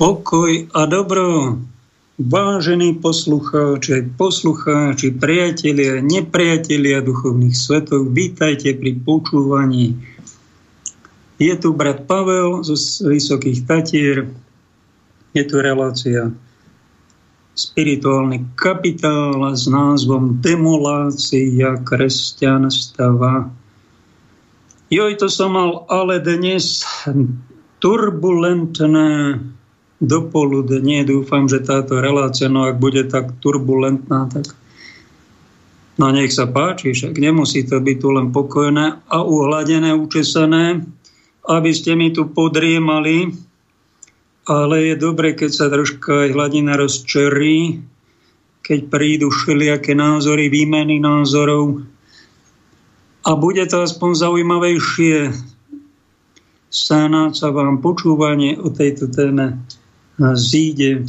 Pokoj a dobro, vážení poslucháči, poslucháči, priatelia, nepriatelia duchovných svetov, vítajte pri počúvaní. Je tu brat Pavel zo Vysokých Tatier, je tu relácia spirituálny kapitál s názvom Demolácia kresťanstva. Joj, to som mal ale dnes turbulentné dopoludne. Dúfam, že táto relácia, no ak bude tak turbulentná, tak no nech sa páči, však nemusí to byť tu len pokojné a uhladené, učesané, aby ste mi tu podriemali, ale je dobre, keď sa troška aj hladina rozčerí, keď prídu všelijaké názory, výmeny názorov. A bude to aspoň zaujímavejšie. Snáď sa vám počúvanie o tejto téme zíde.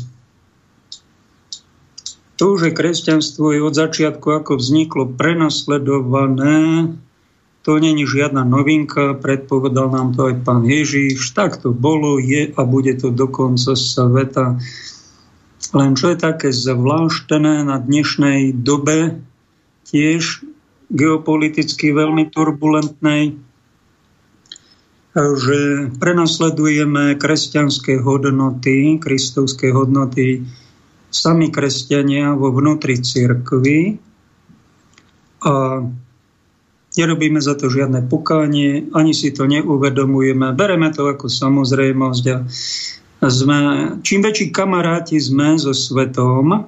To, že kresťanstvo je od začiatku, ako vzniklo, prenasledované, to není žiadna novinka, predpovedal nám to aj pán Ježíš. Tak to bolo, je a bude to do konca sveta. Len čo je také zvláštne na dnešnej dobe, tiež geopoliticky veľmi turbulentnej, že prenasledujeme kresťanské hodnoty, kristovské hodnoty sami kresťania vo vnútri cirkvy a nerobíme za to žiadne pokánie, ani si to neuvedomujeme, bereme to ako samozrejmosť a sme, čím väčší kamaráti sme so svetom,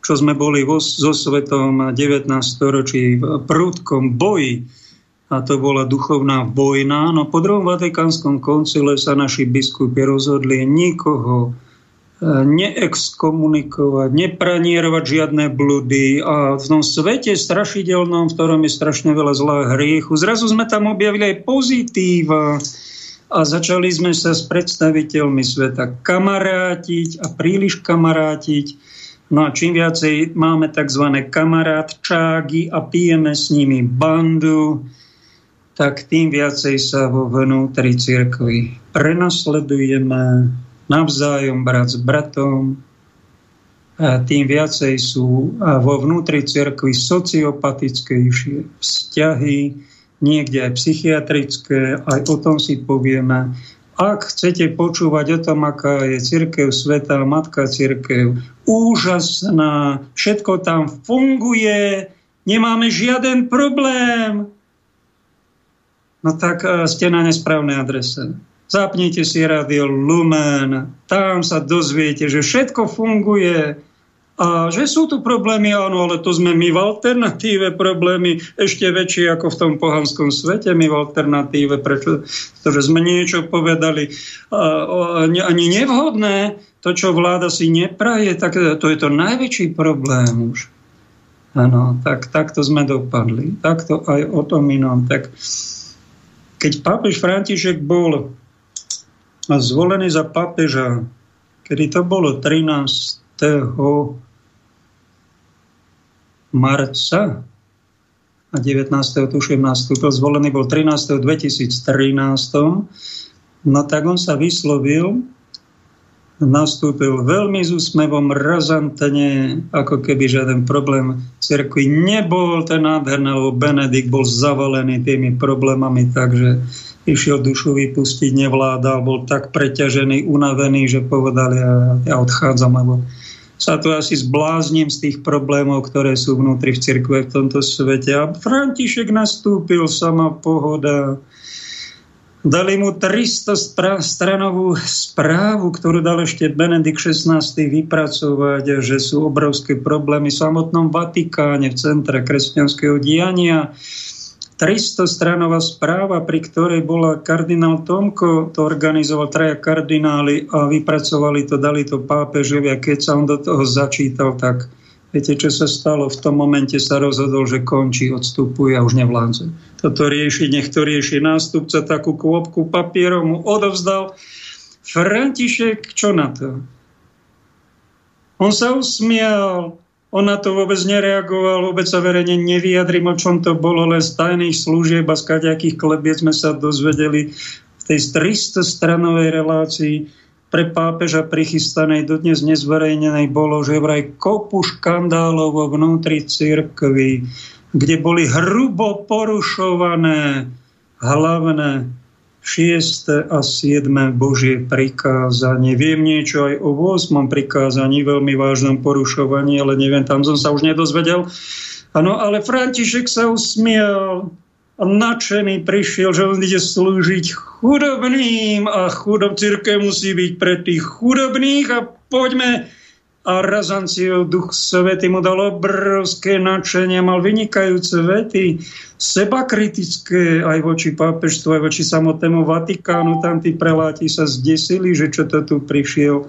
čo sme boli vo, so svetom 19. storočí v prúdkom boji, a to bola duchovná vojna. No po druhom Vatikánskom koncile sa naši biskupy rozhodli nikoho e, neexkomunikovať, nepranierovať žiadne blúdy a v tom svete strašidelnom, v ktorom je strašne veľa zlá hriechu, zrazu sme tam objavili aj pozitíva a začali sme sa s predstaviteľmi sveta kamarátiť a príliš kamarátiť. No a čím viacej máme tzv. kamarátčágy a pijeme s nimi bandu, tak tým viacej sa vo vnútri cirkvi prenasledujeme navzájom brat s bratom, a tým viacej sú vo vnútri cirkvi sociopatickejšie vzťahy, niekde aj psychiatrické, aj o tom si povieme. Ak chcete počúvať o tom, aká je církev sveta, matka církev, úžasná, všetko tam funguje, nemáme žiaden problém, no tak e, ste na nesprávnej adrese. Zapnite si Radio Lumen, tam sa dozviete, že všetko funguje a že sú tu problémy, áno, ale to sme my v alternatíve, problémy ešte väčšie ako v tom pohanskom svete, my v alternatíve, pretože sme niečo povedali a, ani nevhodné, to, čo vláda si nepraje, tak to je to najväčší problém už. Áno, tak takto sme dopadli. Takto aj o tom inom. Tak keď pápež František bol zvolený za pápeža, kedy to bolo 13. marca a 19. tuším nastúpil, zvolený bol 13. 2013, no tak on sa vyslovil nastúpil veľmi s úsmevom, razantne, ako keby žiaden problém cirkvi nebol. Ten nádherný, Benedikt bol zavalený tými problémami, takže išiel dušu vypustiť, nevládal, bol tak preťažený, unavený, že povedal, ja, ja odchádzam, lebo sa tu asi zblázním z tých problémov, ktoré sú vnútri v cirkve v tomto svete. A František nastúpil, sama pohoda, Dali mu 300 stranovú správu, ktorú dal ešte Benedikt XVI vypracovať, že sú obrovské problémy v samotnom Vatikáne, v centre kresťanského diania. 300 stranová správa, pri ktorej bola kardinál Tomko, to organizoval traja kardináli a vypracovali to, dali to pápežovi a keď sa on do toho začítal, tak Viete, čo sa stalo? V tom momente sa rozhodol, že končí, odstupuje a už nevládze. Toto rieši, nech to rieši nástupca, takú kôpku papierov mu odovzdal. František, čo na to? On sa usmial, on na to vôbec nereagoval, vôbec sa verejne nevyjadrím, o čom to bolo, len z tajných služieb a z kaďakých klebiec sme sa dozvedeli v tej 300-stranovej relácii pre pápeža prichystanej dodnes nezverejnenej bolo, že vraj kopu škandálov vo vnútri cirkvi, kde boli hrubo porušované hlavné 6. a 7. Božie prikázanie. Viem niečo aj o 8. prikázaní, veľmi vážnom porušovaní, ale neviem, tam som sa už nedozvedel. Áno, ale František sa usmial a nadšený prišiel, že on ide slúžiť chudobným a chudob církev musí byť pre tých chudobných a poďme a Razanciov duch svety mu dal obrovské nadšenie, mal vynikajúce vety, seba kritické aj voči pápežstvu, aj voči samotnému Vatikánu. Tam tí preláti sa zdesili, že čo to tu prišiel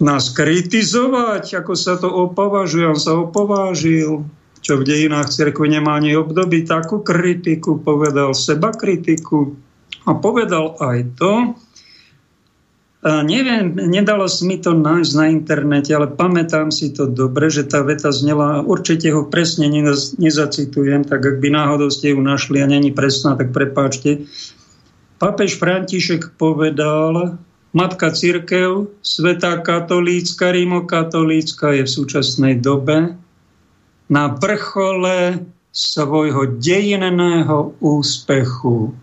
nás kritizovať, ako sa to opovažuje. On sa opovážil čo v dejinách cirkvi nemá ani období, takú kritiku, povedal seba kritiku a povedal aj to, a neviem, nedalo sa mi to nájsť na internete, ale pamätám si to dobre, že tá veta znela, určite ho presne nezacitujem, tak ak by náhodou ste ju našli a není presná, tak prepáčte. Papež František povedal, Matka Církev, Svetá katolícka, rimokatolícka je v súčasnej dobe na vrchole svojho dejinného úspechu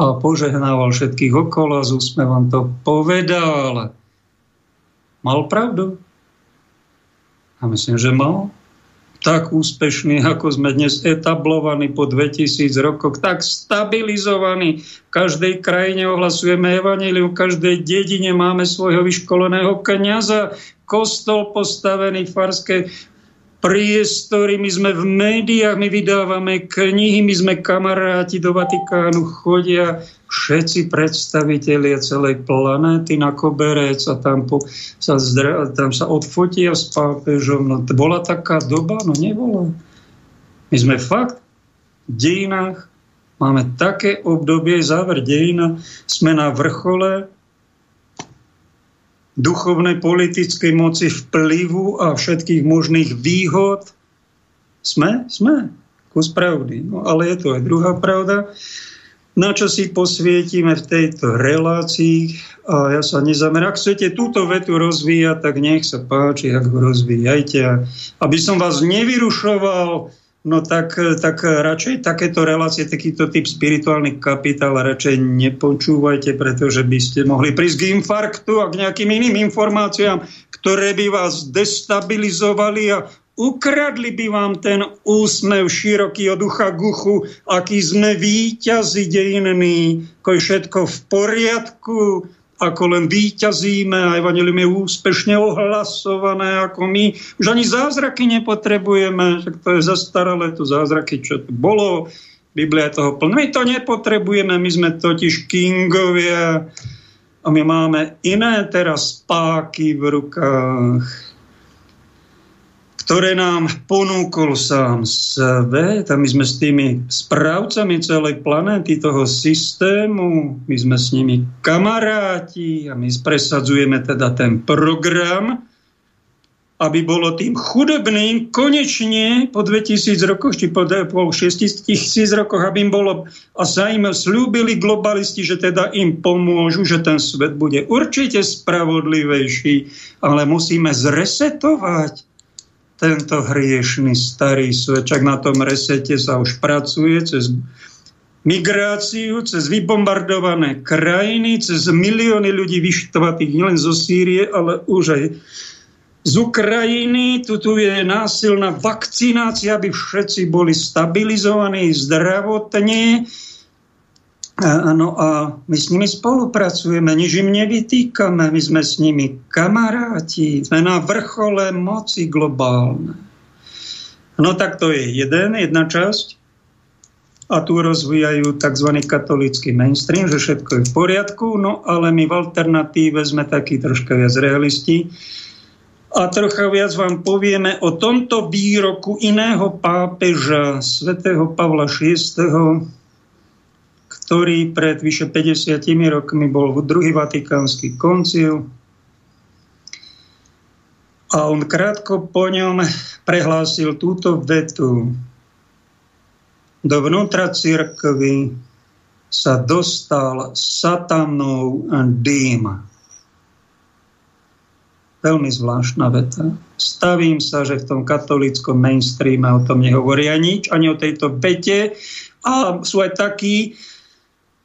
a požehnával všetkých okolo z úsmevom to povedal. Mal pravdu? A myslím, že mal. Tak úspešný, ako sme dnes etablovaní po 2000 rokoch, tak stabilizovaní. V každej krajine ohlasujeme evanílium, v každej dedine máme svojho vyškoleného kniaza, kostol postavený v farskej priestory, my sme v médiách, my vydávame knihy, my sme kamaráti do Vatikánu, chodia všetci predstavitelia celej planéty na koberec a tam, po, sa, zdra, tam sa odfotia s pápežom. No, bola taká doba? No nebola. My sme fakt v dejinách, máme také obdobie, záver dejina, sme na vrchole duchovnej politickej moci, vplyvu a všetkých možných výhod. Sme? Sme. Kus pravdy. No, ale je to aj druhá pravda. Na čo si posvietime v tejto relácii a ja sa nezamerám. Ak chcete túto vetu rozvíjať, tak nech sa páči, ak ho rozvíjajte. Aby som vás nevyrušoval No tak, tak radšej takéto relácie, takýto typ spirituálny kapitál radšej nepočúvajte, pretože by ste mohli prísť k infarktu a k nejakým iným informáciám, ktoré by vás destabilizovali a ukradli by vám ten úsmev široký od ucha k uchu, aký sme víťazi dejinní, ako je všetko v poriadku, ako len výťazíme a evanilium je úspešne ohlasované ako my. Už ani zázraky nepotrebujeme, však to je zastaralé, to zázraky, čo to bolo. Biblia je toho plná. My to nepotrebujeme, my sme totiž kingovia a my máme iné teraz páky v rukách ktoré nám ponúkol sám svet a my sme s tými správcami celej planéty toho systému, my sme s nimi kamaráti a my presadzujeme teda ten program, aby bolo tým chudobným konečne po 2000 rokoch, či po, po 6000 rokoch, aby im bolo a sa im slúbili globalisti, že teda im pomôžu, že ten svet bude určite spravodlivejší, ale musíme zresetovať tento hriešný starý svet. Na tom resete sa už pracuje cez migráciu, cez vybombardované krajiny, cez milióny ľudí vyštvatých nielen zo Sýrie, ale už aj z Ukrajiny. Tu, tu je násilná vakcinácia, aby všetci boli stabilizovaní zdravotne Áno, a my s nimi spolupracujeme, nič im nevytýkame, my sme s nimi kamaráti, sme na vrchole moci globálne. No tak to je jeden, jedna časť. A tu rozvíjajú tzv. katolický mainstream, že všetko je v poriadku, no ale my v alternatíve sme takí troška viac realisti. A trocha viac vám povieme o tomto výroku iného pápeža, svätého Pavla VI, ktorý pred vyše 50 rokmi bol druhý vatikánsky koncil a on krátko po ňom prehlásil túto vetu. Dovnútra církvy sa dostal satanov dým. Veľmi zvláštna veta. Stavím sa, že v tom katolickom mainstreame o tom nehovoria nič, ani o tejto vete. A sú aj takí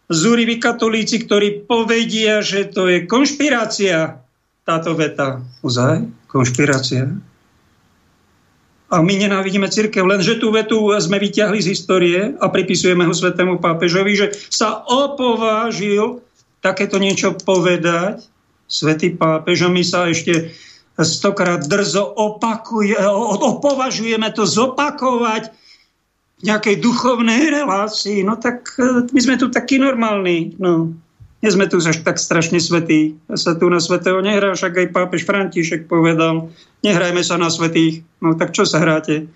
zúriví katolíci, ktorí povedia, že to je konšpirácia, táto veta. Ozaj? Konšpirácia? A my nenávidíme církev, lenže tú vetu sme vyťahli z histórie a pripisujeme ho svetému pápežovi, že sa opovážil takéto niečo povedať svätý pápež a my sa ešte stokrát drzo opakuje, opovažujeme to zopakovať nejakej duchovnej relácii. No tak e, my sme tu takí normálni. No. Nie sme tu až tak strašne svetí. Ja sa tu na svetého nehrá, však aj pápež František povedal, nehrajme sa na svetých. No tak čo sa hráte?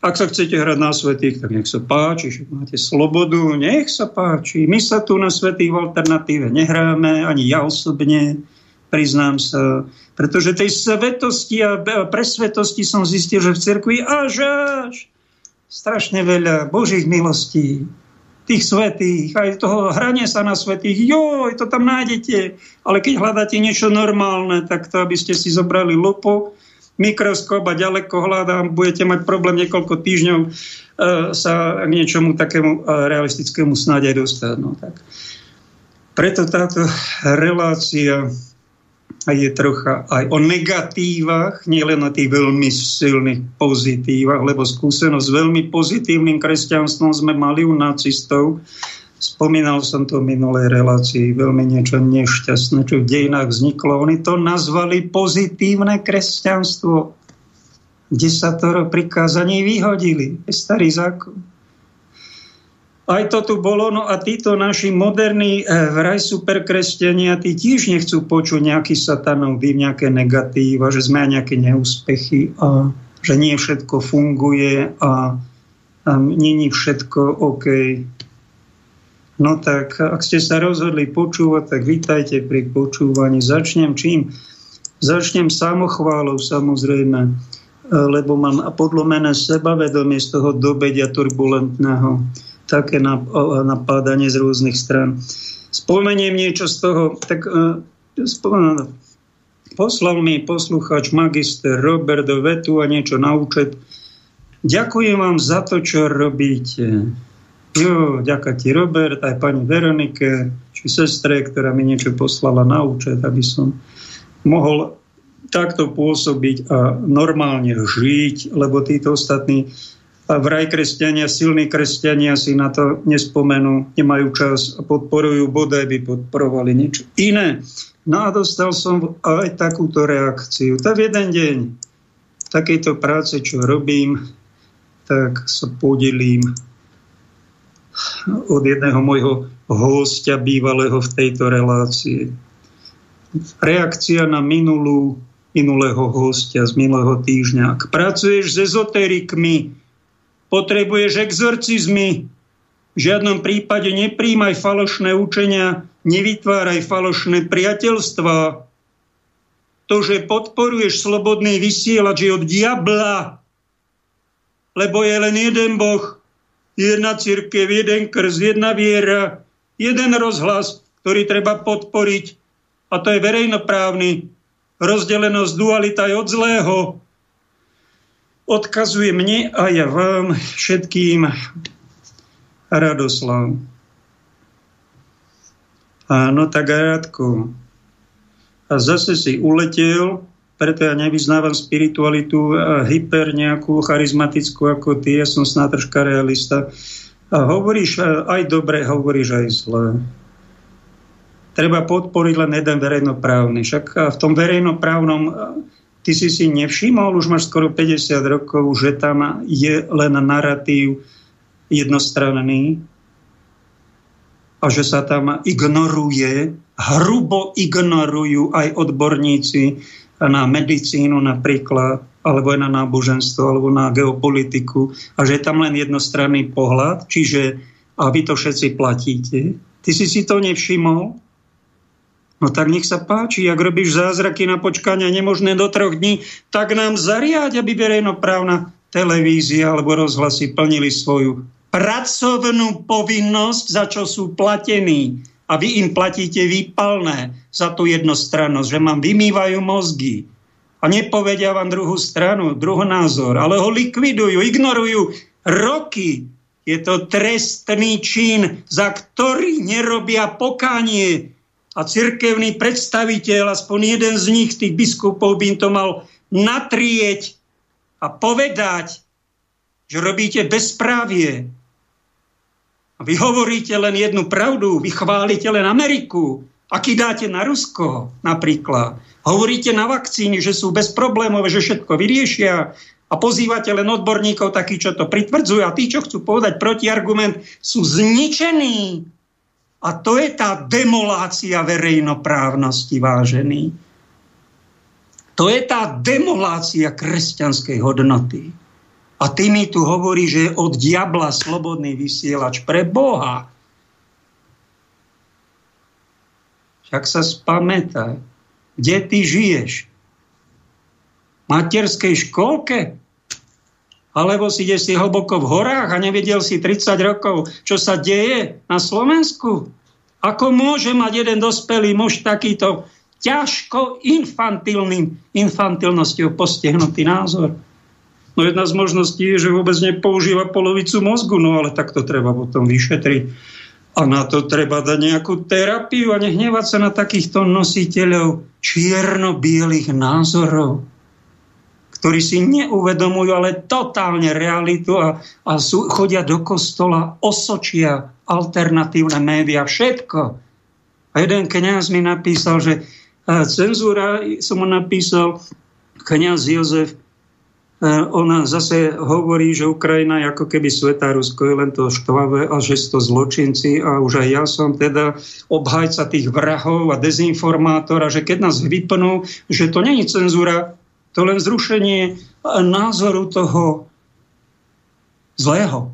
Ak sa chcete hrať na svetých, tak nech sa páči, že máte slobodu, nech sa páči. My sa tu na svetých v alternatíve nehráme, ani ja osobne priznám sa. Pretože tej svetosti a presvetosti som zistil, že v cirkvi až až strašne veľa Božích milostí, tých svetých, aj toho hrania sa na svetých, joj, to tam nájdete. Ale keď hľadáte niečo normálne, tak to, aby ste si zobrali lupu, mikroskop a ďaleko hľadám, budete mať problém niekoľko týždňov e, sa k niečomu takému e, realistickému snáď aj dostať. No, tak. Preto táto relácia a je trocha aj o negatívach, nielen o tých veľmi silných pozitívach, lebo skúsenosť s veľmi pozitívnym kresťanstvom sme mali u nacistov. Spomínal som to v minulej relácii, veľmi niečo nešťastné, čo v dejinách vzniklo. Oni to nazvali pozitívne kresťanstvo. Desatoro prikázaní vyhodili. Starý zákon. Aj to tu bolo, no a títo naši moderní eh, vraj superkresťania, tí tiež nechcú počuť nejaký satanov nejaké negatíva, že sme aj nejaké neúspechy a že nie všetko funguje a, a je všetko OK. No tak, ak ste sa rozhodli počúvať, tak vítajte pri počúvaní. Začnem čím? Začnem samochválou samozrejme, eh, lebo mám podlomené sebavedomie z toho dobedia turbulentného také napádanie z rôznych stran. Spomeniem niečo z toho, tak spomeniem, poslal mi poslucháč magister Robert do vetu a niečo na účet. Ďakujem vám za to, čo robíte. Jo, ďaká ti Robert, aj pani Veronike, či sestre, ktorá mi niečo poslala na účet, aby som mohol takto pôsobiť a normálne žiť, lebo títo ostatní vraj kresťania, silní kresťania si na to nespomenú, nemajú čas a podporujú, bodaj by podporovali niečo iné. No a dostal som aj takúto reakciu. Tak jeden deň takejto práce, čo robím, tak sa podelím od jedného môjho hostia bývalého v tejto relácii. Reakcia na minulú, minulého hostia z minulého týždňa. Ak pracuješ s ezoterikmi, Potrebuješ exorcizmy. V žiadnom prípade nepríjmaj falošné učenia, nevytváraj falošné priateľstva. To, že podporuješ slobodný vysielač je od diabla, lebo je len jeden Boh, jedna církev, jeden krz, jedna viera, jeden rozhlas, ktorý treba podporiť. A to je verejnoprávny. Rozdelenosť dualita je od zlého odkazuje mne a ja vám všetkým Radoslav. Áno, tak Radko. A zase si uletel, preto ja nevyznávam spiritualitu hyper nejakú charizmatickú ako ty, ja som snad troška realista. A hovoríš aj dobre, hovoríš aj zle. Treba podporiť len jeden verejnoprávny. Však v tom verejnoprávnom Ty si si nevšimol, už máš skoro 50 rokov, že tam je len narratív jednostranný a že sa tam ignoruje, hrubo ignorujú aj odborníci na medicínu napríklad, alebo aj na náboženstvo, alebo na geopolitiku a že je tam len jednostranný pohľad, čiže a vy to všetci platíte. Ty si si to nevšimol? No tak nech sa páči, ak robíš zázraky na počkania nemožné do troch dní, tak nám zariať, aby verejnoprávna televízia alebo rozhlasy plnili svoju pracovnú povinnosť, za čo sú platení. A vy im platíte výpalné za tú jednostrannosť, že mám vymývajú mozgy. A nepovedia vám druhú stranu, druhý názor, ale ho likvidujú, ignorujú roky. Je to trestný čin, za ktorý nerobia pokánie. A cirkevný predstaviteľ, aspoň jeden z nich, tých biskupov, by im to mal natrieť a povedať, že robíte bezprávie. A vy hovoríte len jednu pravdu, vy chválite len Ameriku, aký dáte na Rusko napríklad. Hovoríte na vakcíny, že sú bezproblémové, že všetko vyriešia a pozývate len odborníkov takí, čo to pritvrdzujú a tí, čo chcú povedať protiargument, sú zničení. A to je tá demolácia verejnoprávnosti, vážený. To je tá demolácia kresťanskej hodnoty. A ty mi tu hovorí, že je od diabla slobodný vysielač pre Boha. Však sa spamätaj, kde ty žiješ? V materskej školke? Alebo si ideš si hlboko v horách a nevedel si 30 rokov, čo sa deje na Slovensku? Ako môže mať jeden dospelý muž takýto ťažko infantilným, infantilnosťou postihnutý názor. No jedna z možností je, že vôbec nepoužíva polovicu mozgu, no ale tak to treba potom vyšetriť. A na to treba dať nejakú terapiu a nehnevať sa na takýchto nositeľov čierno-bielých názorov, ktorí si neuvedomujú ale totálne realitu a, a sú, chodia do kostola, osočia alternatívne médiá, všetko. A jeden kniaz mi napísal, že cenzúra, som mu napísal, kniaz Jozef, ona zase hovorí, že Ukrajina je ako keby Svetá Rusko, je len to štvavé a že to zločinci a už aj ja som teda obhajca tých vrahov a dezinformátora, že keď nás vypnú, že to není cenzúra, to len zrušenie názoru toho zlého.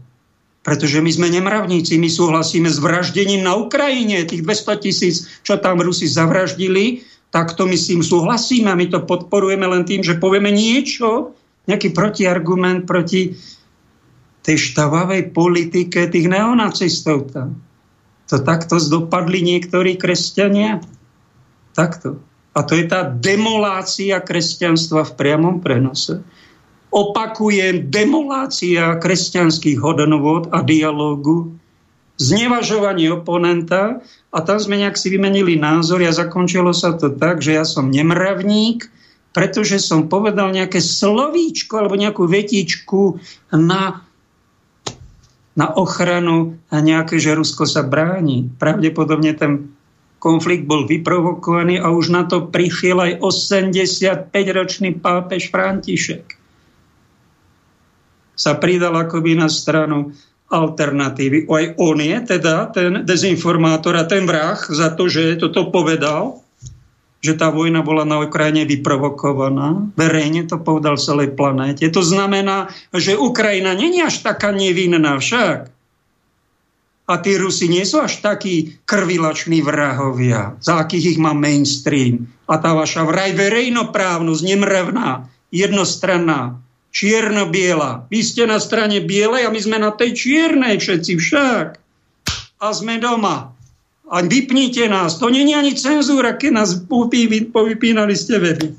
Pretože my sme nemravníci, my súhlasíme s vraždením na Ukrajine, tých 200 tisíc, čo tam Rusi zavraždili, tak to my s tým súhlasíme a my to podporujeme len tým, že povieme niečo, nejaký protiargument proti tej štavavej politike tých neonacistov tam. To takto zdopadli niektorí kresťania. Takto. A to je tá demolácia kresťanstva v priamom prenose. Opakujem, demolácia kresťanských hodnôt a dialógu znevažovanie oponenta a tam sme nejak si vymenili názor a zakončilo sa to tak, že ja som nemravník, pretože som povedal nejaké slovíčko alebo nejakú vetičku na, na ochranu a nejaké, že Rusko sa bráni. Pravdepodobne ten konflikt bol vyprovokovaný a už na to prišiel aj 85-ročný pápež František. Sa pridal akoby na stranu alternatívy. Aj on je teda ten dezinformátor a ten vrah za to, že toto povedal, že tá vojna bola na Ukrajine vyprovokovaná. Verejne to povedal celej planéte. To znamená, že Ukrajina není až taká nevinná však. A tí Rusi nie sú až takí krvilační vrahovia, za akých ich má mainstream. A tá vaša vraj verejnoprávnosť, nemrevná, jednostranná, čierno-biela. Vy ste na strane bielej a my sme na tej čiernej všetci však. A sme doma. A vypnite nás. To není ani cenzúra, keď nás povypínali ste weby.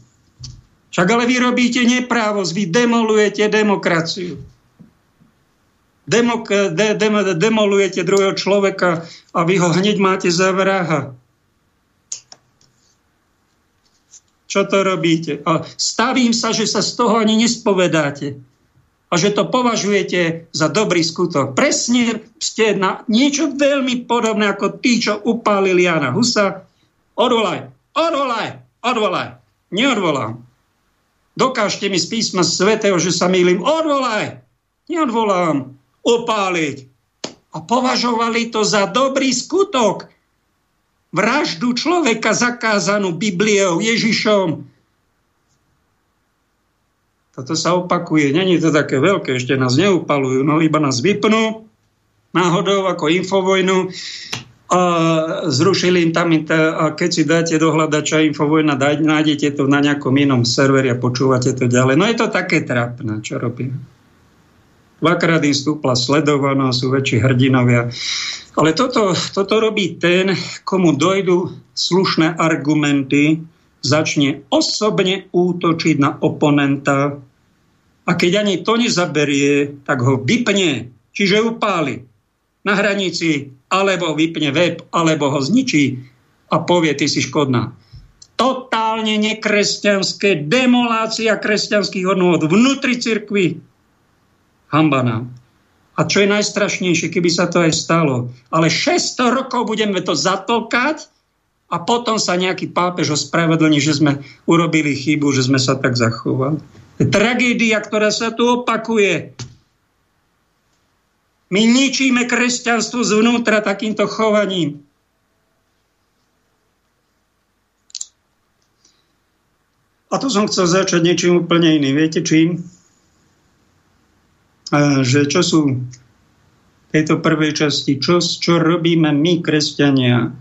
Však ale vy robíte neprávosť, vy demolujete demokraciu. Demok- de- de- demolujete druhého človeka a vy ho hneď máte za vraha. Čo to robíte? A stavím sa, že sa z toho ani nespovedáte. A že to považujete za dobrý skutok. Presne ste na niečo veľmi podobné ako tí, čo upálili Jana Husa. Odvolaj, odvolaj, odvolaj. Neodvolám. Dokážte mi z písma svetého, že sa mýlim. Odvolaj. Neodvolám. Upáliť. A považovali to za dobrý skutok vraždu človeka zakázanú Bibliou, Ježišom. Toto sa opakuje. Není to také veľké, ešte nás neupalujú, no iba nás vypnú náhodou ako infovojnu a zrušili im tam, a keď si dáte do hľadača Infovojna, nájdete to na nejakom inom serveri a počúvate to ďalej. No je to také trápne, čo robíme. Dvakrát im stúpla sledovanosť, sú väčší hrdinovia. Ale toto, toto robí ten, komu dojdu slušné argumenty začne osobne útočiť na oponenta a keď ani to nezaberie, tak ho vypne, čiže upáli na hranici, alebo vypne web, alebo ho zničí a povie, ty si škodná. Totálne nekresťanské demolácia kresťanských hodnôt vnútri cirkvi. Hamba nám. A čo je najstrašnejšie, keby sa to aj stalo. Ale 600 rokov budeme to zatlkať a potom sa nejaký pápež ospravedlní, že sme urobili chybu, že sme sa tak zachovali. Tragédia, ktorá sa tu opakuje. My ničíme kresťanstvo zvnútra takýmto chovaním. A tu som chcel začať niečím úplne iným. Viete čím? Že čo sú tejto prvej časti, čo, čo robíme my, kresťania,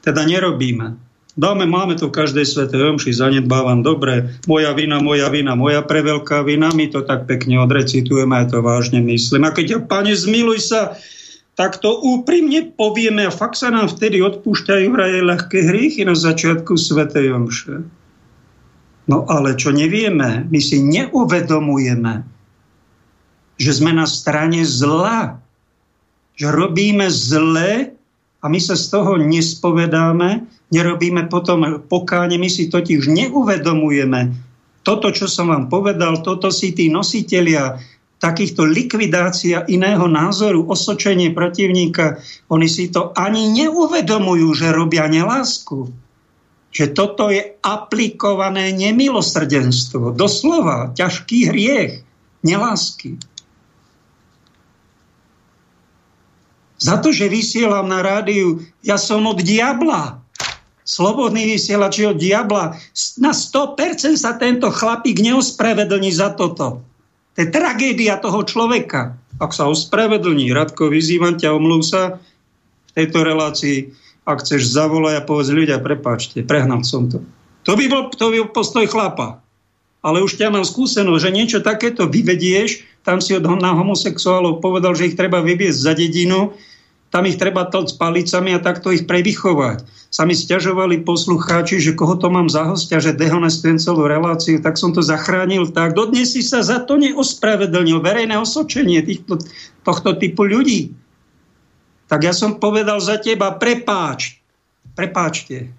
teda nerobíme. Dáme, máme to v každej svetej omši, zanedbávam, dobre, moja vina, moja vina, moja preveľká vina, my to tak pekne odrecitujeme, a to vážne myslím. A keď, pane, zmiluj sa, tak to úprimne povieme a fakt sa nám vtedy odpúšťajú vraj ľahké hriechy na začiatku svetej omše. No ale čo nevieme, my si neuvedomujeme, že sme na strane zla. Že robíme zle a my sa z toho nespovedáme, nerobíme potom pokáne, my si totiž neuvedomujeme toto, čo som vám povedal, toto si tí nositelia takýchto likvidácia iného názoru, osočenie protivníka, oni si to ani neuvedomujú, že robia nelásku. Že toto je aplikované nemilosrdenstvo. Doslova, ťažký hriech, nelásky. Za to, že vysielam na rádiu, ja som od diabla. Slobodný vysielač od diabla. Na 100% sa tento chlapík neospravedlní za toto. To je tragédia toho človeka. Ak sa ospravedlní, Radko, vyzývam ťa, omluv sa v tejto relácii. Ak chceš, zavolaj a povedz ľudia, prepáčte, prehnal som to. To by bol, to by bol postoj chlapa. Ale už ťa mám skúsenosť, že niečo takéto vyvedieš, tam si od, na homosexuálov povedal, že ich treba vybiesť za dedinu, tam ich treba tlc palicami a takto ich prevychovať. Sami stiažovali poslucháči, že koho to mám za hostia, že dehonestujem celú reláciu, tak som to zachránil tak. Dodnes si sa za to neospravedlnil. Verejné osočenie týchto, tohto typu ľudí. Tak ja som povedal za teba, prepáč. Prepáčte.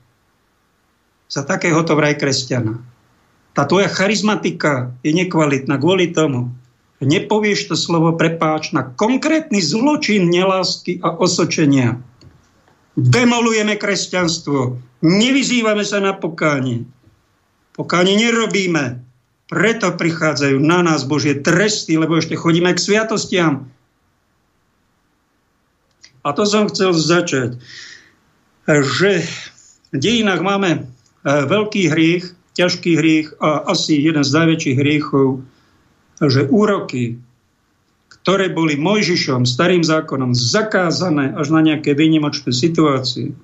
Za takéhoto vraj kresťana. Tá tvoja charizmatika je nekvalitná kvôli tomu, nepovieš to slovo prepáč na konkrétny zločin nelásky a osočenia. Demolujeme kresťanstvo, nevyzývame sa na pokánie. Pokánie nerobíme, preto prichádzajú na nás Božie tresty, lebo ešte chodíme k sviatostiam. A to som chcel začať, že v dejinách máme e, veľký hriech, ťažký hriech a asi jeden z najväčších hriechov že úroky, ktoré boli Mojžišom, starým zákonom, zakázané až na nejaké výnimočné situácie,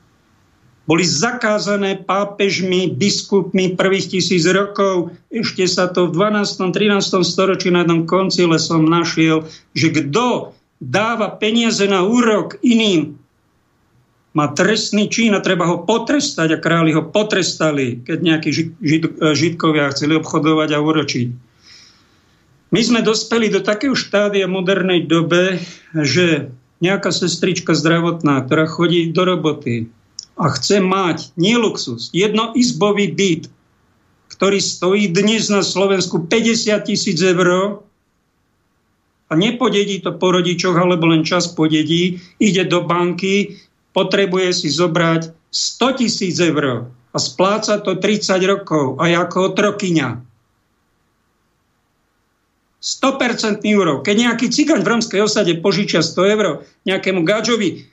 boli zakázané pápežmi, biskupmi prvých tisíc rokov. Ešte sa to v 12. 13. storočí na jednom koncile som našiel, že kto dáva peniaze na úrok iným, má trestný čin a treba ho potrestať a králi ho potrestali, keď nejakí žid, žid, židkovia chceli obchodovať a uročiť. My sme dospeli do takého štádia modernej dobe, že nejaká sestrička zdravotná, ktorá chodí do roboty a chce mať nie luxus, jednoizbový byt, ktorý stojí dnes na Slovensku 50 tisíc eur a nepodedí to po rodičoch, alebo len čas podedí, ide do banky, potrebuje si zobrať 100 tisíc eur a spláca to 30 rokov a ako otrokyňa. 100% úrok. Keď nejaký cigaň v romskej osade požičia 100 eur nejakému gáčovi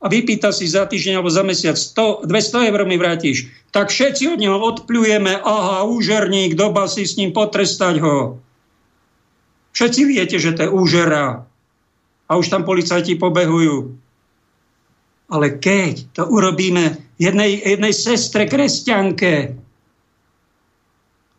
a vypýta si za týždeň alebo za mesiac 100, 200 eur mi vrátiš, tak všetci od neho odplujeme, aha, úžerník, doba si s ním potrestať ho. Všetci viete, že to je úžera. A už tam policajti pobehujú. Ale keď to urobíme jednej, jednej sestre kresťanke,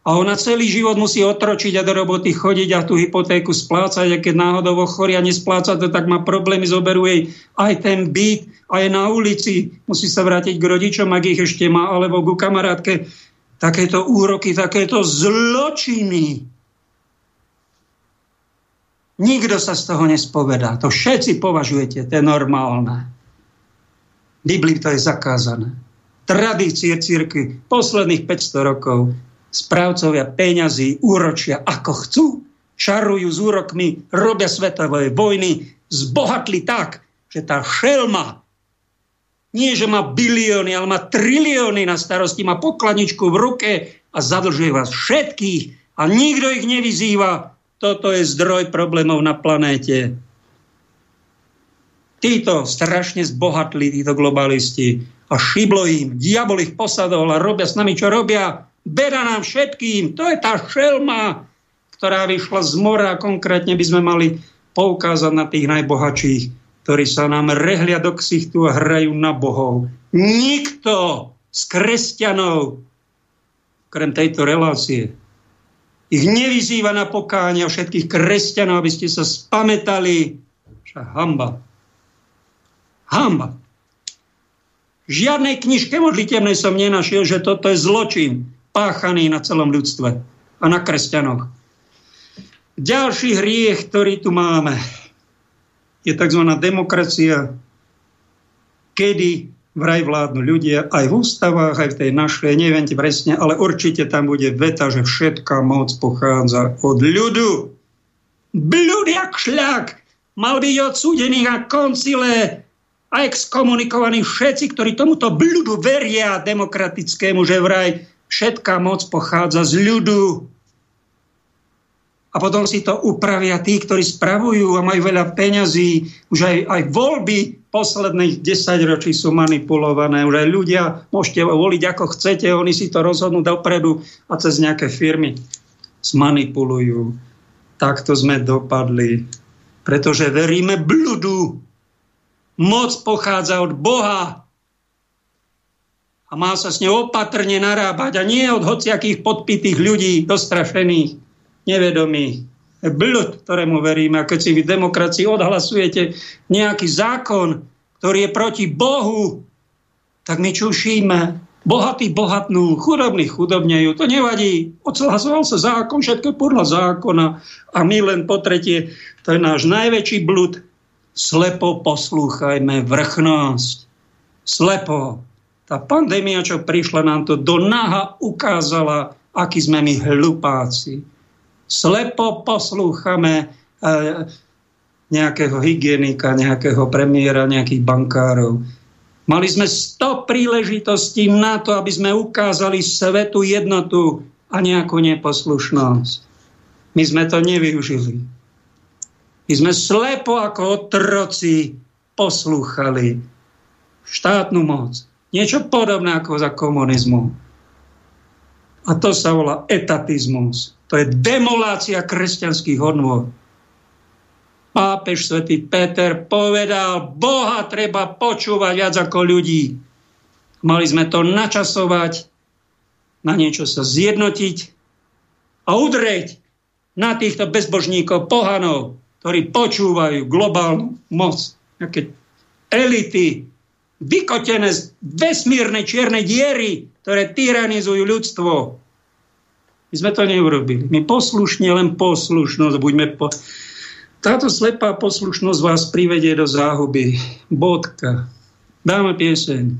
A ona celý život musí otročiť a do roboty chodiť a tú hypotéku splácať. A keď náhodou ochorý a nespláca to, tak má problémy, zoberú jej aj ten byt, aj na ulici. Musí sa vrátiť k rodičom, ak ich ešte má, alebo ku kamarátke. Takéto úroky, takéto zločiny. Nikto sa z toho nespovedá. To všetci považujete, to je normálne. Biblii to je zakázané. Tradície círky posledných 500 rokov správcovia peňazí úročia ako chcú, čarujú s úrokmi, robia svetové vojny, zbohatli tak, že tá šelma nie, že má bilióny, ale má trilióny na starosti, má pokladničku v ruke a zadlžuje vás všetkých a nikto ich nevyzýva. Toto je zdroj problémov na planéte. Títo strašne zbohatli, títo globalisti. A šiblo im, diabol ich posadol a robia s nami, čo robia. Beda nám všetkým. To je tá šelma, ktorá vyšla z mora. Konkrétne by sme mali poukázať na tých najbohatších, ktorí sa nám rehlia do ksichtu a hrajú na bohov. Nikto z kresťanov, krem tejto relácie, ich nevyzýva na pokánie všetkých kresťanov, aby ste sa spametali. Však hamba. Hamba. Žiadnej knižke modlitevnej som nenašiel, že toto je zločin páchaný na celom ľudstve a na kresťanoch. Ďalší hriech, ktorý tu máme, je tzv. demokracia, kedy vraj vládnu ľudia aj v ústavách, aj v tej našej, neviem presne, ale určite tam bude veta, že všetká moc pochádza od ľudu. Bľud jak šľak mal byť odsúdený na koncile a exkomunikovaní všetci, ktorí tomuto bľudu veria demokratickému, že vraj Všetká moc pochádza z ľudu. A potom si to upravia tí, ktorí spravujú a majú veľa peňazí. Už aj, aj voľby posledných 10 ročí sú manipulované. Už aj ľudia môžete voliť ako chcete, oni si to rozhodnú dopredu a cez nejaké firmy zmanipulujú. Takto sme dopadli. Pretože veríme bludu. Moc pochádza od Boha a má sa s ňou opatrne narábať a nie od hociakých podpitých ľudí, dostrašených, nevedomých. Blud, ktorému veríme. A keď si v demokracii odhlasujete nejaký zákon, ktorý je proti Bohu, tak my čušíme. Bohatí bohatnú, chudobní chudobnejú. To nevadí. Odhlasoval sa zákon, všetko podľa zákona. A my len po tretie, to je náš najväčší blud. Slepo poslúchajme vrchnosť. Slepo tá pandémia, čo prišla, nám to do naha ukázala, aký sme my hlupáci. Slepo poslúchame e, nejakého hygienika, nejakého premiéra, nejakých bankárov. Mali sme 100 príležitostí na to, aby sme ukázali svetu jednotu a nejakú neposlušnosť. My sme to nevyužili. My sme slepo ako otroci poslúchali štátnu moc Niečo podobné ako za komunizmu. A to sa volá etatizmus. To je demolácia kresťanských hodnôt. Pápež svätý Peter povedal, Boha treba počúvať viac ako ľudí. Mali sme to načasovať, na niečo sa zjednotiť a udreť na týchto bezbožníkov, pohanov, ktorí počúvajú globálnu moc, nejaké elity, vykotené z vesmírnej čiernej diery, ktoré tyranizujú ľudstvo. My sme to neurobili. My poslušne len poslušnosť buďme po... Táto slepá poslušnosť vás privedie do záhuby. Bodka. Dáme pieseň.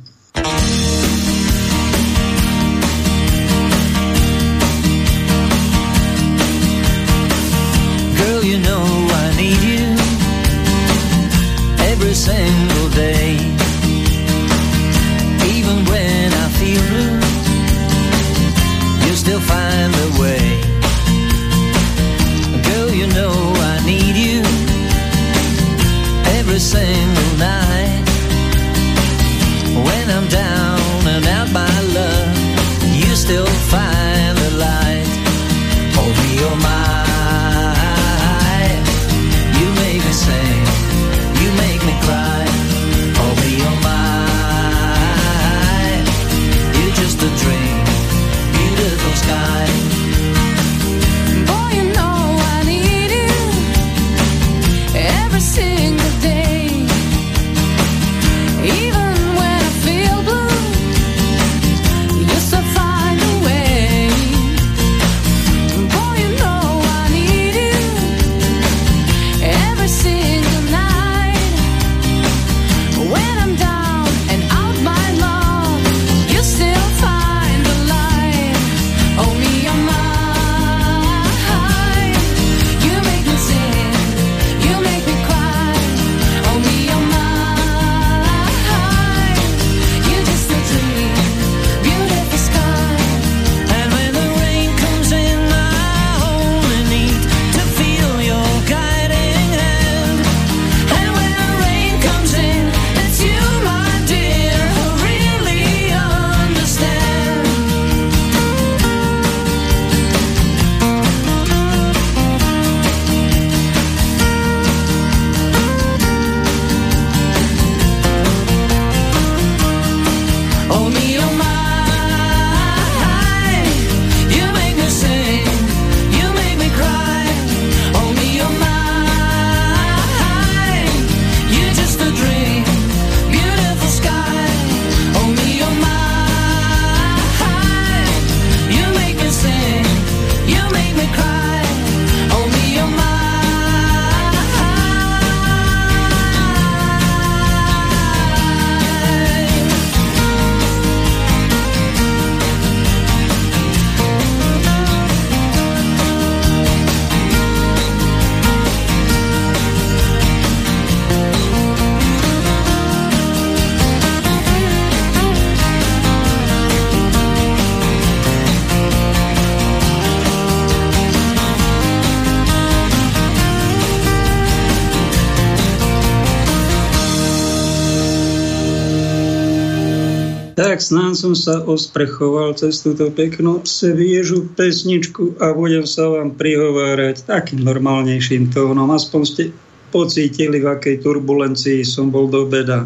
Som sa osprechoval cez túto peknú sviežu pesničku a budem sa vám prihovárať takým normálnejším tónom. Aspoň ste pocítili, v akej turbulencii som bol do beda.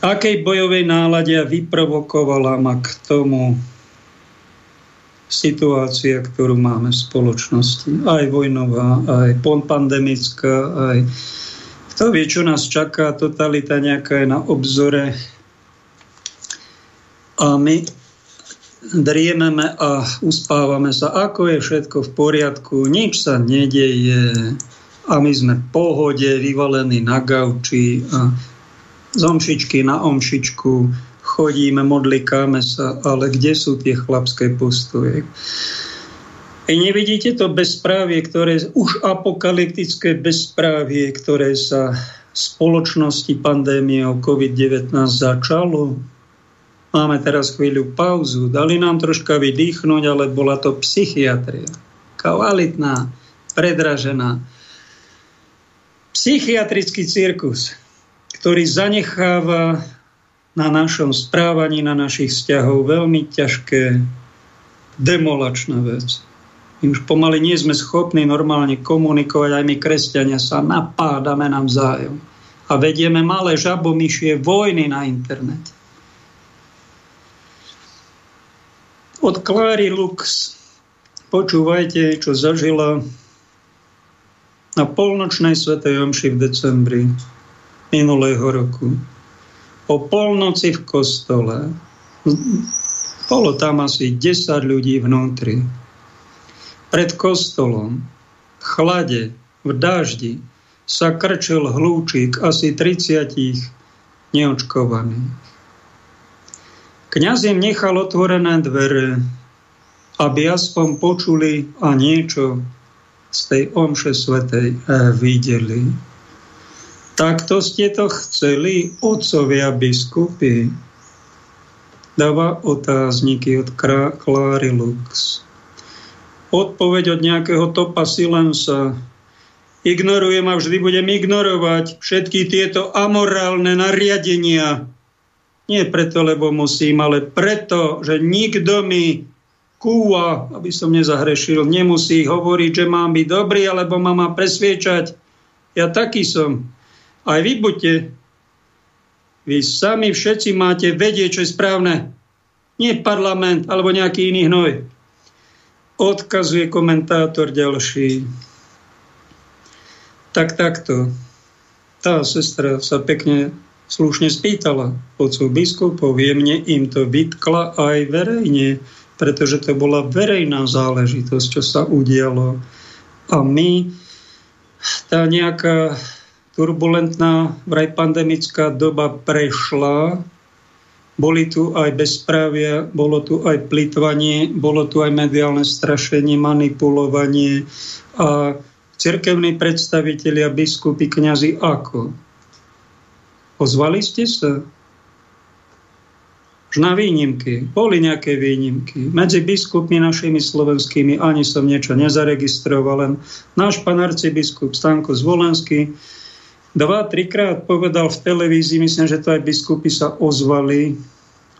Akej bojovej nálade vyprovokovala ma k tomu situácia, ktorú máme v spoločnosti. Aj vojnová, aj pandemická, aj kto vie, čo nás čaká, totalita nejaká je na obzore. A my driememe a uspávame sa, ako je všetko v poriadku, nič sa nedeje a my sme v pohode, vyvalení na gauči a z omšičky na omšičku chodíme, modlikáme sa, ale kde sú tie chlapské postoje? I nevidíte to bezprávie, ktoré, už apokalyptické bezprávie, ktoré sa v spoločnosti pandémie o COVID-19 začalo. Máme teraz chvíľu pauzu. Dali nám troška vydýchnuť, ale bola to psychiatria. Kvalitná, predražená. Psychiatrický cirkus, ktorý zanecháva na našom správaní, na našich vzťahov veľmi ťažké demolačná vec. My už pomaly nie sme schopní normálne komunikovať, aj my kresťania sa napádame navzájom. A vedieme malé žabomyšie vojny na internete. Od Kláry Lux počúvajte, čo zažila na polnočnej svetej omši v decembri minulého roku. O polnoci v kostole bolo tam asi 10 ľudí vnútri pred kostolom, v chlade, v daždi, sa krčil hlúčik asi 30 neočkovaných. Kňaz im nechal otvorené dvere, aby aspoň počuli a niečo z tej omše svetej eh, videli. Takto ste to chceli, otcovia biskupy. Dáva otázniky od Kláry Lux odpoveď od nejakého topa silensa. Ignorujem a vždy budem ignorovať všetky tieto amorálne nariadenia. Nie preto, lebo musím, ale preto, že nikto mi kúva, aby som nezahrešil, nemusí hovoriť, že mám byť dobrý, alebo ma má presviečať. Ja taký som. Aj vy buďte. Vy sami všetci máte vedieť, čo je správne. Nie parlament alebo nejaký iný hnoj odkazuje komentátor ďalší. Tak takto. Tá sestra sa pekne slušne spýtala otcov biskupov, jemne im to vytkla aj verejne, pretože to bola verejná záležitosť, čo sa udialo. A my, tá nejaká turbulentná, vraj pandemická doba prešla, boli tu aj bezprávia, bolo tu aj plitvanie, bolo tu aj mediálne strašenie, manipulovanie a cirkevní predstavitelia, biskupy, kňazi ako? Ozvali ste sa? Už na výnimky. Boli nejaké výnimky. Medzi biskupmi našimi slovenskými ani som niečo nezaregistroval, len náš pán arcibiskup Stanko Zvolenský dva, trikrát povedal v televízii, myslím, že to aj biskupy sa ozvali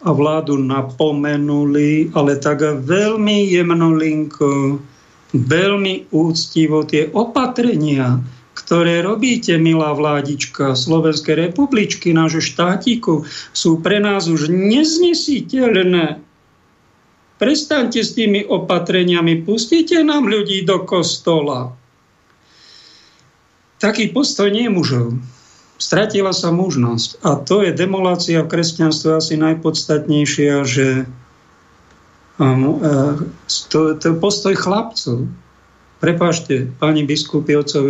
a vládu napomenuli, ale tak veľmi jemnolinko, veľmi úctivo tie opatrenia, ktoré robíte, milá vládička Slovenskej republičky, nášho štátiku, sú pre nás už neznesiteľné. Prestaňte s tými opatreniami, pustite nám ľudí do kostola taký postoj nie je mužov. Stratila sa mužnosť. A to je demolácia v kresťanstve asi najpodstatnejšia, že um, uh, to, to je postoj chlapcov. Prepašte, pani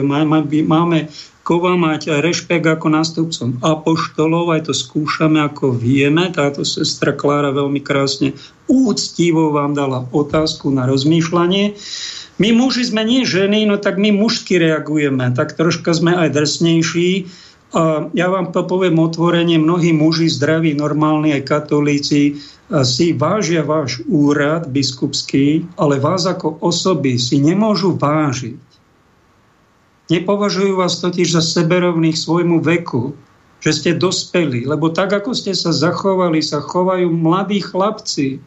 máme, máme kova mať rešpekt ako nástupcom apoštolov, aj to skúšame, ako vieme. Táto sestra Klára veľmi krásne úctivo vám dala otázku na rozmýšľanie. My muži sme nie ženy, no tak my mužsky reagujeme, tak troška sme aj drsnejší. A ja vám to poviem otvorene, mnohí muži, zdraví, normálni, aj katolíci, si vážia váš úrad biskupský, ale vás ako osoby si nemôžu vážiť. Nepovažujú vás totiž za seberovných svojmu veku, že ste dospeli, lebo tak, ako ste sa zachovali, sa chovajú mladí chlapci,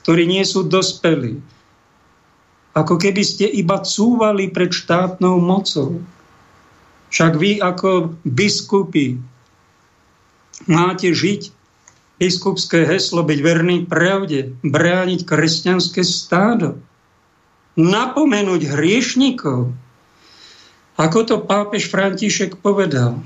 ktorí nie sú dospelí. Ako keby ste iba cúvali pred štátnou mocou. Však vy ako biskupy máte žiť biskupské heslo, byť verný pravde, brániť kresťanské stádo, napomenúť hriešnikov. Ako to pápež František povedal,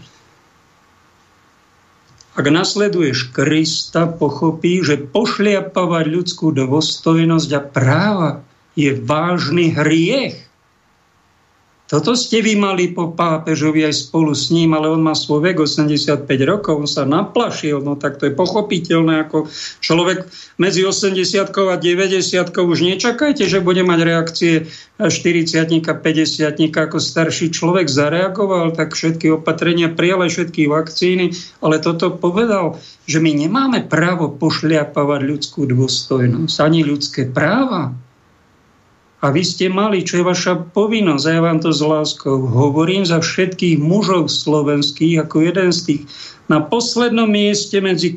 ak nasleduješ Krista, pochopí, že pošliapavať ľudskú dôstojnosť a práva je vážny hriech. Toto ste vy mali po pápežovi aj spolu s ním, ale on má svoj vek 85 rokov, on sa naplašil, no tak to je pochopiteľné, ako človek medzi 80 a 90 už nečakajte, že bude mať reakcie 40 50 ako starší človek zareagoval, tak všetky opatrenia prijal aj všetky vakcíny, ale toto povedal, že my nemáme právo pošliapavať ľudskú dôstojnosť, ani ľudské práva. A vy ste mali, čo je vaša povinnosť, a ja vám to s láskou hovorím za všetkých mužov slovenských, ako jeden z tých na poslednom mieste medzi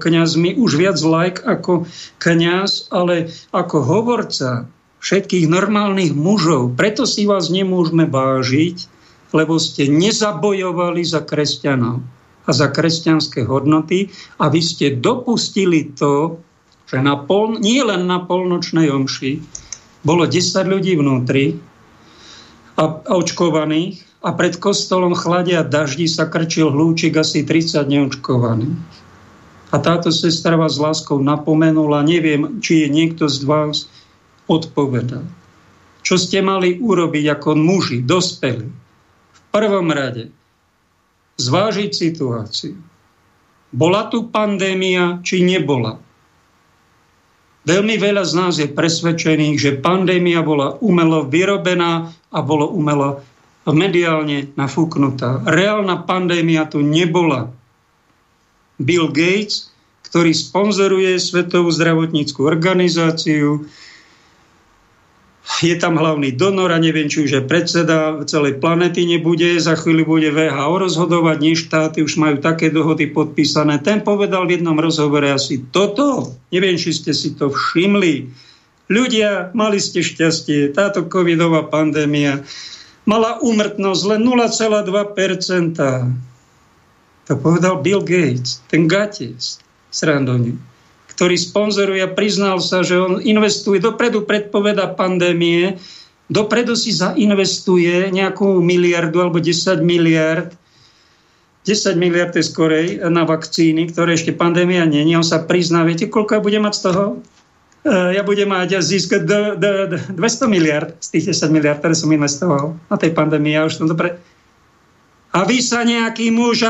kňazmi, už viac lajk ako kňaz, ale ako hovorca všetkých normálnych mužov. Preto si vás nemôžeme vážiť, lebo ste nezabojovali za kresťanov a za kresťanské hodnoty a vy ste dopustili to, že na pol, nie len na polnočnej omši, bolo 10 ľudí vnútri a, očkovaných a pred kostolom chladia daždi sa krčil hlúčik asi 30 neočkovaných. A táto sestra vás s láskou napomenula, neviem, či je niekto z vás odpovedal. Čo ste mali urobiť ako muži, dospeli? V prvom rade zvážiť situáciu. Bola tu pandémia, či nebola? Veľmi veľa z nás je presvedčených, že pandémia bola umelo vyrobená a bolo umelo mediálne nafúknutá. Reálna pandémia tu nebola. Bill Gates, ktorý sponzoruje Svetovú zdravotníckú organizáciu, je tam hlavný donor a neviem, či už je predseda celej planety nebude. Za chvíľu bude VHO rozhodovať, nie štáty už majú také dohody podpísané. Ten povedal v jednom rozhovore asi toto. Neviem, či ste si to všimli. Ľudia, mali ste šťastie. Táto covidová pandémia mala úmrtnosť len 0,2%. To povedal Bill Gates, ten Gates, srandovne ktorý sponzoruje a priznal sa, že on investuje, dopredu predpoveda pandémie, dopredu si zainvestuje nejakú miliardu alebo 10 miliard 10 miliard je skorej na vakcíny, ktoré ešte pandémia není. On sa prizná, viete, koľko ja budem mať z toho? E, ja budem mať zisk 200 miliard z tých 10 miliard, ktoré som investoval na tej pandémii. Ja už som dobre... A vy sa nejaký muž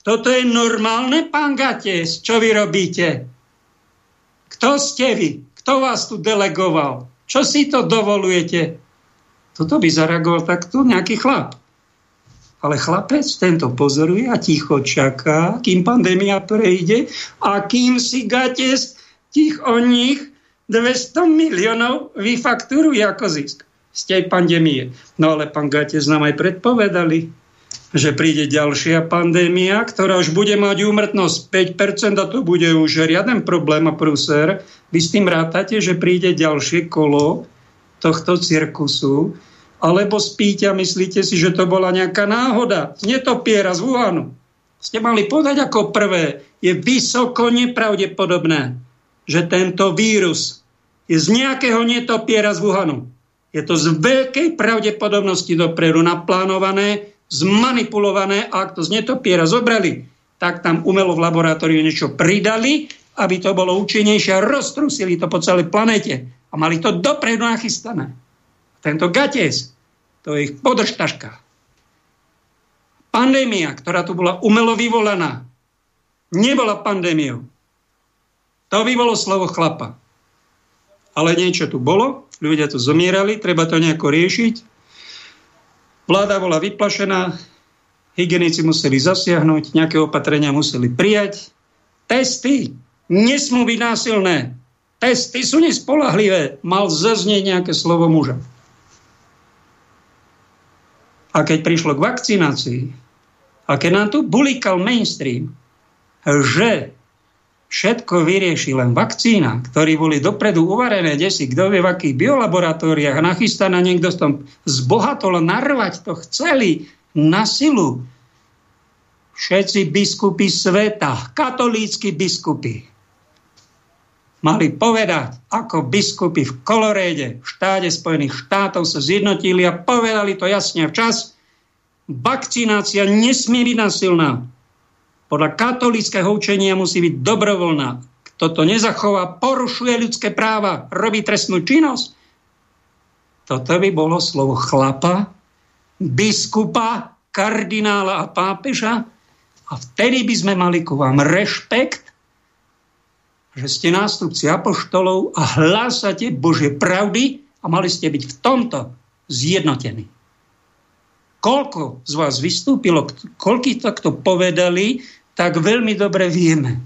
Toto je normálne, pán Gates, čo vy robíte? Kto ste vy? Kto vás tu delegoval? Čo si to dovolujete? Toto by zareagoval takto nejaký chlap. Ale chlapec tento pozoruje a ticho čaká, kým pandémia prejde a kým si Gates tých o nich 200 miliónov vyfakturuje ako zisk z tej pandémie. No ale pán Gates nám aj predpovedali, že príde ďalšia pandémia, ktorá už bude mať úmrtnosť 5% a to bude už riaden problém a prúser. Vy s tým rátate, že príde ďalšie kolo tohto cirkusu, alebo spíte a myslíte si, že to bola nejaká náhoda netopiera z Wuhanu. Ste mali povedať ako prvé, je vysoko nepravdepodobné, že tento vírus je z nejakého netopiera z Wuhanu. Je to z veľkej pravdepodobnosti dopredu naplánované zmanipulované a ak to z netopiera zobrali, tak tam umelo v laboratóriu niečo pridali, aby to bolo účinnejšie a roztrusili to po celej planete. A mali to dopredu nachystané. Tento Gates, to je ich podržtaška. Pandémia, ktorá tu bola umelo vyvolaná, nebola pandémiou. To by bolo slovo chlapa. Ale niečo tu bolo, ľudia tu zomierali, treba to nejako riešiť Vláda bola vyplašená, hygienici museli zasiahnuť, nejaké opatrenia museli prijať. Testy nesmú byť násilné. Testy sú nespolahlivé. Mal zaznieť nejaké slovo muža. A keď prišlo k vakcinácii, A keď nám tu bulikal mainstream, že všetko vyrieši len vakcína, ktorí boli dopredu uvarené desi, kto vie v akých biolaboratóriách, nachystaná niekto s tom zbohatol narvať to chceli na silu. Všetci biskupy sveta, katolícky biskupy, mali povedať, ako biskupy v Koloréde, v štáte Spojených štátov sa zjednotili a povedali to jasne včas. Vakcinácia nesmie byť podľa katolického učenia musí byť dobrovoľná. Kto to nezachová, porušuje ľudské práva, robí trestnú činnosť. Toto by bolo slovo chlapa, biskupa, kardinála a pápeža a vtedy by sme mali ku vám rešpekt, že ste nástupci apoštolov a hlásate Božie pravdy a mali ste byť v tomto zjednotení. Koľko z vás vystúpilo, koľký takto povedali, tak veľmi dobre vieme.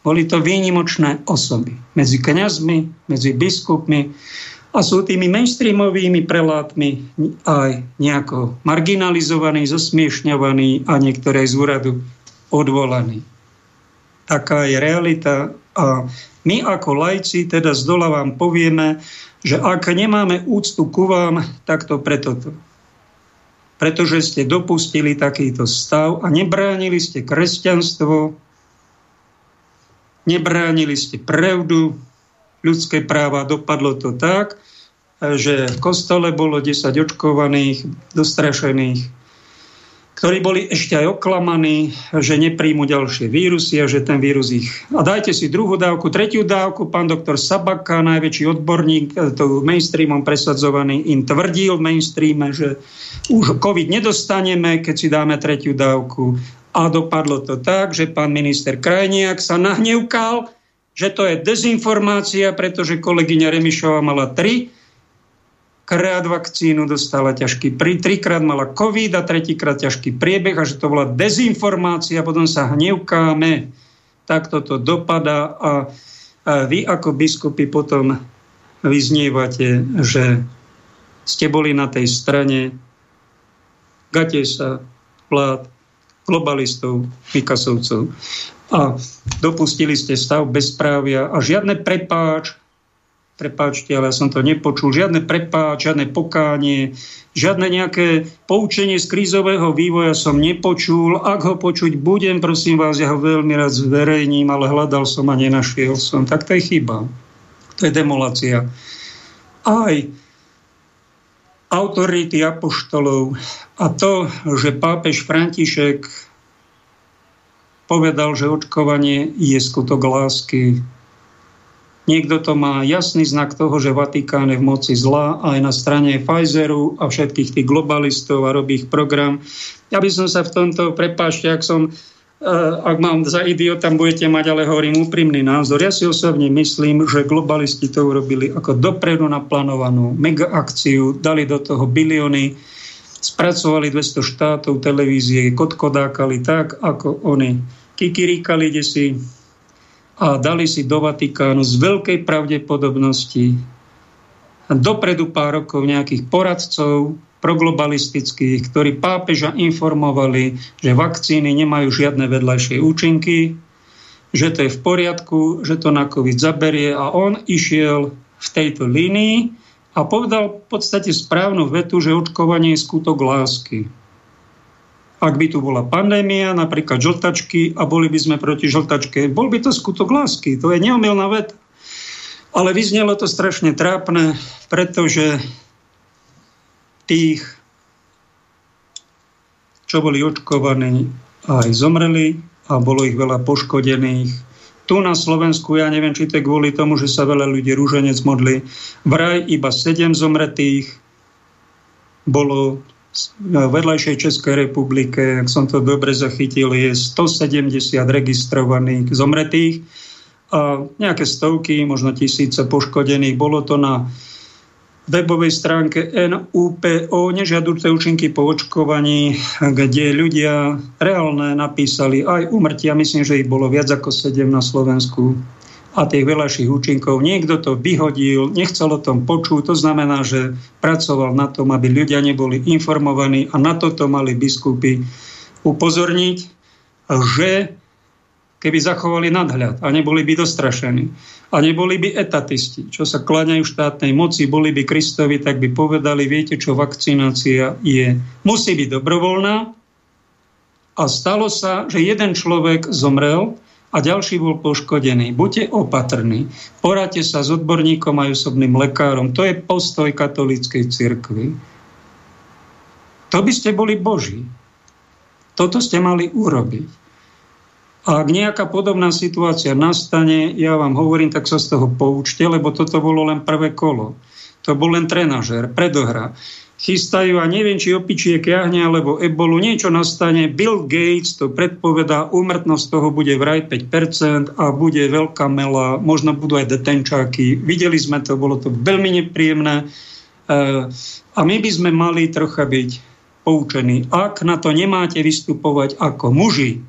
Boli to výnimočné osoby. Medzi kňazmi, medzi biskupmi a sú tými mainstreamovými prelátmi aj nejako marginalizovaní, zosmiešňovaní a niektoré z úradu odvolaní. Taká je realita a my ako lajci teda z dola vám povieme, že ak nemáme úctu ku vám, tak to preto to pretože ste dopustili takýto stav a nebránili ste kresťanstvo, nebránili ste pravdu, ľudské práva. Dopadlo to tak, že v kostole bolo 10 očkovaných, dostrašených, ktorí boli ešte aj oklamaní, že nepríjmu ďalšie vírusy a že ten vírus ich... A dajte si druhú dávku, tretiu dávku. Pán doktor Sabaka, najväčší odborník, to mainstreamom presadzovaný, im tvrdil v mainstreame, že už COVID nedostaneme, keď si dáme tretiu dávku. A dopadlo to tak, že pán minister Krajniak sa nahnevkal, že to je dezinformácia, pretože kolegyňa Remišová mala tri krát vakcínu, dostala ťažký, pri, trikrát mala COVID a tretíkrát ťažký priebeh a že to bola dezinformácia, potom sa hnevkáme, tak toto dopada a, a vy ako biskupy potom vyznievate, že ste boli na tej strane. Gatesa, vlád, globalistov, Mikasovcov a dopustili ste stav bezprávia a žiadne prepáč, prepáčte, ale ja som to nepočul, žiadne prepáč, žiadne pokánie, žiadne nejaké poučenie z krízového vývoja som nepočul. Ak ho počuť budem, prosím vás, ja ho veľmi rád zverejním, ale hľadal som a nenašiel som. Tak to je chyba. To je demolácia. Aj autority apoštolov a to, že pápež František povedal, že očkovanie je skutok lásky, Niekto to má jasný znak toho, že Vatikán je v moci zla aj na strane Pfizeru a všetkých tých globalistov a robí ich program. Ja by som sa v tomto, prepášte, ak som eh, ak mám za idiota, budete mať, ale hovorím úprimný názor. Ja si osobne myslím, že globalisti to urobili ako dopredu naplánovanú mega akciu, dali do toho bilióny, spracovali 200 štátov televízie, kodkodákali tak, ako oni kikiríkali, kde si a dali si do Vatikánu z veľkej pravdepodobnosti dopredu pár rokov nejakých poradcov proglobalistických, ktorí pápeža informovali, že vakcíny nemajú žiadne vedľajšie účinky, že to je v poriadku, že to na COVID zaberie a on išiel v tejto línii a povedal v podstate správnu vetu, že očkovanie je skutok lásky ak by tu bola pandémia, napríklad žltačky a boli by sme proti žltačke, bol by to skutok lásky. To je neomilná veta. Ale vyznelo to strašne trápne, pretože tých, čo boli očkovaní, aj zomreli a bolo ich veľa poškodených. Tu na Slovensku, ja neviem, či to je kvôli tomu, že sa veľa ľudí rúženec modli, vraj iba 7 zomretých, bolo vedľajšej Českej republike, ak som to dobre zachytil, je 170 registrovaných zomretých a nejaké stovky, možno tisíce poškodených. Bolo to na webovej stránke NUPO, nežiaduce účinky po očkovaní, kde ľudia reálne napísali aj umrtia. Myslím, že ich bolo viac ako 7 na Slovensku a tých veľaších účinkov. Niekto to vyhodil, nechcel o tom počuť, to znamená, že pracoval na tom, aby ľudia neboli informovaní a na toto mali biskupy upozorniť, že keby zachovali nadhľad a neboli by dostrašení a neboli by etatisti, čo sa kláňajú štátnej moci, boli by Kristovi, tak by povedali, viete čo, vakcinácia je, musí byť dobrovoľná a stalo sa, že jeden človek zomrel a ďalší bol poškodený. Buďte opatrní, poradte sa s odborníkom aj osobným lekárom. To je postoj katolíckej cirkvi. To by ste boli Boží. Toto ste mali urobiť. A ak nejaká podobná situácia nastane, ja vám hovorím, tak sa z toho poučte, lebo toto bolo len prvé kolo. To bol len trenažer, predohra. Chystajú a neviem, či opičie jahne alebo ebolu, niečo nastane. Bill Gates to predpovedá, úmrtnosť toho bude vraj 5% a bude veľká mela, možno budú aj detenčáky. Videli sme to, bolo to veľmi nepríjemné. E, a my by sme mali trocha byť poučení. Ak na to nemáte vystupovať ako muži,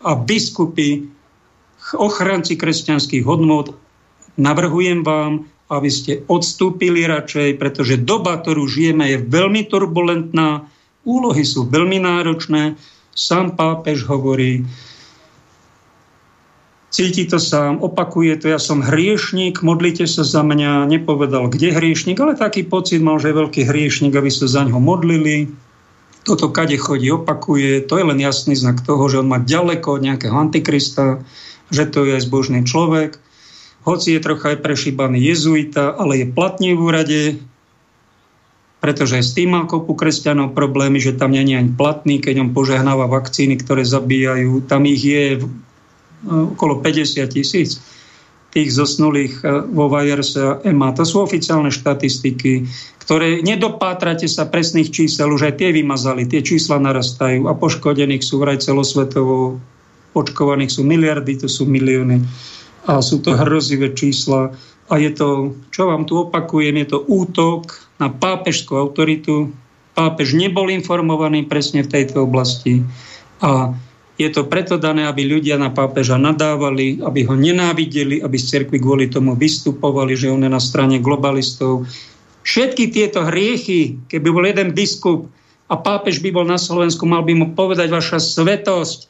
a biskupy, ochranci kresťanských hodnot, navrhujem vám, aby ste odstúpili radšej, pretože doba, ktorú žijeme, je veľmi turbulentná, úlohy sú veľmi náročné. Sám pápež hovorí, cíti to sám, opakuje to, ja som hriešnik, modlite sa za mňa, nepovedal, kde hriešnik, ale taký pocit mal, že je veľký hriešnik, aby sa za ňo modlili. Toto kade chodí, opakuje, to je len jasný znak toho, že on má ďaleko od nejakého antikrista, že to je zbožný človek, hoci je trocha aj prešíbaný jezuita, ale je platný v úrade, pretože s tým má kopu kresťanov problémy, že tam nie je ani platný, keď on požehnáva vakcíny, ktoré zabíjajú. Tam ich je okolo 50 tisíc tých zosnulých e, vo Vajerse a EMA. To sú oficiálne štatistiky, ktoré nedopátrate sa presných čísel, už aj tie vymazali, tie čísla narastajú a poškodených sú vraj celosvetovo, očkovaných sú miliardy, to sú milióny a sú to hrozivé čísla a je to, čo vám tu opakujem, je to útok na pápežskú autoritu. Pápež nebol informovaný presne v tejto oblasti a je to preto dané, aby ľudia na pápeža nadávali, aby ho nenávideli, aby z cerkvy kvôli tomu vystupovali, že on je na strane globalistov. Všetky tieto hriechy, keby bol jeden biskup a pápež by bol na Slovensku, mal by mu povedať vaša svetosť,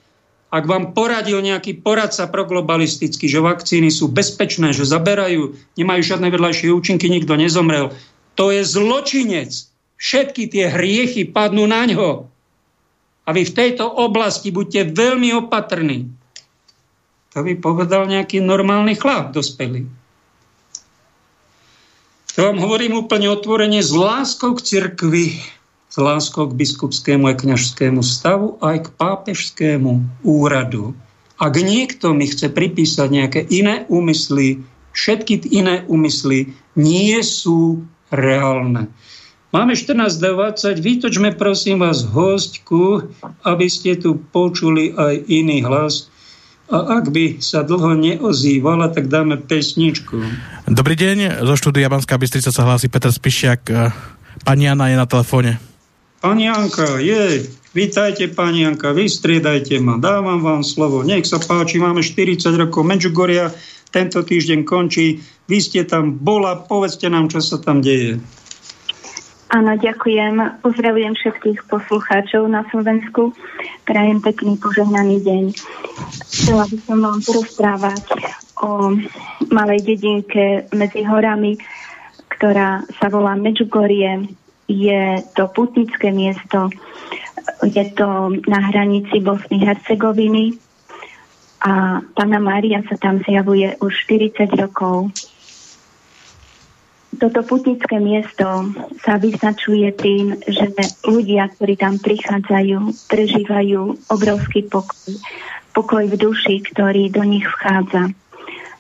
ak vám poradil nejaký poradca proglobalistický, že vakcíny sú bezpečné, že zaberajú, nemajú žiadne vedľajšie účinky, nikto nezomrel, to je zločinec. Všetky tie hriechy padnú na ňo. A vy v tejto oblasti buďte veľmi opatrní. To by povedal nejaký normálny chlap, dospelý. To vám hovorím úplne otvorene s láskou k cirkvi, s láskou k biskupskému a kňažskému stavu, aj k pápežskému úradu. Ak niekto mi chce pripísať nejaké iné úmysly, všetky iné úmysly nie sú reálne. Máme 14.20, vytočme prosím vás hostku, aby ste tu počuli aj iný hlas. A ak by sa dlho neozývala, tak dáme pesničku. Dobrý deň, zo štúdia Banská Bystrica sa hlási Peter Spišiak. Pani Jana je na telefóne. Pani Janka, je, vítajte pani Janka, vystriedajte ma, dávam vám slovo. Nech sa páči, máme 40 rokov Medžugoria, tento týždeň končí. Vy ste tam bola, povedzte nám, čo sa tam deje. Áno, ďakujem. Pozdravujem všetkých poslucháčov na Slovensku. Prajem pekný požehnaný deň. Chcela by som vám porozprávať o malej dedinke medzi horami, ktorá sa volá Medžugorie. Je to putnické miesto. Je to na hranici Bosny Hercegoviny a Pána Mária sa tam zjavuje už 40 rokov toto putnické miesto sa vyznačuje tým, že ľudia, ktorí tam prichádzajú, prežívajú obrovský pokoj. Pokoj v duši, ktorý do nich vchádza.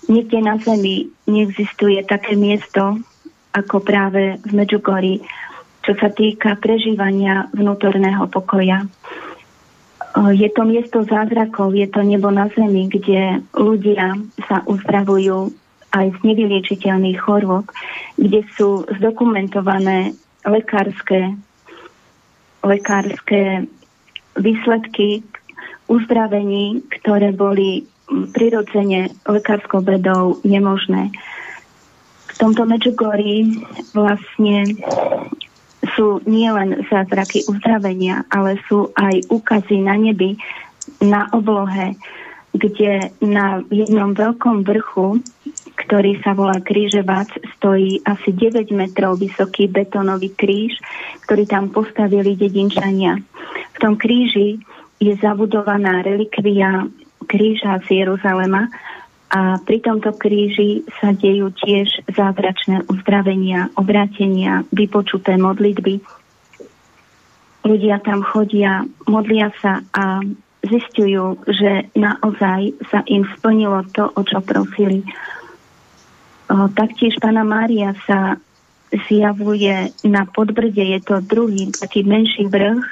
Niekde na zemi neexistuje také miesto, ako práve v Medžugorí, čo sa týka prežívania vnútorného pokoja. Je to miesto zázrakov, je to nebo na zemi, kde ľudia sa uzdravujú aj z nevyliečiteľných chorôb, kde sú zdokumentované lekárske, lekárske výsledky uzdravení, ktoré boli prirodzene lekárskou vedou nemožné. V tomto Medžugorí vlastne sú nielen zázraky uzdravenia, ale sú aj úkazy na nebi, na oblohe, kde na jednom veľkom vrchu, ktorý sa volá Kríževac, stojí asi 9 metrov vysoký betónový kríž, ktorý tam postavili dedinčania. V tom kríži je zabudovaná relikvia kríža z Jeruzalema a pri tomto kríži sa dejú tiež zázračné uzdravenia, obrátenia, vypočuté modlitby. Ľudia tam chodia, modlia sa a zistujú, že naozaj sa im splnilo to, o čo prosili. O, taktiež pána Mária sa zjavuje na podbrde, je to druhý, taký menší vrch,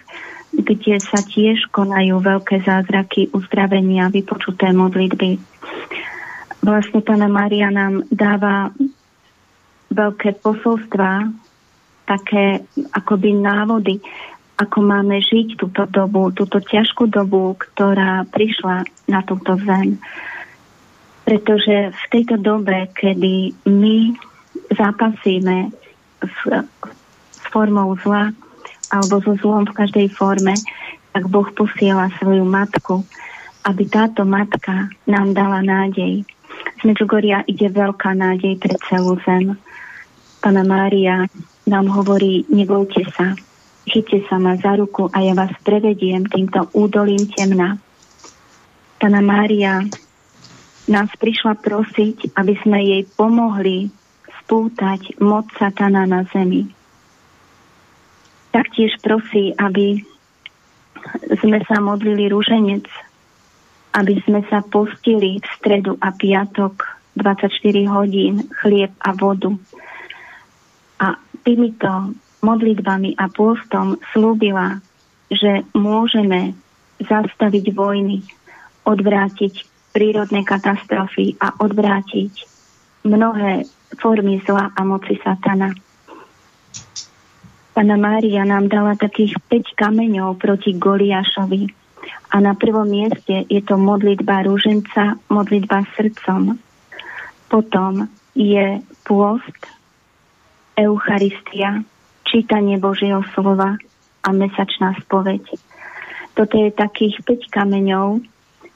kde sa tiež konajú veľké zázraky, uzdravenia, vypočuté modlitby. Vlastne pána Mária nám dáva veľké posolstva, také akoby návody, ako máme žiť túto dobu, túto ťažkú dobu, ktorá prišla na túto zem. Pretože v tejto dobe, kedy my zápasíme s, s formou zla alebo so zlom v každej forme, tak Boh posiela svoju matku, aby táto matka nám dala nádej. Z Medžugoria ide veľká nádej pre celú zem. Pana Mária nám hovorí, nebojte sa, Chyťte sa ma za ruku a ja vás prevediem týmto údolím temna. Pana Mária nás prišla prosiť, aby sme jej pomohli spútať moc satana na zemi. Taktiež prosí, aby sme sa modlili rúženec, aby sme sa postili v stredu a piatok 24 hodín chlieb a vodu. A týmito modlitbami a pôstom slúbila, že môžeme zastaviť vojny, odvrátiť prírodné katastrofy a odvrátiť mnohé formy zla a moci satana. Pana Mária nám dala takých 5 kameňov proti Goliášovi a na prvom mieste je to modlitba rúženca, modlitba srdcom. Potom je pôst, Eucharistia, čítanie Božieho slova a mesačná spoveď. Toto je takých 5 kameňov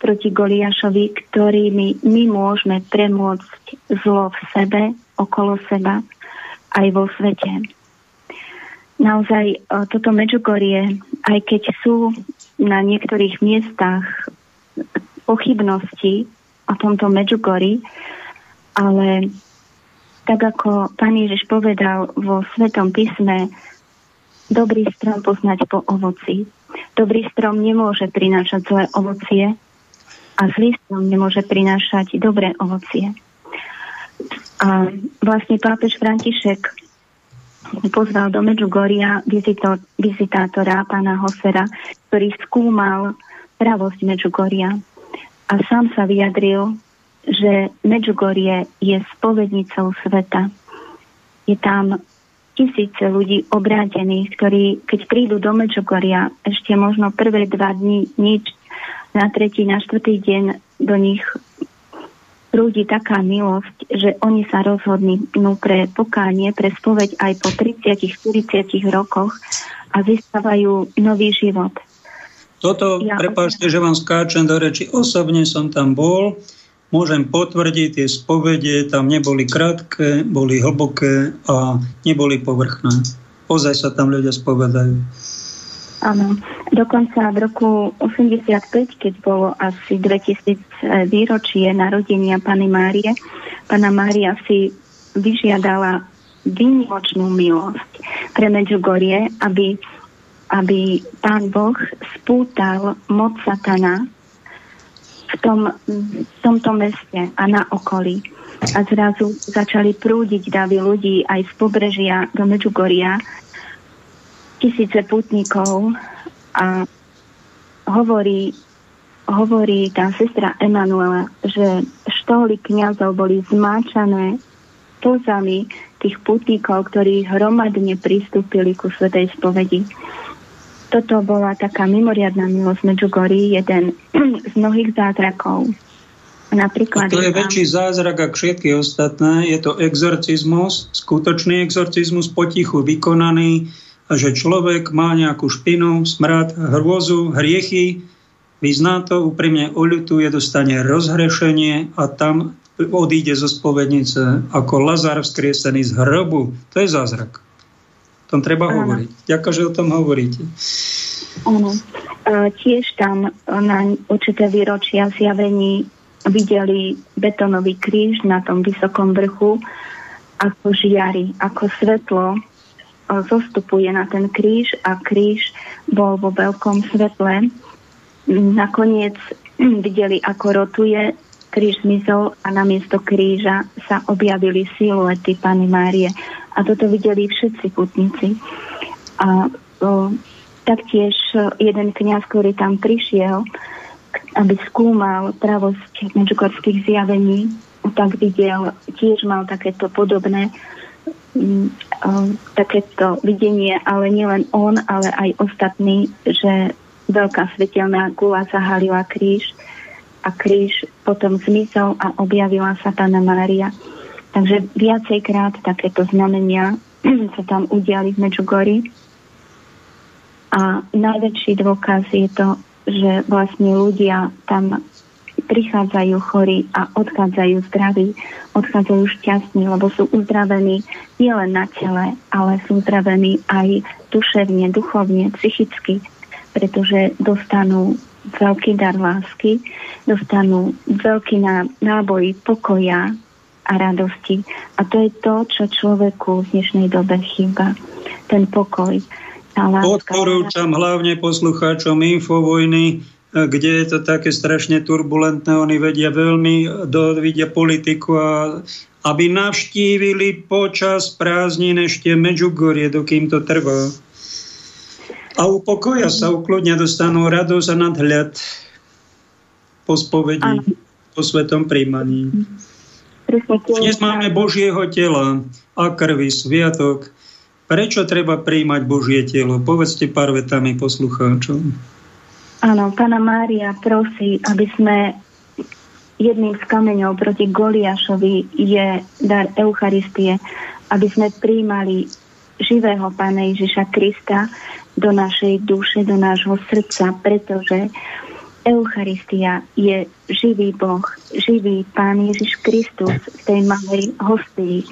proti Goliášovi, ktorými my môžeme premôcť zlo v sebe, okolo seba, aj vo svete. Naozaj e, toto Medžugorie, aj keď sú na niektorých miestach pochybnosti o tomto Medžugori, ale tak ako pán Ježiš povedal vo Svetom písme, dobrý strom poznať po ovoci. Dobrý strom nemôže prinášať zlé ovocie a zlý strom nemôže prinášať dobré ovocie. A vlastne pápež František pozval do Medžugoria vizitátora pána Hosera, ktorý skúmal pravosť Medžugoria a sám sa vyjadril, že Medžugorie je spovednicou sveta. Je tam tisíce ľudí obrátených, ktorí keď prídu do Medžugoria, ešte možno prvé dva dní nič, na tretí, na štvrtý deň do nich prúdi taká milosť, že oni sa rozhodnú pre pokánie, pre spoveď aj po 30-40 rokoch a získavajú nový život. Toto, ja, prepáčte, že vám skáčem do reči, osobne som tam bol, môžem potvrdiť, tie spovede tam neboli krátke, boli hlboké a neboli povrchné. Ozaj sa tam ľudia spovedajú. Áno, dokonca v roku 85, keď bolo asi 2000 výročie narodenia Pany Márie, Pana Mária si vyžiadala výnimočnú milosť pre Medžugorie, aby, aby Pán Boh spútal moc satana v, tom, v tomto meste a na okolí. A zrazu začali prúdiť davy ľudí aj z pobrežia do Medžugoria, tisíce putníkov a hovorí, hovorí tá sestra Emanuela, že štoly kniazov boli zmáčané pozami tých putníkov, ktorí hromadne pristúpili ku Svetej spovedi toto bola taká mimoriadná milosť Medžugorí, jeden z mnohých zázrakov. Napríklad to je väčší zázrak ako všetky ostatné. Je to exorcizmus, skutočný exorcizmus, potichu vykonaný. Že človek má nejakú špinu, smrad, hrôzu, hriechy, vyzná to, úprimne oľutuje, dostane rozhrešenie a tam odíde zo spovednice ako Lazar vzkriesený z hrobu. To je zázrak. O tom treba Áno. hovoriť. Ďakujem, že o tom hovoríte. Áno. Tiež tam na určité výročia zjavení videli betonový kríž na tom vysokom vrchu, ako žiari, ako svetlo zostupuje na ten kríž a kríž bol vo veľkom svetle. Nakoniec videli, ako rotuje, kríž zmizol a namiesto kríža sa objavili siluety Pany Márie. A toto videli všetci putníci. A o, taktiež jeden kňaz, ktorý tam prišiel, aby skúmal pravosť medžugorských zjavení, tak videl, tiež mal takéto podobné takéto videnie, ale nielen on, ale aj ostatní, že veľká svetelná gula zahalila kríž a kríž potom zmizol a objavila sa Pána Mária. Takže viacejkrát takéto znamenia sa tam udiali v Medžugori. A najväčší dôkaz je to, že vlastne ľudia tam prichádzajú chorí a odchádzajú zdraví, odchádzajú šťastní, lebo sú uzdravení nielen na tele, ale sú uzdravení aj duševne, duchovne, psychicky, pretože dostanú veľký dar lásky, dostanú veľký náboj pokoja a radosti. A to je to, čo človeku v dnešnej dobe chýba. Ten pokoj. Odporúčam hlavne poslucháčom Infovojny, kde je to také strašne turbulentné. Oni vedia veľmi, do, vidia politiku a aby navštívili počas prázdnin ešte Medžugorie, dokým to trvá a upokoja sa, ukludňa, dostanú radosť a nadhľad po spovedi, ano. po svetom príjmaní. Dnes máme Božieho tela a krvi, sviatok. Prečo treba príjmať Božie telo? Povedzte pár vetami poslucháčom. Áno, Pána Mária prosí, aby sme jedným z kameňov proti Goliášovi je dar Eucharistie, aby sme príjmali živého Pána Ježiša Krista, do našej duše, do nášho srdca, pretože Eucharistia je živý Boh, živý Pán Ježiš Kristus v tej malej hostii.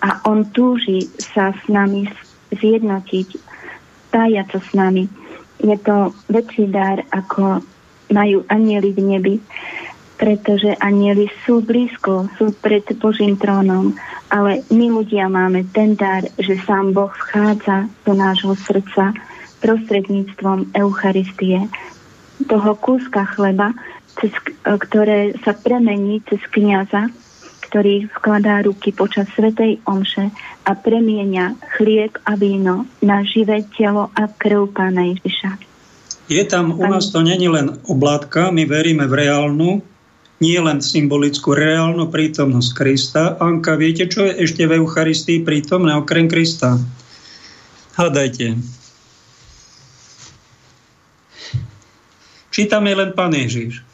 A On túži sa s nami zjednotiť, spájať sa s nami. Je to väčší dar, ako majú anieli v nebi, pretože anieli sú blízko, sú pred Božím trónom, ale my ľudia máme ten dar, že sám Boh vchádza do nášho srdca prostredníctvom Eucharistie, toho kúska chleba, cez, ktoré sa premení cez kniaza, ktorý vkladá ruky počas Svetej Omše a premienia chlieb a víno na živé telo a krv Pána Ježiša. Je tam, u nás to není len oblátka, my veríme v reálnu, nie len symbolickú, reálnu prítomnosť Krista. Anka, viete, čo je ešte v Eucharistii prítomné okrem Krista? Hádajte. Či tam je len Pán Ježiš?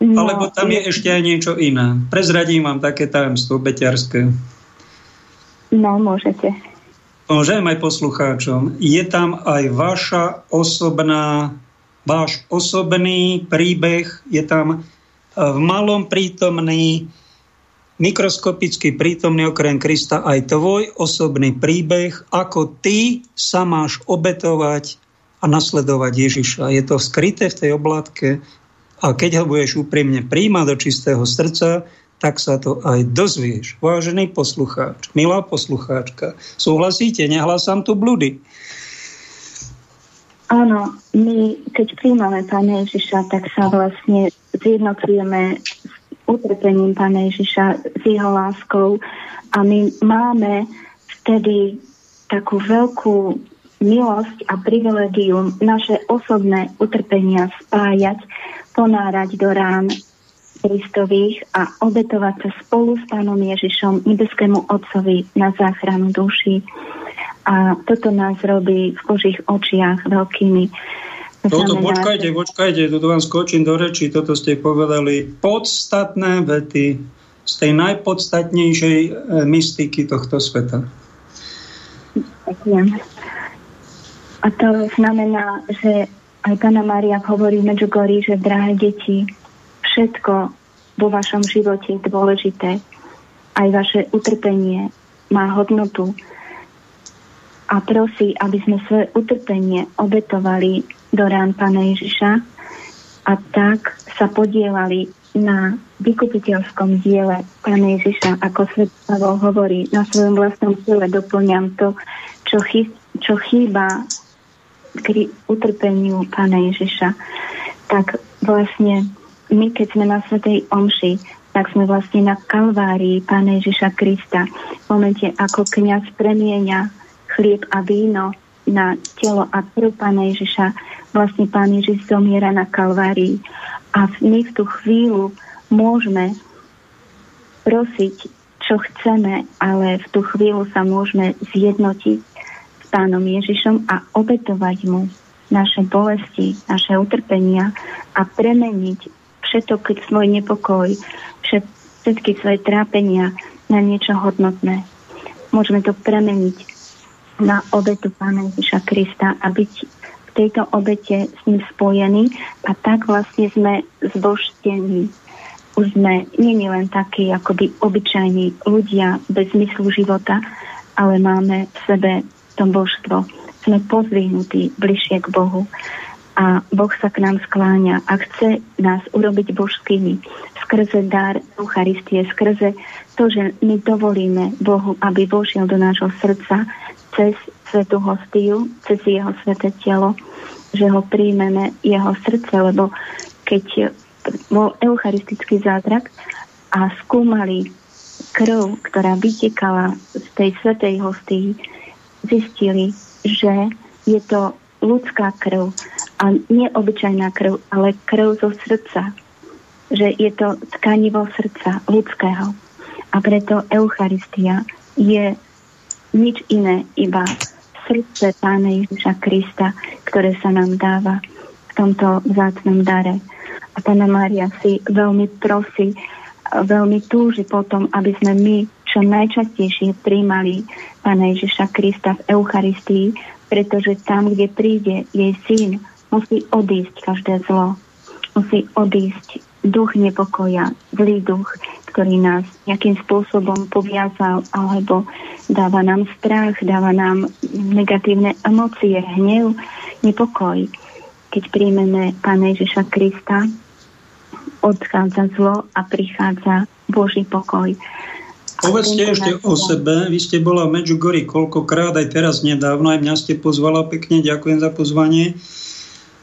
No, Alebo tam je, je ešte aj niečo iné. Prezradím vám také tajemstvo beťarské. No, môžete. Môžem aj poslucháčom. Je tam aj vaša osobná, váš osobný príbeh, je tam e, v malom prítomný, mikroskopicky prítomný okrem Krista aj tvoj osobný príbeh, ako ty sa máš obetovať a nasledovať Ježiša. Je to skryté v tej oblátke a keď ho budeš úprimne príjmať do čistého srdca, tak sa to aj dozvieš. Vážený poslucháč, milá poslucháčka, súhlasíte? Nehlasám tu blúdy. Áno, my keď príjmame Pána Ježiša, tak sa vlastne zjednocujeme s utrpením Pána Ježiša, s jeho láskou a my máme vtedy takú veľkú milosť a privilegium naše osobné utrpenia spájať, ponárať do rán Kristových a obetovať sa spolu s Pánom Ježišom, nebeskému Otcovi na záchranu duši. A toto nás robí v Božích očiach veľkými. Toto, počkajte, počkajte, toto vám skočím do reči, toto ste povedali podstatné vety z tej najpodstatnejšej e, mystiky tohto sveta. Ďakujem. A to znamená, že aj Pána Mária hovorí v Medžugorí, že drahé deti, všetko vo vašom živote je dôležité. Aj vaše utrpenie má hodnotu. A prosí, aby sme svoje utrpenie obetovali do rán Pána Ježiša a tak sa podielali na vykupiteľskom diele Pána Ježiša, ako svet hovorí, na svojom vlastnom tele doplňam to, čo, chy, čo chýba k utrpeniu Pána Ježiša, tak vlastne my, keď sme na Svetej Omši, tak sme vlastne na Kalvárii Pána Ježiša Krista. V momente, ako kniaz premieňa chlieb a víno na telo a krv Pána Ježiša, vlastne Pán Ježiš zomiera na Kalvárii. A my v tú chvíľu môžeme prosiť, čo chceme, ale v tú chvíľu sa môžeme zjednotiť pánom Ježišom a obetovať mu naše bolesti, naše utrpenia a premeniť všetok svoj nepokoj, všetky svoje trápenia na niečo hodnotné. Môžeme to premeniť na obetu Pána Ježiša Krista a byť v tejto obete s ním spojení a tak vlastne sme zbožtení. Už sme nie len takí akoby obyčajní ľudia bez zmyslu života, ale máme v sebe to božstvo. Sme pozvihnutí bližšie k Bohu a Boh sa k nám skláňa a chce nás urobiť božskými skrze dar Eucharistie, skrze to, že my dovolíme Bohu, aby vošiel do nášho srdca cez svetú hostiu, cez jeho sveté telo, že ho príjmeme jeho srdce, lebo keď bol eucharistický zázrak a skúmali krv, ktorá vytekala z tej svetej hostii, zistili, že je to ľudská krv a neobyčajná krv, ale krv zo srdca. Že je to tkanivo srdca ľudského. A preto Eucharistia je nič iné, iba srdce Pána Ježiša Krista, ktoré sa nám dáva v tomto vzácnom dare. A Pána Mária si veľmi prosí, veľmi túži potom, aby sme my čo najčastejšie príjmali Pána Ježiša Krista v Eucharistii, pretože tam, kde príde jej syn, musí odísť každé zlo. Musí odísť duch nepokoja, zlý duch, ktorý nás nejakým spôsobom poviazal alebo dáva nám strach, dáva nám negatívne emócie, hnev, nepokoj. Keď príjmeme Pána Ježiša Krista, odchádza zlo a prichádza Boží pokoj. Povedzte ešte o sebe. Vy ste bola v Medjugorji koľkokrát, aj teraz nedávno, aj mňa ste pozvala pekne, ďakujem za pozvanie.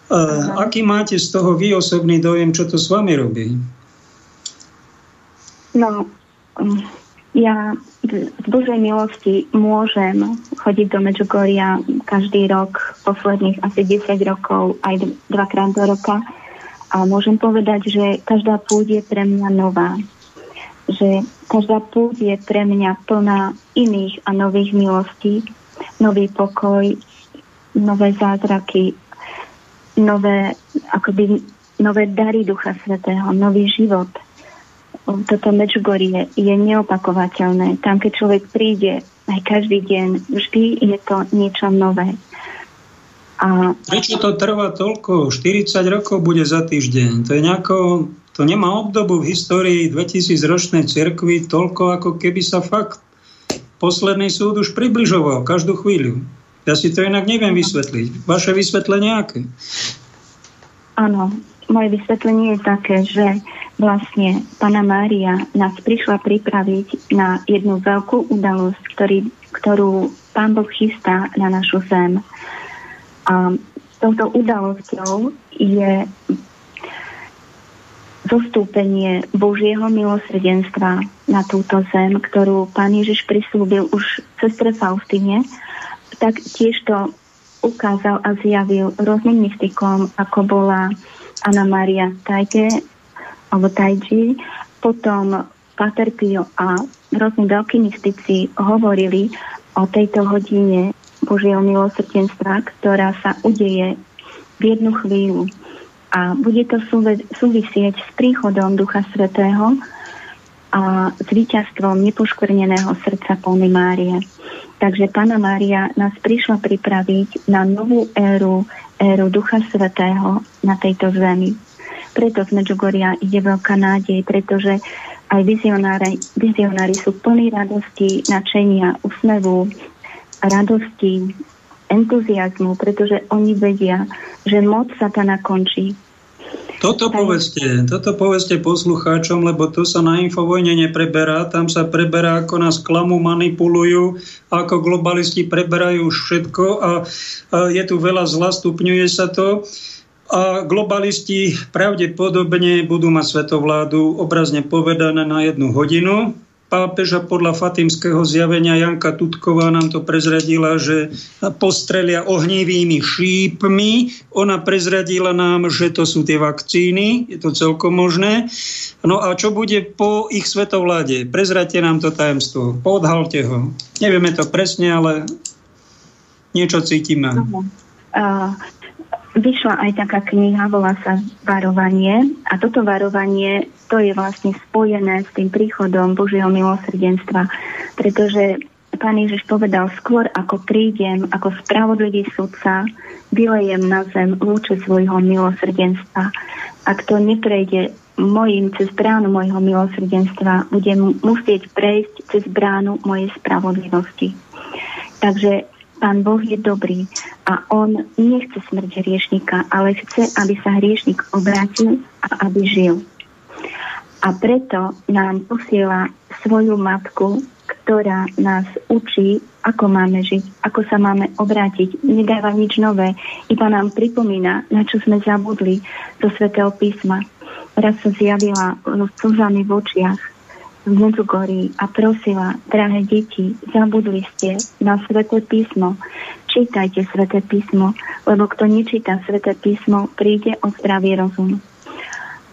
Uh, aký máte z toho vy osobný dojem, čo to s vami robí? No, um, ja z Božej milosti môžem chodiť do Medjugorja každý rok, posledných asi 10 rokov, aj dvakrát do roka. A môžem povedať, že každá púť je pre mňa nová že každá púť je pre mňa plná iných a nových milostí, nový pokoj, nové zázraky, nové, akoby, nové dary Ducha Svetého, nový život. Toto Medžugorie je neopakovateľné. Tam, keď človek príde aj každý deň, vždy je to niečo nové. A... Prečo to trvá toľko? 40 rokov bude za týždeň. To je nejako to nemá obdobu v histórii 2000 ročnej cirkvi toľko, ako keby sa fakt posledný súd už približoval každú chvíľu. Ja si to inak neviem vysvetliť. Vaše vysvetlenie aké? Áno, moje vysvetlenie je také, že vlastne Pana Mária nás prišla pripraviť na jednu veľkú udalosť, ktorý, ktorú Pán Boh chystá na našu zem. A touto udalosťou je zostúpenie Božieho milosrdenstva na túto zem, ktorú Pán Ježiš prislúbil už sestre Faustine, tak tiež to ukázal a zjavil rôznym mystikom, ako bola Anna Maria Tajke alebo Tajji, potom Pater Pio a rôzni veľkí mystici hovorili o tejto hodine Božieho milosrdenstva, ktorá sa udeje v jednu chvíľu a bude to súvisieť s príchodom Ducha Svetého a s víťazstvom nepoškvrneného srdca Polny Márie. Takže Pána Mária nás prišla pripraviť na novú éru, éru Ducha Svetého na tejto zemi. Preto z Medžugoria ide veľká nádej, pretože aj vizionári, vizionári sú plní radosti, načenia, úsmevu, radosti, entuziasmu, pretože oni vedia, že moc satana končí toto povedzte, toto povedzte poslucháčom, lebo to sa na Infovojne nepreberá. Tam sa preberá, ako nás klamu, manipulujú, ako globalisti preberajú všetko a, a je tu veľa zla, stupňuje sa to. A globalisti pravdepodobne budú mať svetovládu obrazne povedané na jednu hodinu pápeža podľa fatimského zjavenia Janka Tutková nám to prezradila, že postrelia ohnivými šípmi. Ona prezradila nám, že to sú tie vakcíny, je to celkom možné. No a čo bude po ich svetovláde? Prezradte nám to tajemstvo, podhalte ho. Nevieme to presne, ale niečo cítime. Uh, vyšla aj taká kniha, volá sa Varovanie a toto varovanie to je vlastne spojené s tým príchodom Božieho milosrdenstva, pretože Pán Ježiš povedal, skôr ako prídem, ako spravodlivý sudca, vylejem na zem lúče svojho milosrdenstva. Ak to neprejde mojim cez bránu mojho milosrdenstva, budem musieť prejsť cez bránu mojej spravodlivosti. Takže Pán Boh je dobrý a On nechce smrť hriešnika, ale chce, aby sa hriešnik obrátil a aby žil. A preto nám posiela svoju matku, ktorá nás učí, ako máme žiť, ako sa máme obrátiť. Nedáva nič nové, iba nám pripomína, na čo sme zabudli zo svätého písma. Raz sa zjavila so slzami v očiach v Medzugorí a prosila, drahé deti, zabudli ste na sväté písmo. Čítajte sväté písmo, lebo kto nečíta sväté písmo, príde o zdravý rozum.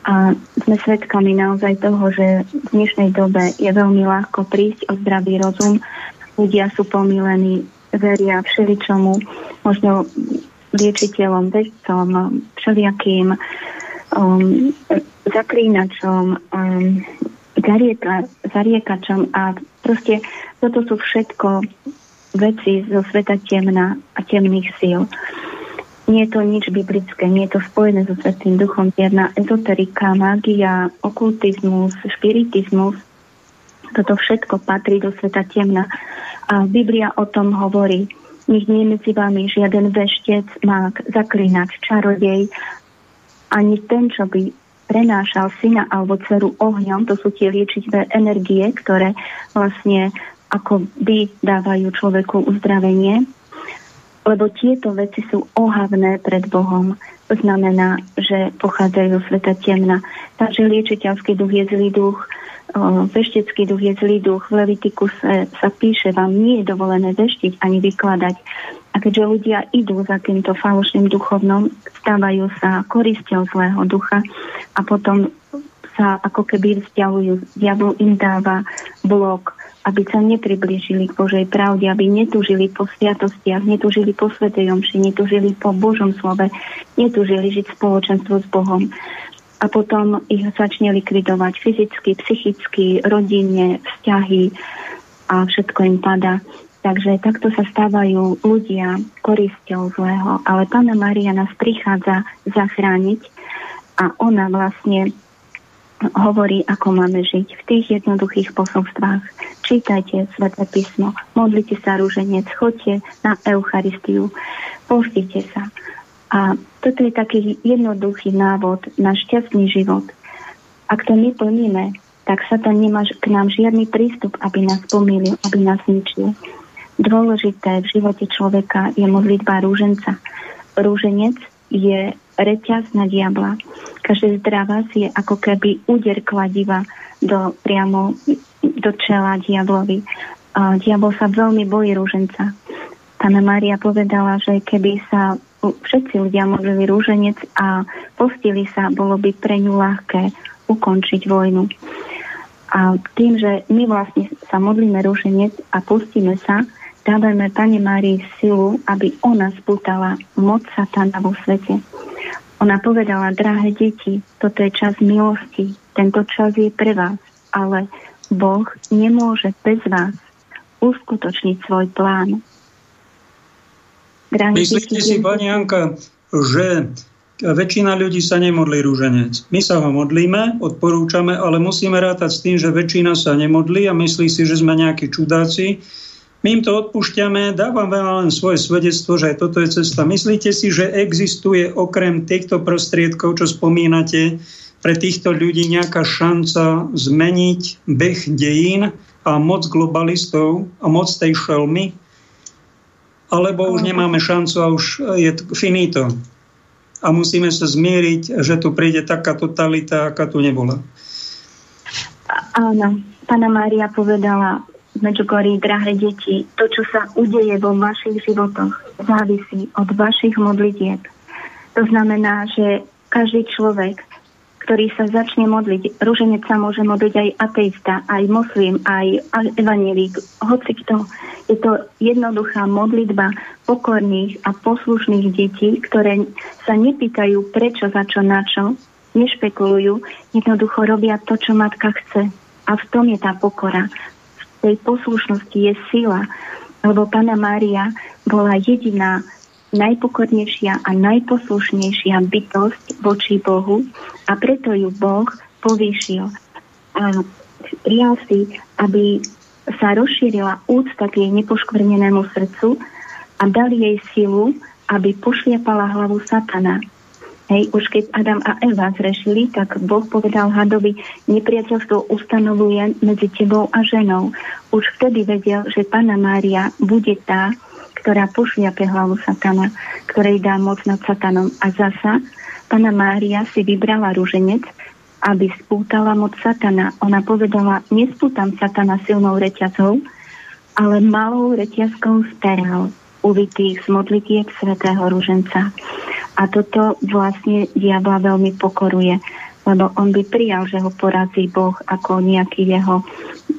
A sme svedkami naozaj toho, že v dnešnej dobe je veľmi ľahko prísť o zdravý rozum. Ľudia sú pomilení, veria všeličomu, možno liečiteľom, vedcom, všelijakým um, zaklínačom, um, zarieka, zariekačom a proste toto sú všetko veci zo sveta temna a temných síl. Nie je to nič biblické, nie je to spojené so Svetým duchom. Jedna ezoterika, mágia, okultizmus, špiritizmus, toto všetko patrí do sveta temna. A Biblia o tom hovorí. Nech nie medzi vami žiaden veštec, mák, zaklinač, čarodej, ani ten, čo by prenášal syna alebo dceru ohňom, to sú tie liečiteľné energie, ktoré vlastne ako by dávajú človeku uzdravenie lebo tieto veci sú ohavné pred Bohom. To znamená, že pochádzajú sveta temna. Takže liečiteľský duch je zlý duch, veštecký duch je zlý duch. V Levitiku sa, sa píše, vám nie je dovolené veštiť ani vykladať. A keďže ľudia idú za týmto falošným duchovnom, stávajú sa korisťou zlého ducha a potom sa ako keby vzdialujú. Diabol im dáva blok, aby sa nepriblížili k Božej pravde, aby netúžili po sviatostiach, netúžili po Svetej Omši, netúžili po Božom slove, netúžili žiť spoločenstvo s Bohom. A potom ich začne likvidovať fyzicky, psychicky, rodinne, vzťahy a všetko im pada. Takže takto sa stávajú ľudia korisťou zlého. Ale Pána Maria nás prichádza zachrániť a ona vlastne hovorí, ako máme žiť v tých jednoduchých posolstvách. Čítajte Sveté písmo, modlite sa rúženec, chodte na Eucharistiu, postite sa. A toto je taký jednoduchý návod na šťastný život. Ak to my plníme, tak sa tam nemá k nám žiadny prístup, aby nás pomýlil, aby nás ničil. Dôležité v živote človeka je modlitba rúženca. Rúženec je reťaz na diabla. Každé zdravá je ako keby úder kladiva do, priamo do čela diablovi. A diabol sa veľmi bojí rúženca. Pána Mária povedala, že keby sa všetci ľudia modlili rúženec a postili sa, bolo by pre ňu ľahké ukončiť vojnu. A tým, že my vlastne sa modlíme rúženec a pustíme sa, dávame Pane Márii silu, aby ona spútala moc satana vo svete. Ona povedala, drahé deti, toto je čas milosti, tento čas je pre vás, ale Boh nemôže bez vás uskutočniť svoj plán. Myslíte si, pani Janka, že väčšina ľudí sa nemodlí rúženec. My sa ho modlíme, odporúčame, ale musíme rátať s tým, že väčšina sa nemodlí a myslí si, že sme nejakí čudáci. My im to odpúšťame, dávam vám len svoje svedectvo, že aj toto je cesta. Myslíte si, že existuje okrem týchto prostriedkov, čo spomínate, pre týchto ľudí nejaká šanca zmeniť beh dejín a moc globalistov a moc tej šelmy? Alebo už nemáme šancu a už je finito? A musíme sa zmieriť, že tu príde taká totalita, aká tu nebola. Áno, pána Mária povedala Medžugorí, drahé deti, to, čo sa udeje vo vašich životoch, závisí od vašich modlitieb. To znamená, že každý človek ktorý sa začne modliť. Rúženec sa môže modliť aj ateista, aj moslim, aj evanielik, hoci kto. Je to jednoduchá modlitba pokorných a poslušných detí, ktoré sa nepýtajú prečo, za čo, na čo, nešpekulujú, jednoducho robia to, čo matka chce. A v tom je tá pokora. Tej poslušnosti je sila, lebo Pana Mária bola jediná najpokornejšia a najposlušnejšia bytosť voči Bohu a preto ju Boh povýšil. A prijal si, aby sa rozšírila úcta k jej nepoškvrnenému srdcu a dal jej silu, aby pošliapala hlavu satana. Hej, už keď Adam a Eva zrešili, tak Boh povedal hadovi, nepriateľstvo ustanovuje medzi tebou a ženou. Už vtedy vedel, že Pana Mária bude tá, ktorá pošliape hlavu satana, ktorej dá moc nad satanom. A zasa Pana Mária si vybrala rúženec, aby spútala moc satana. Ona povedala, nespútam satana silnou reťazou, ale malou reťazkou z uvitých z modlitiek svätého rúženca. A toto vlastne diabla veľmi pokoruje, lebo on by prijal, že ho porazí Boh ako nejaký jeho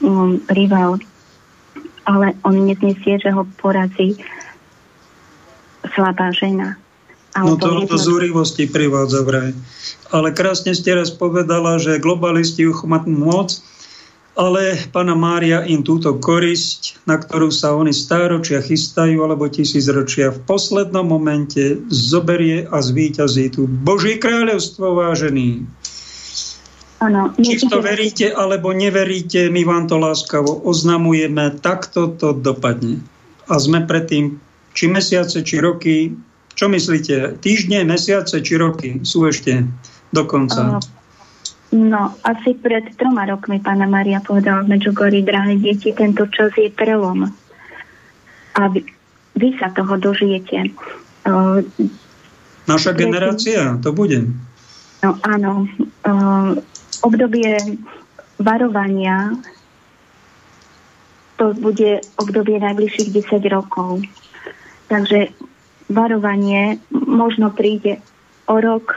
um, rival ale on neznesie, že ho porazí slabá žena. No to do zúrivosti privádza vraj. Ale krásne ste raz povedala, že globalisti majú moc, ale pána Mária im túto korisť, na ktorú sa oni stáročia chystajú, alebo tisícročia, v poslednom momente zoberie a zvíťazí tu Boží kráľovstvo, vážený. Ano, Či to veríte alebo neveríte, my vám to láskavo oznamujeme, takto to dopadne. A sme predtým, či mesiace, či roky, čo myslíte, týždne, mesiace, či roky sú ešte dokonca? No, asi pred troma rokmi pána Maria povedala v Medžugorí, drahé deti, tento čas je prelom. A vy, vy sa toho dožijete. Naša generácia, to bude. No áno obdobie varovania to bude obdobie najbližších 10 rokov. Takže varovanie možno príde o rok,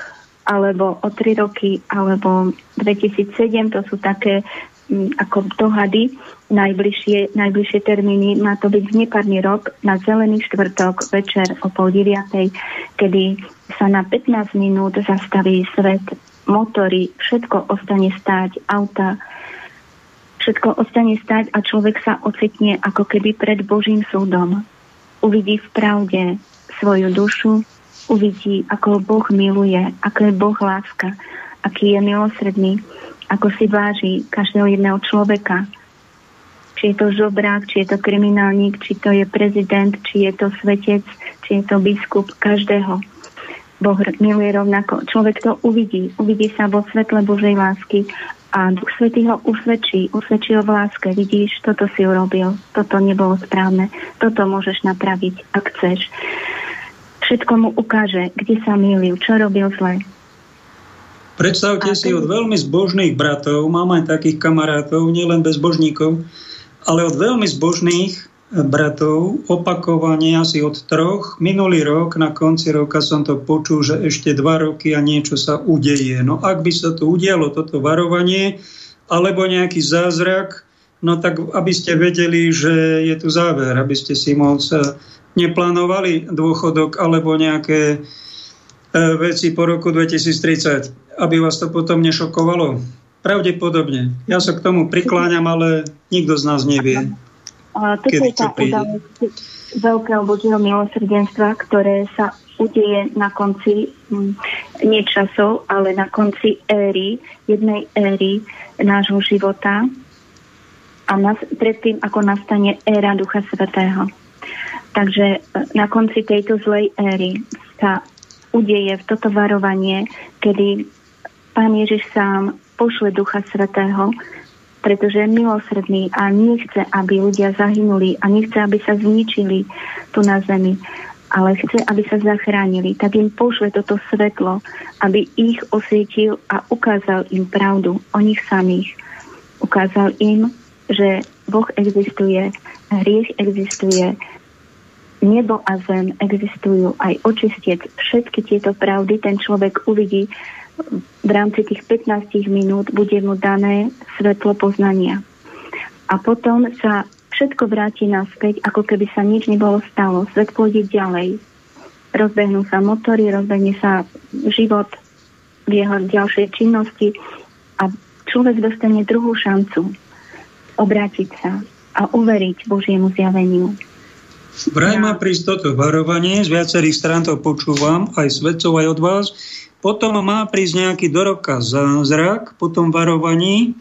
alebo o 3 roky, alebo 2007, to sú také mm, ako dohady, najbližšie, najbližšie termíny. Má to byť nepárny rok na zelený štvrtok večer o pol deviatej, kedy sa na 15 minút zastaví svet motory, všetko ostane stáť, auta, všetko ostane stáť a človek sa ocitne ako keby pred Božím súdom. Uvidí v pravde svoju dušu, uvidí, ako Boh miluje, ako je Boh láska, aký je milosredný, ako si váži každého jedného človeka. Či je to žobrák, či je to kriminálnik, či to je prezident, či je to svetec, či je to biskup, každého Boh miluje rovnako. Človek to uvidí. Uvidí sa vo svetle Božej lásky a Duch Svetý ho usvedčí. Usvedčí ho v láske. Vidíš, toto si urobil. Toto nebolo správne. Toto môžeš napraviť, ak chceš. Všetko mu ukáže, kde sa milil, čo robil zle. Predstavte si od veľmi zbožných bratov, mám aj takých kamarátov, nielen bezbožníkov, ale od veľmi zbožných bratov opakovane asi od troch. Minulý rok, na konci roka som to počul, že ešte dva roky a niečo sa udeje. No ak by sa to udialo, toto varovanie, alebo nejaký zázrak, no tak aby ste vedeli, že je tu záver, aby ste si moc e, neplánovali dôchodok alebo nejaké e, veci po roku 2030, aby vás to potom nešokovalo. Pravdepodobne. Ja sa k tomu prikláňam, ale nikto z nás nevie. toto je tá udalosť veľkého Božieho milosrdenstva, ktoré sa udeje na konci hm, nie časov, ale na konci éry, jednej éry nášho života a nas, predtým, ako nastane éra Ducha Svetého. Takže e, na konci tejto zlej éry sa udeje toto varovanie, kedy Pán Ježiš sám pošle Ducha Svetého pretože je milosrdný a nechce, aby ľudia zahynuli a nechce, aby sa zničili tu na zemi, ale chce, aby sa zachránili. Tak im pošle toto svetlo, aby ich osvietil a ukázal im pravdu o nich samých. Ukázal im, že Boh existuje, hriech existuje, nebo a zem existujú, aj očistec. Všetky tieto pravdy ten človek uvidí v rámci tých 15 minút bude mu dané svetlo poznania. A potom sa všetko vráti naspäť, ako keby sa nič nebolo stalo. Svet pôjde ďalej. Rozbehnú sa motory, rozbehne sa život v jeho ďalšej činnosti a človek dostane druhú šancu obrátiť sa a uveriť Božiemu zjaveniu. Vraj má prísť toto varovanie, z viacerých strán to počúvam, aj svedcov, aj od vás, potom má prísť nejaký do roka zázrak po tom varovaní.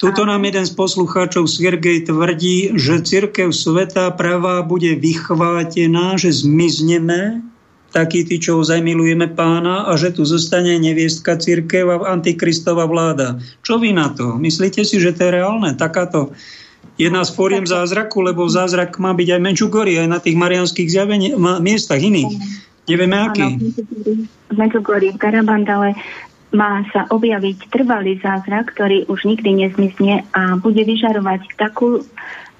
Tuto nám jeden z poslucháčov Sergej tvrdí, že církev sveta pravá bude vychvátená, že zmizneme, takí tí, čo zajmilujeme pána a že tu zostane neviestka církev a antikristová vláda. Čo vy na to? Myslíte si, že to je reálne? Takáto jedna z fóriem zázraku, lebo zázrak má byť aj Menčugorí, aj na tých marianských zjavení, miestach iných. Nevieme aký. v Medžugorí, v Garabandale má sa objaviť trvalý zázrak, ktorý už nikdy nezmizne a bude vyžarovať takú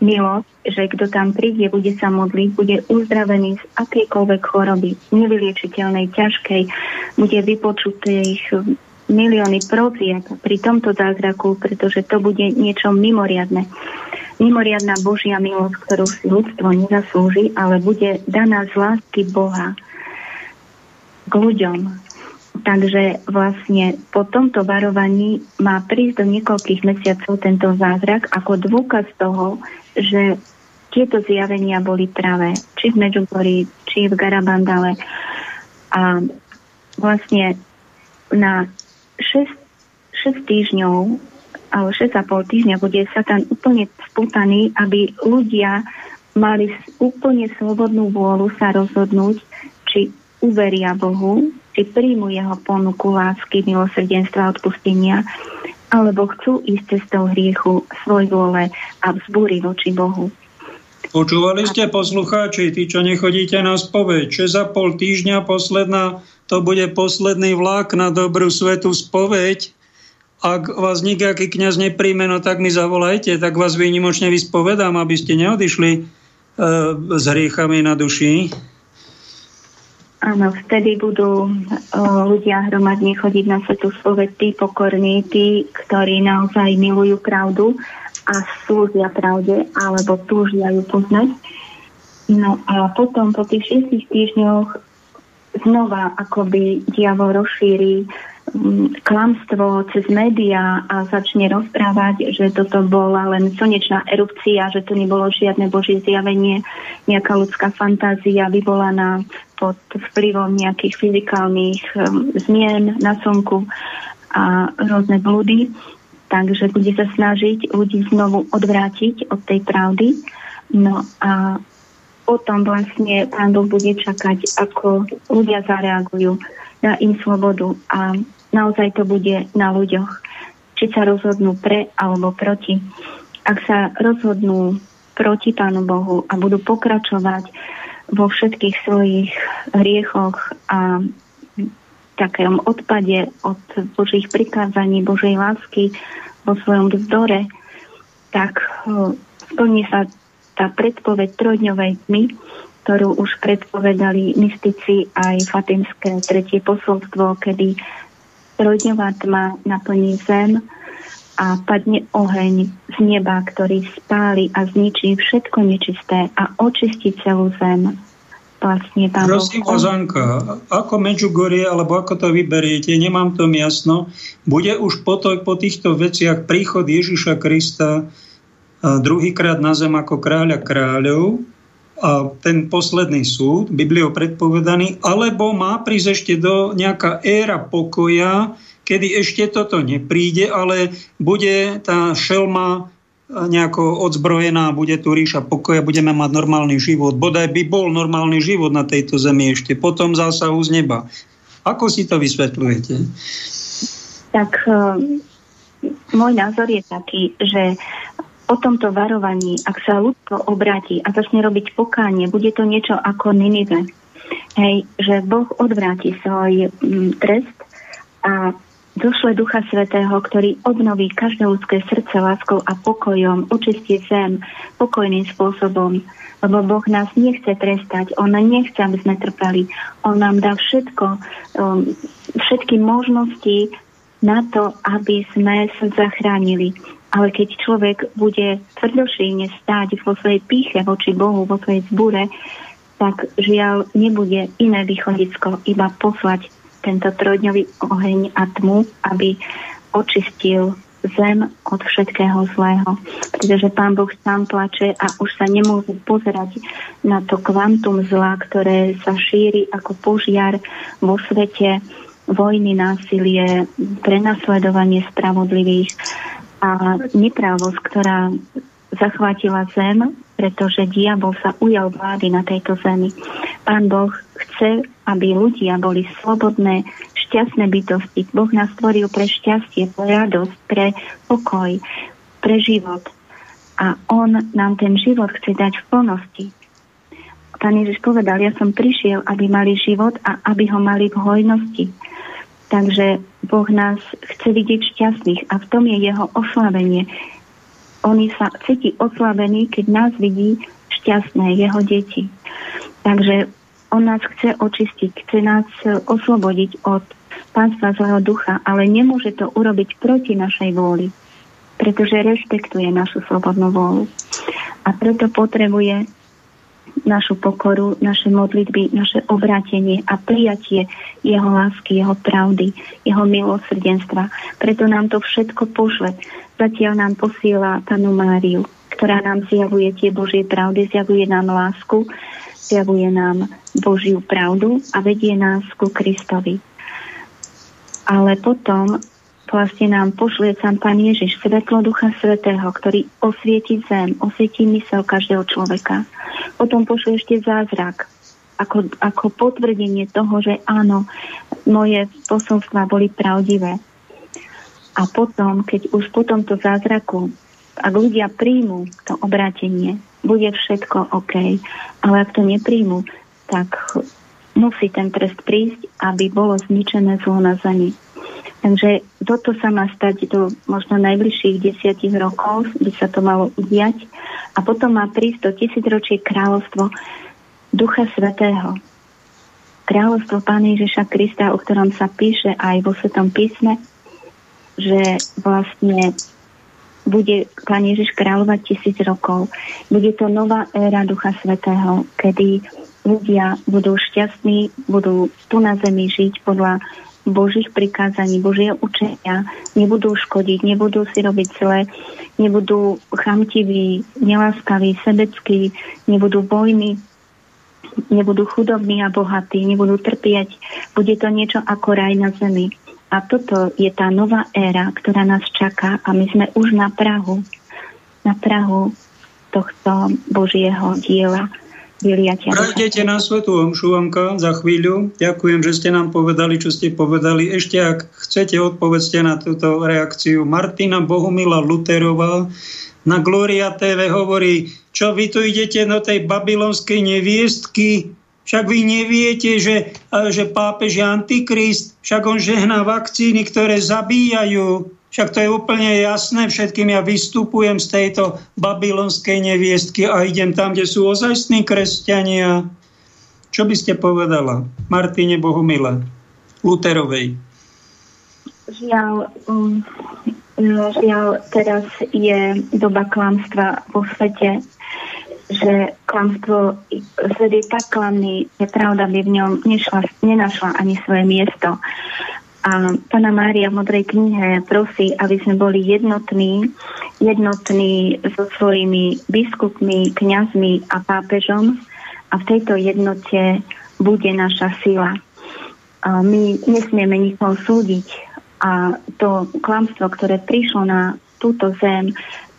milosť, že kto tam príde, bude sa modliť, bude uzdravený z akejkoľvek choroby, nevyliečiteľnej, ťažkej, bude vypočutý ich milióny prociek pri tomto zázraku, pretože to bude niečo mimoriadne. Mimoriadná Božia milosť, ktorú si ľudstvo nezaslúži, ale bude daná z lásky Boha k ľuďom. Takže vlastne po tomto varovaní má prísť do niekoľkých mesiacov tento zázrak ako dôkaz toho, že tieto zjavenia boli pravé, či v Medžugorí, či v Garabandale. A vlastne na 6, 6 týždňov 6,5 týždňa bude Satan úplne spútaný, aby ľudia mali úplne slobodnú vôľu sa rozhodnúť, či uveria Bohu, či príjmu jeho ponuku lásky, milosrdenstva odpustenia, alebo chcú ísť cestou hriechu svoj vôle a vzbúry voči Bohu. Počúvali ste poslucháči, tí, čo nechodíte na spoveď, že za pol týždňa posledná, to bude posledný vlak na dobrú svetu spoveď. Ak vás nejaký kňaz nepríjme, no tak mi zavolajte, tak vás výnimočne vyspovedám, aby ste neodišli e, s hriechami na duši. Áno, vtedy budú o, ľudia hromadne chodiť na svetu spoveď, tí pokorní, tí, ktorí naozaj milujú pravdu a slúžia pravde, alebo túžia ju poznať. No a potom po tých šiestich týždňoch znova akoby diavol rozšíri klamstvo cez médiá a začne rozprávať, že toto bola len slnečná erupcia, že to nebolo žiadne božie zjavenie, nejaká ľudská fantázia vyvolaná pod vplyvom nejakých fyzikálnych um, zmien na slnku a rôzne blúdy. Takže bude sa snažiť ľudí znovu odvrátiť od tej pravdy. No a potom vlastne pán Boh bude čakať, ako ľudia zareagujú na im slobodu a naozaj to bude na ľuďoch, či sa rozhodnú pre alebo proti. Ak sa rozhodnú proti Pánu Bohu a budú pokračovať vo všetkých svojich hriechoch a takom odpade od Božích prikázaní, Božej lásky vo svojom vzdore, tak e, splní sa tá predpoveď trojdňovej tmy, ktorú už predpovedali mystici aj Fatimské tretie posolstvo, kedy trojdňová tma naplní zem, a padne oheň z neba, ktorý spáli a zničí všetko nečisté a očistí celú zem. Vlastne pán Prosím vás, Anka, ako Medžugorie, alebo ako to vyberiete, nemám to jasno, bude už po, to, po týchto veciach príchod Ježiša Krista druhýkrát na zem ako kráľa kráľov ten posledný súd, Bibliou predpovedaný, alebo má prísť ešte do nejaká éra pokoja, kedy ešte toto nepríde, ale bude tá šelma nejako odzbrojená, bude tu ríša pokoja, budeme mať normálny život. Bodaj by bol normálny život na tejto zemi ešte, potom zásahu z neba. Ako si to vysvetľujete? Tak um, môj názor je taký, že o tomto varovaní, ak sa ľudstvo obráti a začne robiť pokánie, bude to niečo ako Ninive. Hej, že Boh odvráti svoj mm, trest a došle Ducha Svetého, ktorý obnoví každé ľudské srdce láskou a pokojom, očistí zem pokojným spôsobom, lebo Boh nás nechce trestať, On nechce, aby sme trpeli. On nám dá všetko, um, všetky možnosti na to, aby sme sa zachránili. Ale keď človek bude tvrdošíne stáť vo svojej píche voči Bohu, vo svojej zbure, tak žiaľ nebude iné východisko, iba poslať tento trojdňový oheň a tmu, aby očistil zem od všetkého zlého. Pretože Pán Boh sám plače a už sa nemôže pozerať na to kvantum zla, ktoré sa šíri ako požiar vo svete, vojny, násilie, prenasledovanie spravodlivých a neprávosť, ktorá zachvátila zem, pretože diabol sa ujal vlády na tejto zemi. Pán Boh chce, aby ľudia boli slobodné, šťastné bytosti. Boh nás stvoril pre šťastie, pre radosť, pre pokoj, pre život. A On nám ten život chce dať v plnosti. Pán Ježiš povedal, ja som prišiel, aby mali život a aby ho mali v hojnosti. Takže Boh nás chce vidieť šťastných a v tom je jeho oslavenie. On sa cíti oslavený, keď nás vidí šťastné, jeho deti. Takže on nás chce očistiť, chce nás oslobodiť od pánstva zlého ducha, ale nemôže to urobiť proti našej vôli, pretože rešpektuje našu slobodnú vôľu. A preto potrebuje našu pokoru, naše modlitby, naše obrátenie a prijatie jeho lásky, jeho pravdy, jeho milosrdenstva. Preto nám to všetko pošle. Zatiaľ nám posiela panu Máriu, ktorá nám zjavuje tie Božie pravdy, zjavuje nám lásku, zjavuje nám Božiu pravdu a vedie nás ku Kristovi. Ale potom vlastne nám pošlie sám Pán Ježiš svetlo Ducha Svetého, ktorý osvieti zem, osvieti mysel každého človeka. Potom pošle ešte zázrak, ako, ako potvrdenie toho, že áno, moje posolstvá boli pravdivé. A potom, keď už po tomto zázraku, ak ľudia príjmú to obrátenie, bude všetko OK. Ale ak to nepríjmú, tak musí ten trest prísť, aby bolo zničené zlo na zemi. Takže toto sa má stať do možno najbližších desiatich rokov, by sa to malo udiať. A potom má prísť to tisícročie kráľovstvo Ducha Svetého. Kráľovstvo Pána Ježiša Krista, o ktorom sa píše aj vo Svetom písme, že vlastne bude Pán Ježiš kráľovať tisíc rokov. Bude to nová éra Ducha Svetého, kedy ľudia budú šťastní, budú tu na zemi žiť podľa Božích prikázaní, Božieho učenia, nebudú škodiť, nebudú si robiť zle, nebudú chamtiví, neláskaví, sebeckí, nebudú vojny, nebudú chudobní a bohatí, nebudú trpieť. Bude to niečo ako raj na zemi. A toto je tá nová éra, ktorá nás čaká a my sme už na Prahu, na Prahu tohto Božieho diela vyliatia. Prejdete na Svetú Omšu, za chvíľu. Ďakujem, že ste nám povedali, čo ste povedali. Ešte, ak chcete, odpovedzte na túto reakciu. Martina Bohumila Luterová na Gloria TV hovorí, čo vy tu idete do tej babylonskej neviestky, však vy neviete, že, že pápež je antikrist, však on žehná vakcíny, ktoré zabíjajú. Však to je úplne jasné všetkým. Ja vystupujem z tejto babylonskej neviestky a idem tam, kde sú ozajstní kresťania. Čo by ste povedala Martine Bohumile, Luterovej? Žiaľ, um, žiaľ, teraz je doba klamstva vo svete, že klamstvo, svet je tak klamný, že pravda by v ňom nešla, nenašla ani svoje miesto. A Pana Mária v Modrej knihe prosí, aby sme boli jednotní jednotný so svojimi biskupmi, kňazmi a pápežom a v tejto jednote bude naša sila. A my nesmieme nikoho súdiť a to klamstvo, ktoré prišlo na túto zem,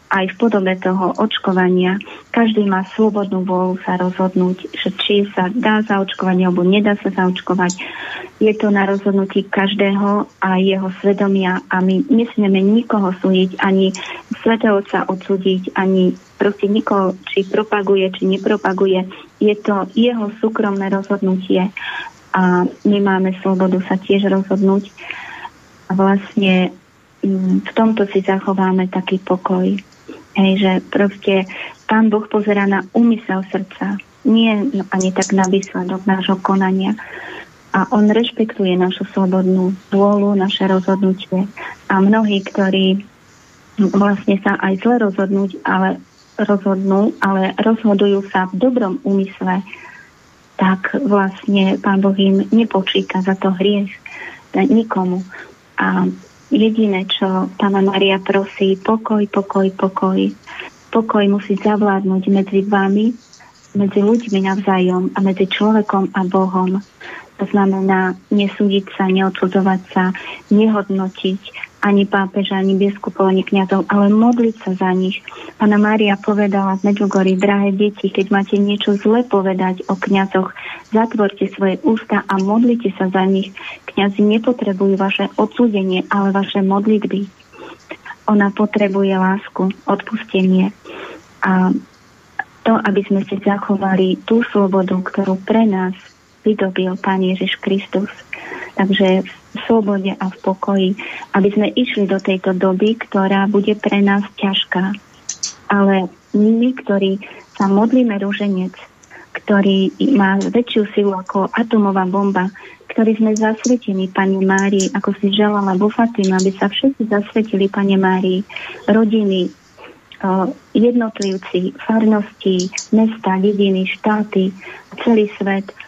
aj v podobe toho očkovania. Každý má slobodnú vôľu sa rozhodnúť, že či sa dá zaočkovať alebo nedá sa zaočkovať. Je to na rozhodnutí každého a jeho svedomia a my nesmieme nikoho súdiť, ani svetovca odsúdiť, ani proste nikoho, či propaguje, či nepropaguje. Je to jeho súkromné rozhodnutie a my máme slobodu sa tiež rozhodnúť. A vlastne mm, v tomto si zachováme taký pokoj. Hej, že proste Pán Boh pozera na úmysel srdca, nie ani tak na výsledok nášho konania. A on rešpektuje našu slobodnú vôľu, naše rozhodnutie. A mnohí, ktorí vlastne sa aj zle rozhodnúť, ale rozhodnú, ale rozhodujú sa v dobrom úmysle, tak vlastne Pán Boh im nepočíta za to hriech nikomu. A jediné, čo Pána Maria prosí, pokoj, pokoj, pokoj. Pokoj musí zavládnuť medzi vami, medzi ľuďmi navzájom a medzi človekom a Bohom. To znamená nesúdiť sa, neodsudzovať sa, nehodnotiť, ani pápeža, ani biskupov, ani kniazov, ale modliť sa za nich. Pana Mária povedala v Medjugorji, drahé deti, keď máte niečo zle povedať o kniazoch, zatvorte svoje ústa a modlite sa za nich. Kňazi nepotrebujú vaše odsúdenie, ale vaše modlitby. Ona potrebuje lásku, odpustenie. A to, aby sme si zachovali tú slobodu, ktorú pre nás vydobil Pán Ježiš Kristus. Takže v slobode a v pokoji, aby sme išli do tejto doby, ktorá bude pre nás ťažká. Ale my, ktorí sa modlíme rúženec, ktorý má väčšiu silu ako atomová bomba, ktorí sme zasvetení Pane Márii, ako si želala vo Fatima, aby sa všetci zasvetili Pane Márii, rodiny, jednotlivci, farnosti, mesta, dediny, štáty, celý svet –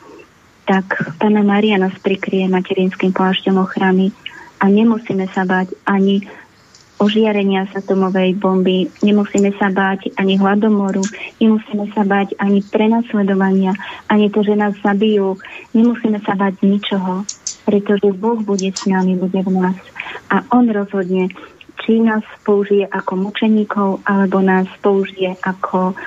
tak Pána Maria nás prikrie materinským plášťom ochrany a nemusíme sa báť ani ožiarenia z atomovej bomby, nemusíme sa báť ani hladomoru, nemusíme sa báť ani prenasledovania, ani to, že nás zabijú, nemusíme sa báť ničoho, pretože Boh bude s nami, bude v nás. A On rozhodne, či nás použije ako mučeníkov, alebo nás použije ako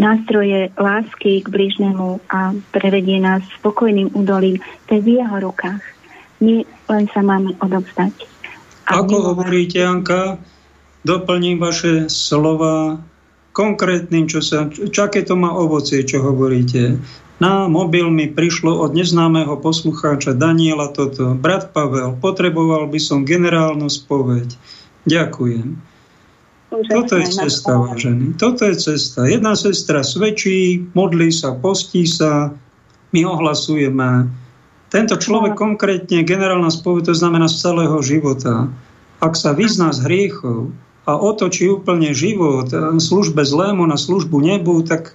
nástroje lásky k blížnemu a prevedie nás spokojným údolím. To je v jeho rukách. My len sa máme odovzdať. A ako hovoríte, Janka, doplním vaše slova konkrétnym, čo sa, čo, aké to má ovocie, čo hovoríte. Na mobil mi prišlo od neznámeho poslucháča Daniela toto. Brat Pavel, potreboval by som generálnu spoveď. Ďakujem. Toto je cesta, vážený. Toto je cesta. Jedna sestra svedčí, modlí sa, postí sa, my ohlasujeme. Tento človek no. konkrétne, generálna spoveď, to znamená z celého života. Ak sa vyzná z hriechov a otočí úplne život službe zlému na službu nebu, tak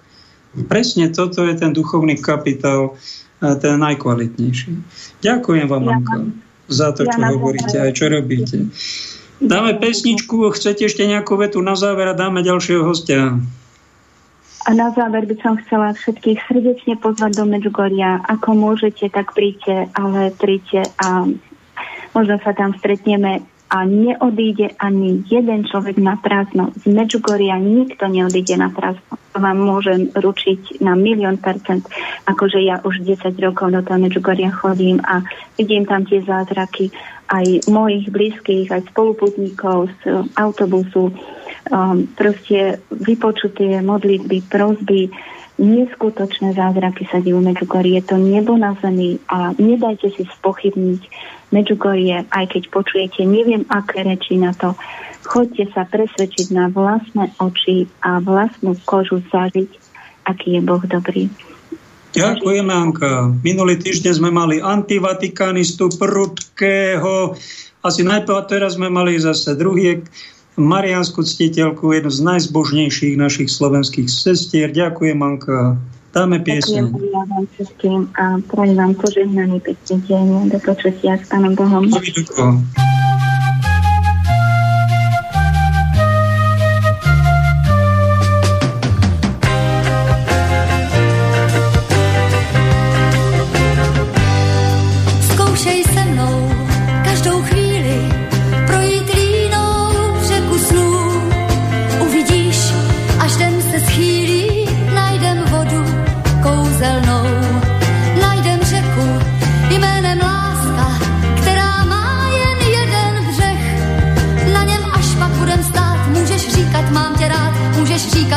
presne toto je ten duchovný kapitál, ten najkvalitnejší. Ďakujem vám, ja, za to, čo ja hovoríte a čo robíte. Dáme pesničku, chcete ešte nejakú vetu na záver a dáme ďalšieho hostia. A na záver by som chcela všetkých srdečne pozvať do Medžugoria. Ako môžete, tak príďte, ale príďte a možno sa tam stretneme a neodíde ani jeden človek na prázdno. Z Medžugoria nikto neodíde na prázdno. To vám môžem ručiť na milión percent, akože ja už 10 rokov do toho Medžugoria chodím a vidím tam tie zázraky aj mojich blízkych, aj spoluputníkov z autobusu. Um, proste vypočutie modlitby, prozby, neskutočné zázraky sa dejú Medžugorie. To nebo na zemi a nedajte si spochybniť Medžugorie, aj keď počujete neviem aké reči na to. Choďte sa presvedčiť na vlastné oči a vlastnú kožu zažiť, aký je Boh dobrý. Ďakujem, Anka. Minulý týždeň sme mali antivatikanistu prudkého. Asi najprv teraz sme mali zase druhý Mariansku ctiteľku, jednu z najzbožnejších našich slovenských sestier. Ďakujem, Anka. Dáme piesne. Ďakujem vám všetkým a prajem vám požehnaný pekný deň. Do počutia s Pánom Bohom. Dovidko.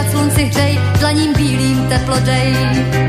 Slunci hřej, dlaním bílým teplo dej.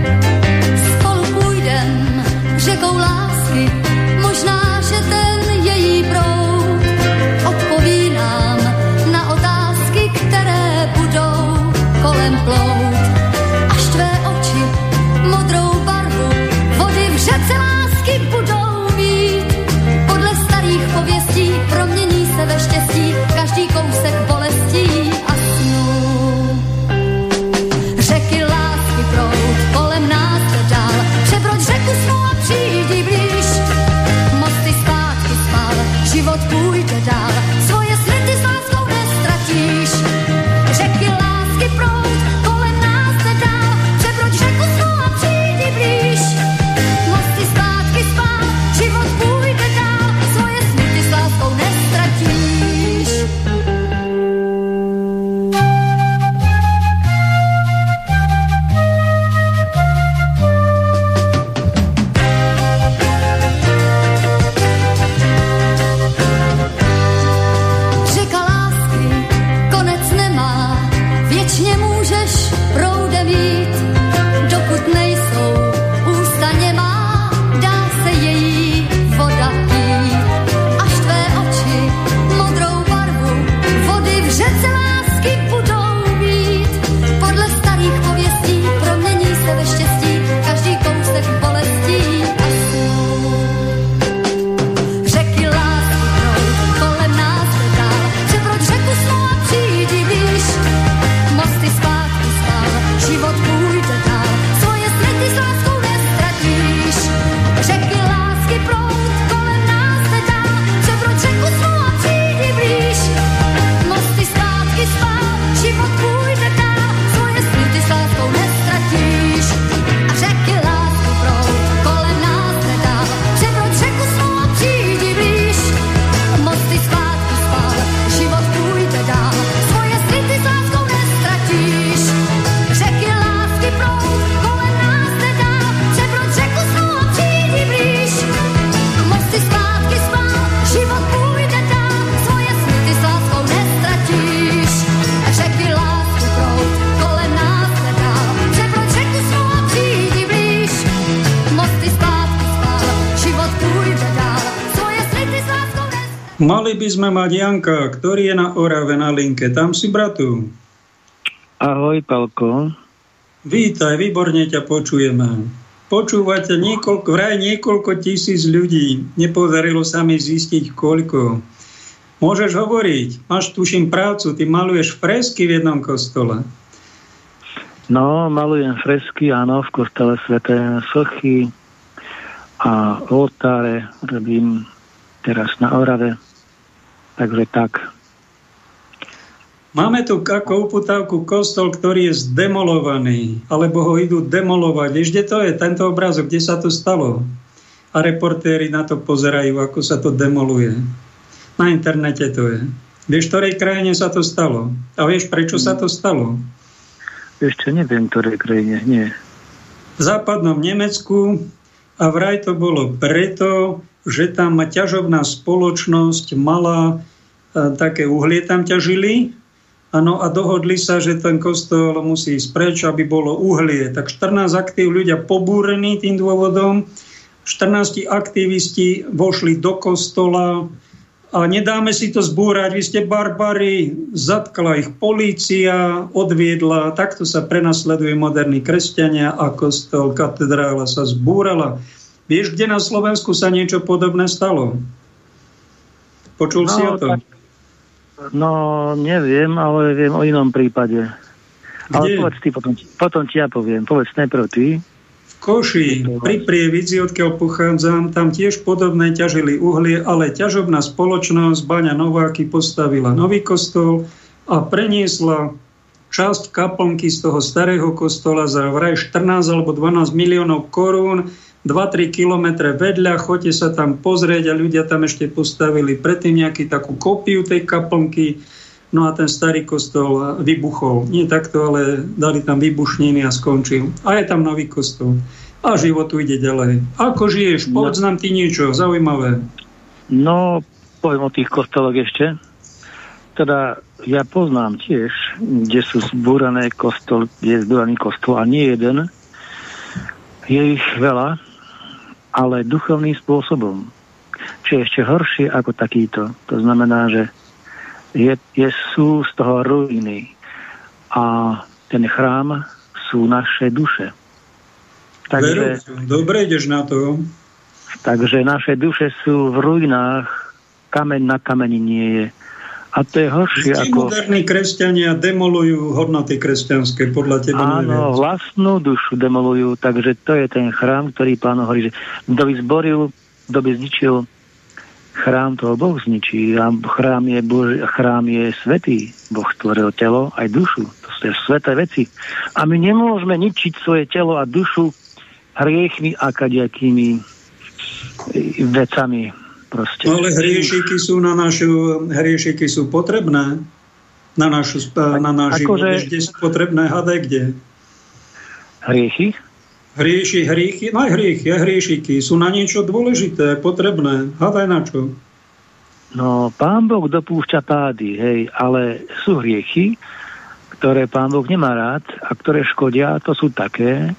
Janka, ktorý je na Orave na linke. Tam si, bratu. Ahoj, Palko. Vítaj, výborne ťa počujeme. Počúvate niekoľko, vraj niekoľko tisíc ľudí. Nepodarilo sa mi zistiť koľko. Môžeš hovoriť, máš tuším prácu, ty maluješ fresky v jednom kostole. No, malujem fresky, áno, v kostele Sveté Sochy a oltáre robím teraz na Orave. Takže tak. Máme tu ako uputávku kostol, ktorý je zdemolovaný, alebo ho idú demolovať. Kde to je, tento obrázok, kde sa to stalo? A reportéri na to pozerajú, ako sa to demoluje. Na internete to je. Vieš, v ktorej krajine sa to stalo? A vieš, prečo sa to stalo? Ešte neviem, ktorej krajine. Nie. v západnom Nemecku a vraj to bolo preto, že tam ťažobná spoločnosť mala e, také uhlie tam ťažili ano, a dohodli sa, že ten kostol musí ísť preč, aby bolo uhlie. Tak 14 aktív ľudia pobúrení tým dôvodom, 14 aktivisti vošli do kostola a nedáme si to zbúrať, vy ste barbary, zatkla ich polícia, odviedla, takto sa prenasleduje moderní kresťania a kostol, katedrála sa zbúrala. Vieš, kde na Slovensku sa niečo podobné stalo? Počul no, si o tom? No, neviem, ale viem o inom prípade. Kde? Ale povedz ty, potom, potom ti ja poviem. Povedz najprv ty. Koši, pri Prievidzi, odkiaľ pochádzam, tam tiež podobné ťažili uhlie, ale ťažobná spoločnosť Baňa Nováky postavila nový kostol a preniesla časť kaplnky z toho starého kostola za vraj 14 alebo 12 miliónov korún 2-3 kilometre vedľa, choďte sa tam pozrieť a ľudia tam ešte postavili predtým nejaký takú kópiu tej kaplnky. No a ten starý kostol vybuchol. Nie takto, ale dali tam vybušniny a skončil. A je tam nový kostol. A život tu ide ďalej. Ako žiješ? Povedz nám ty niečo zaujímavé. No, poviem o tých kostoloch ešte. Teda ja poznám tiež, kde sú zbúrané kostol, kde je zbúraný kostol a nie jeden. Je ich veľa, ale duchovným spôsobom. Čo je ešte horšie ako takýto. To znamená, že je, je, sú z toho ruiny a ten chrám sú naše duše. Takže, dobre ideš na to. Takže naše duše sú v ruinách, kameň na kameni nie je. A to je horšie Vždy ako... moderní kresťania demolujú hodnoty kresťanské, podľa teba Áno, najviac. vlastnú dušu demolujú, takže to je ten chrám, ktorý pán hovorí, že kto by zboril, kto by zničil chrám, toho Boh zničí. A chrám je, Bož, chrám je svetý. Boh stvoril telo aj dušu. To sú sveté veci. A my nemôžeme ničiť svoje telo a dušu hriechmi a kadejakými vecami. Proste. No ale hriešiky sú na našu, hriešiky sú potrebné na našu, na náš život. akože- Kde sú potrebné, hadaj kde. Hriechy? Hrieši, hriechy, no hriechy, hriešiky sú na niečo dôležité, potrebné. Hadaj na čo. No, pán Boh dopúšťa pády, hej, ale sú hriechy, ktoré pán Boh nemá rád a ktoré škodia, to sú také,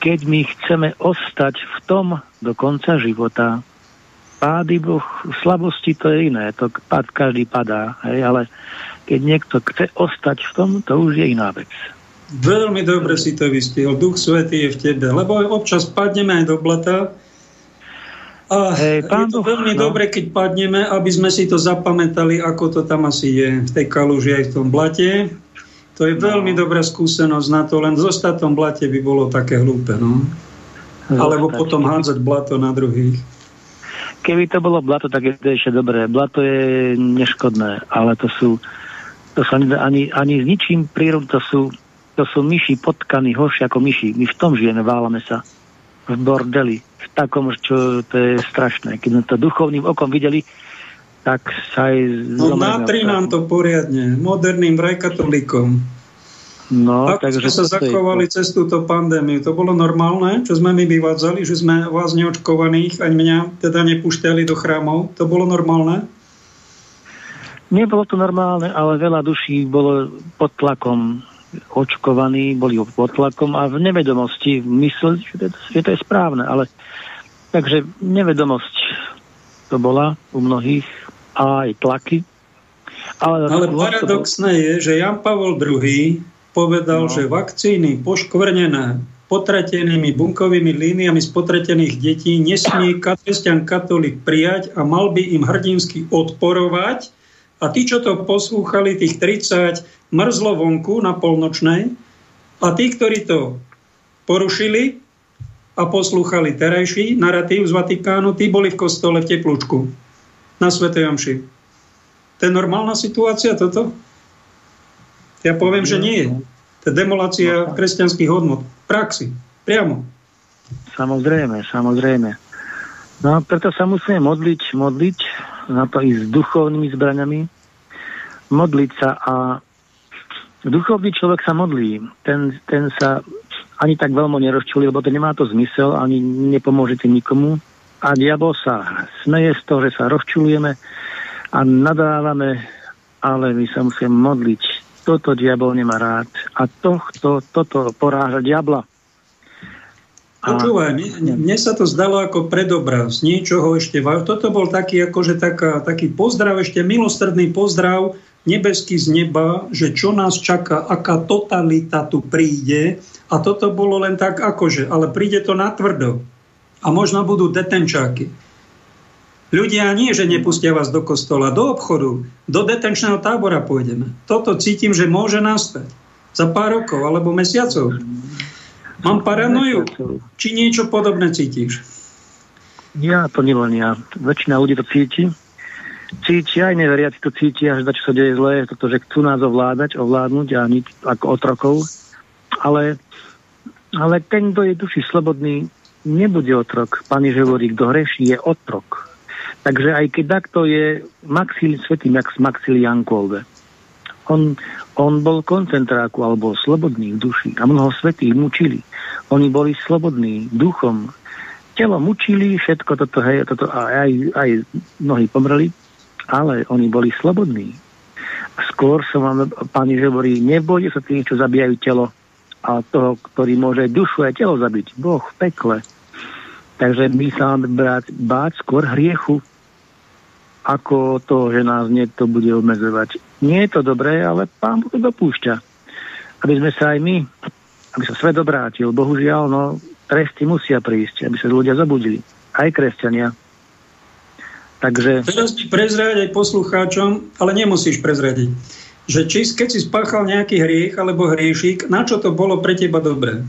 keď my chceme ostať v tom do konca života. Pády Boh, slabosti to je iné, to pad, každý padá, hej, ale keď niekto chce ostať v tom, to už je iná vec. Veľmi dobre si to vystihol. Duch Svetý je v tebe. Lebo občas padneme aj do blata. A Hej, pán je to veľmi no. dobre, keď padneme, aby sme si to zapamätali, ako to tam asi je v tej kaluži aj v tom blate. To je veľmi dobrá skúsenosť na to, len zostať v tom blate by bolo také hlúpe. No? Alebo potom hádzať blato na druhých. Keby to bolo blato, tak je to ešte dobré. Blato je neškodné, ale to sú, to sa nedá ani, ani s ničím prírod, to sú, to sú myši potkaní, horšie ako myši. My v tom žijeme, válame sa. V bordeli. V takom, čo to je strašné. Keď sme to duchovným okom videli, tak sa aj No natri nám to poriadne, moderným vrajkatolíkom. No, Ako takže sme sa zachovali cez túto pandémiu? To bolo normálne, čo sme my vyvádzali, že sme vás neočkovaných, ani mňa teda nepúšťali do chrámov? To bolo normálne? Nebolo to normálne, ale veľa duší bolo pod tlakom očkovaní, boli pod tlakom a v nevedomosti mysleli, že to, že to je správne, ale takže nevedomosť to bola u mnohých a aj tlaky. Ale, Ale paradoxné je, že Jan Pavol II povedal, No. že vakcíny poškvrnené potratenými bunkovými líniami z potretených detí nesmie kresťan katolík prijať a mal by im hrdinsky odporovať. A tí, čo to poslúchali, tých 30, mrzlo vonku na polnočnej. A tí, ktorí to porušili a poslúchali terajší narratív z Vatikánu, tí boli v kostole v teplúčku na Svetej Omši. To je normálna situácia toto? Ja poviem, že nie. To je demolácia kresťanských hodnot. V praxi. Priamo. Samozrejme, samozrejme. No a preto sa musíme modliť, modliť, na to ísť s duchovnými zbraňami, modliť sa a duchovný človek sa modlí. Ten, ten sa ani tak veľmi nerozčulí, lebo to nemá to zmysel, ani nepomôže nikomu. A diabol sa smeje z toho, že sa rozčulujeme a nadávame, ale my sa musíme modliť. Toto diabol nemá rád. A tohto, toto poráža diabla. Počúvaj, mne, mne sa to zdalo ako predobraz niečoho ešte. Toto bol taký, akože taká, taký pozdrav, ešte milostredný pozdrav nebeský z neba, že čo nás čaká, aká totalita tu príde. A toto bolo len tak akože, ale príde to natvrdo. A možno budú detenčáky. Ľudia nie, že nepustia vás do kostola, do obchodu, do detenčného tábora pôjdeme. Toto cítim, že môže nastať. Za pár rokov alebo mesiacov. Mám paranoju. Či niečo podobné cítiš? Ja to nielen ja. Väčšina ľudí to cíti. Cíti, aj neveriaci to cítia, že čo sa deje zlé, toto, že chcú nás ovládať, ovládnuť a nič ako otrokov. Ale, ale ten, kto je duši slobodný, nebude otrok. Pán Ježiš hovorí, kto hreší, je otrok. Takže aj keď takto je Maxil, svetý Max, Maxilian Kolbe. On, on bol koncentráku alebo slobodný v duši a mnoho svetých mučili. Oni boli slobodní duchom. Telo mučili, všetko toto, hej, toto a aj, aj mnohí pomreli, ale oni boli slobodní. Skôr som vám, pani že hovorí, nebojte sa tých, čo zabíjajú telo, a toho, ktorý môže dušu a telo zabiť. Boh v pekle. Takže my sa máme báť skôr hriechu, ako to, že nás niekto bude obmedzovať. Nie je to dobré, ale pán Boh dopúšťa. Aby sme sa aj my, aby sa svet obrátil. Bohužiaľ, no, tresty musia prísť, aby sa ľudia zabudili. Aj kresťania. Takže... Teraz ti prezrať aj poslucháčom, ale nemusíš prezradiť, že či, keď si spáchal nejaký hriech alebo hriešik, na čo to bolo pre teba dobré?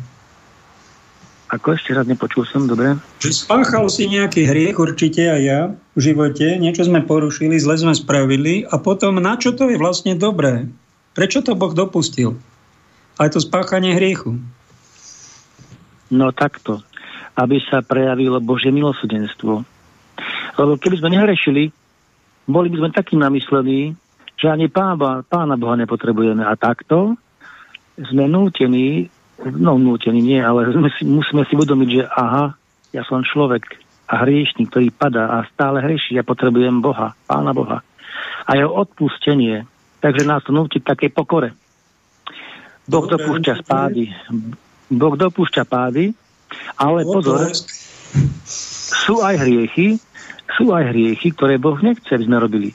Ako ešte raz nepočul som, dobre? Že spáchal si nejaký hriech, určite aj ja, v živote, niečo sme porušili, zle sme spravili a potom na čo to je vlastne dobré? Prečo to Boh dopustil? Aj to spáchanie hriechu. No takto, aby sa prejavilo Božie milosrdenstvo. Lebo keby sme nehrešili, boli by sme takí namyslení, že ani pána, pána Boha nepotrebujeme. A takto sme nútení no nútený nie, ale musíme si uvedomiť, že aha, ja som človek a hriešnik, ktorý padá a stále hreší. Ja potrebujem Boha, Pána Boha. A jeho odpustenie. Takže nás to núti k takej pokore. Boh dopúšťa spády. Boh dopúšťa pády, ale pozor, sú aj hriechy, sú aj hriechy, ktoré Boh nechce, aby sme robili.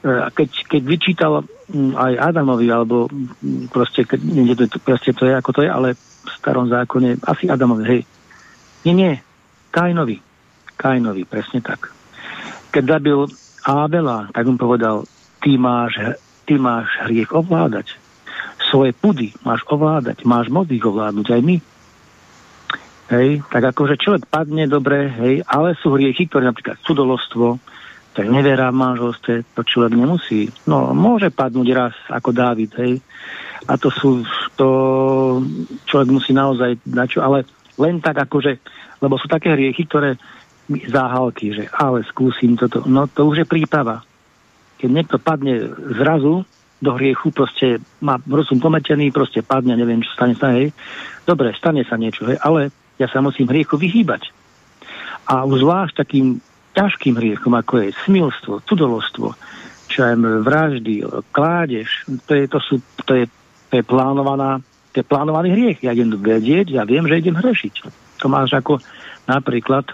E, keď, keď vyčítal Mm, aj Adamovi, alebo mm, proste, keď, nie, to, proste to je ako to je, ale v starom zákone, asi Adamovi, hej. Nie, nie, Kainovi. Kainovi, presne tak. Keď zabil Abela, tak mu povedal, ty máš, ty máš hriech ovládať. Svoje pudy máš ovládať, máš moc ich ovládnuť, aj my. Hej, tak akože človek padne dobre, hej, ale sú hriechy, ktoré napríklad sudolostvo, tak nevera v manželstve, to človek nemusí. No, môže padnúť raz ako Dávid, hej. A to sú, to človek musí naozaj na čo, ale len tak akože, lebo sú také hriechy, ktoré záhalky, že ale skúsim toto. No to už je príprava. Keď niekto padne zrazu do hriechu, proste má rozum pometený, proste padne, neviem, čo stane sa, hej. Dobre, stane sa niečo, hej, ale ja sa musím hriechu vyhýbať. A zvlášť takým ťažkým hriechom, ako je smilstvo, cudolostvo, čo aj vraždy, kládež, to je, to sú, to je, to je plánovaná, to je plánovaný hriech. Ja idem vedieť, ja viem, že idem hrešiť. To máš ako napríklad,